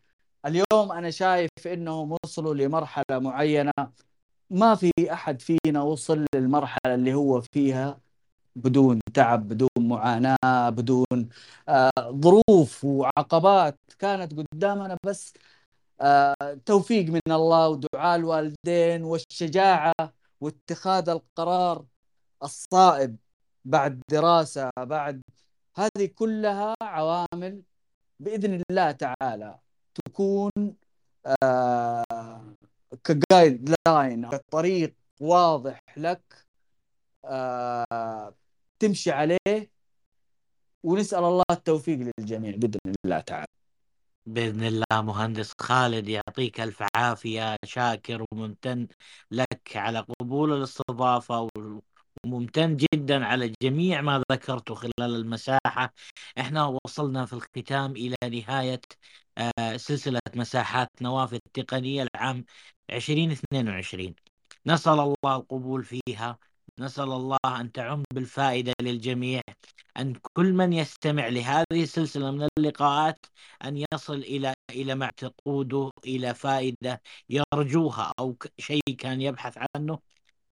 اليوم أنا شايف إنهم وصلوا لمرحلة معينة ما في أحد فينا وصل للمرحلة اللي هو فيها بدون تعب بدون معاناة بدون آه ظروف وعقبات كانت قدامنا. بس آه توفيق من الله ودعاء الوالدين والشجاعة واتخاذ القرار الصائب بعد دراسة بعد هذه كلها عوامل بإذن الله تعالى تكون كجايد لاين كطريق واضح لك آه تمشي عليه ونسأل الله التوفيق للجميع بإذن الله تعالى. بإذن الله مهندس خالد يعطيك ألف عافية شاكر وممتن لك على قبول الاستضافة وممتن جدا على جميع ما ذكرته خلال المساحة. إحنا وصلنا في الختام إلى نهاية آه، سلسلة مساحات نوافذ التقنية العام 2022 نسأل الله القبول فيها. نسأل الله أن تعم بالفائدة للجميع أن كل من يستمع لهذه السلسلة من اللقاءات أن يصل إلى إلى ما تقوده إلى فائدة يرجوها أو شيء كان يبحث عنه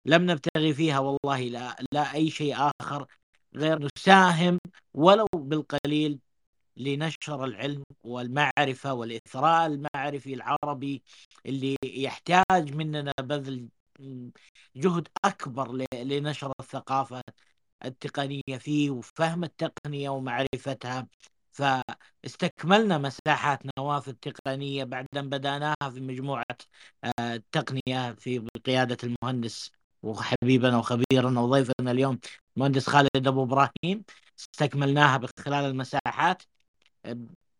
لم نبتغي فيها والله لا, لا أي شيء آخر غير نساهم ولو بالقليل لنشر العلم والمعرفة والإثراء المعرفي العربي اللي يحتاج مننا بذل جهد أكبر لنشر الثقافة التقنية فيه وفهم التقنية ومعرفتها. فاستكملنا مساحات نوافذ تقنية بعد أن بدأناها في مجموعة آه، التقنية في قيادة المهندس وحبيبنا وخبيرنا وضيفنا اليوم المهندس خالد أبو إبراهيم. استكملناها خلال المساحات.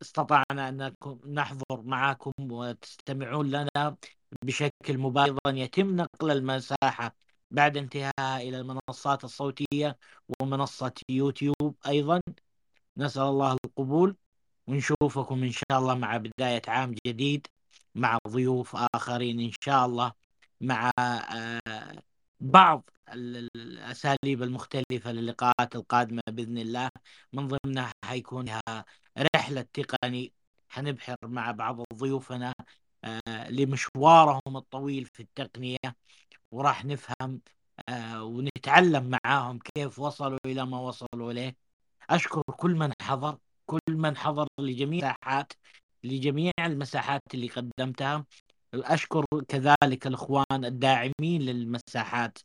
استطعنا أن نحضر معكم وتستمعون لنا بشكل مباشر. يتم نقل المساحة بعد انتهائها إلى المنصات الصوتية ومنصة يوتيوب أيضا. نسأل الله القبول. ونشوفكم إن شاء الله مع بداية عام جديد مع ضيوف آخرين إن شاء الله مع آه، بعض الأساليب المختلفة للقاءات القادمة بإذن الله. من ضمنها حيكون رحلة تقني. حنبحر مع بعض ضيوفنا آه، لمشوارهم الطويل في التقنية وراح نفهم آه، ونتعلم معاهم كيف وصلوا إلى ما وصلوا إليه. أشكر كل من حضر كل من حضر لجميع المساحات لجميع المساحات اللي قدمتها. أشكر كذلك الإخوان الداعمين للمساحات.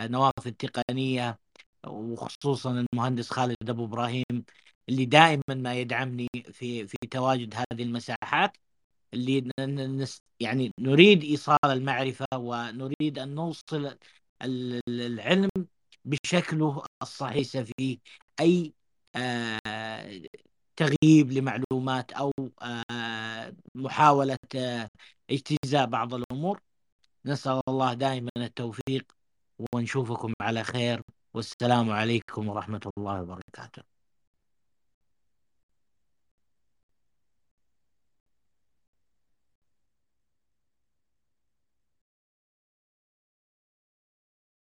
نوافذ التقنية وخصوصا المهندس خالد أبو إبراهيم اللي دائما ما يدعمني في في تواجد هذه المساحات اللي يعني نريد إيصال المعرفة ونريد أن نوصل العلم بشكله الصحيح فيه أي آه، تغييب لمعلومات أو آه، محاولة آه، اجتزاء بعض الأمور. نسأل الله دائما التوفيق ونشوفكم على خير. والسلام عليكم ورحمة الله وبركاته.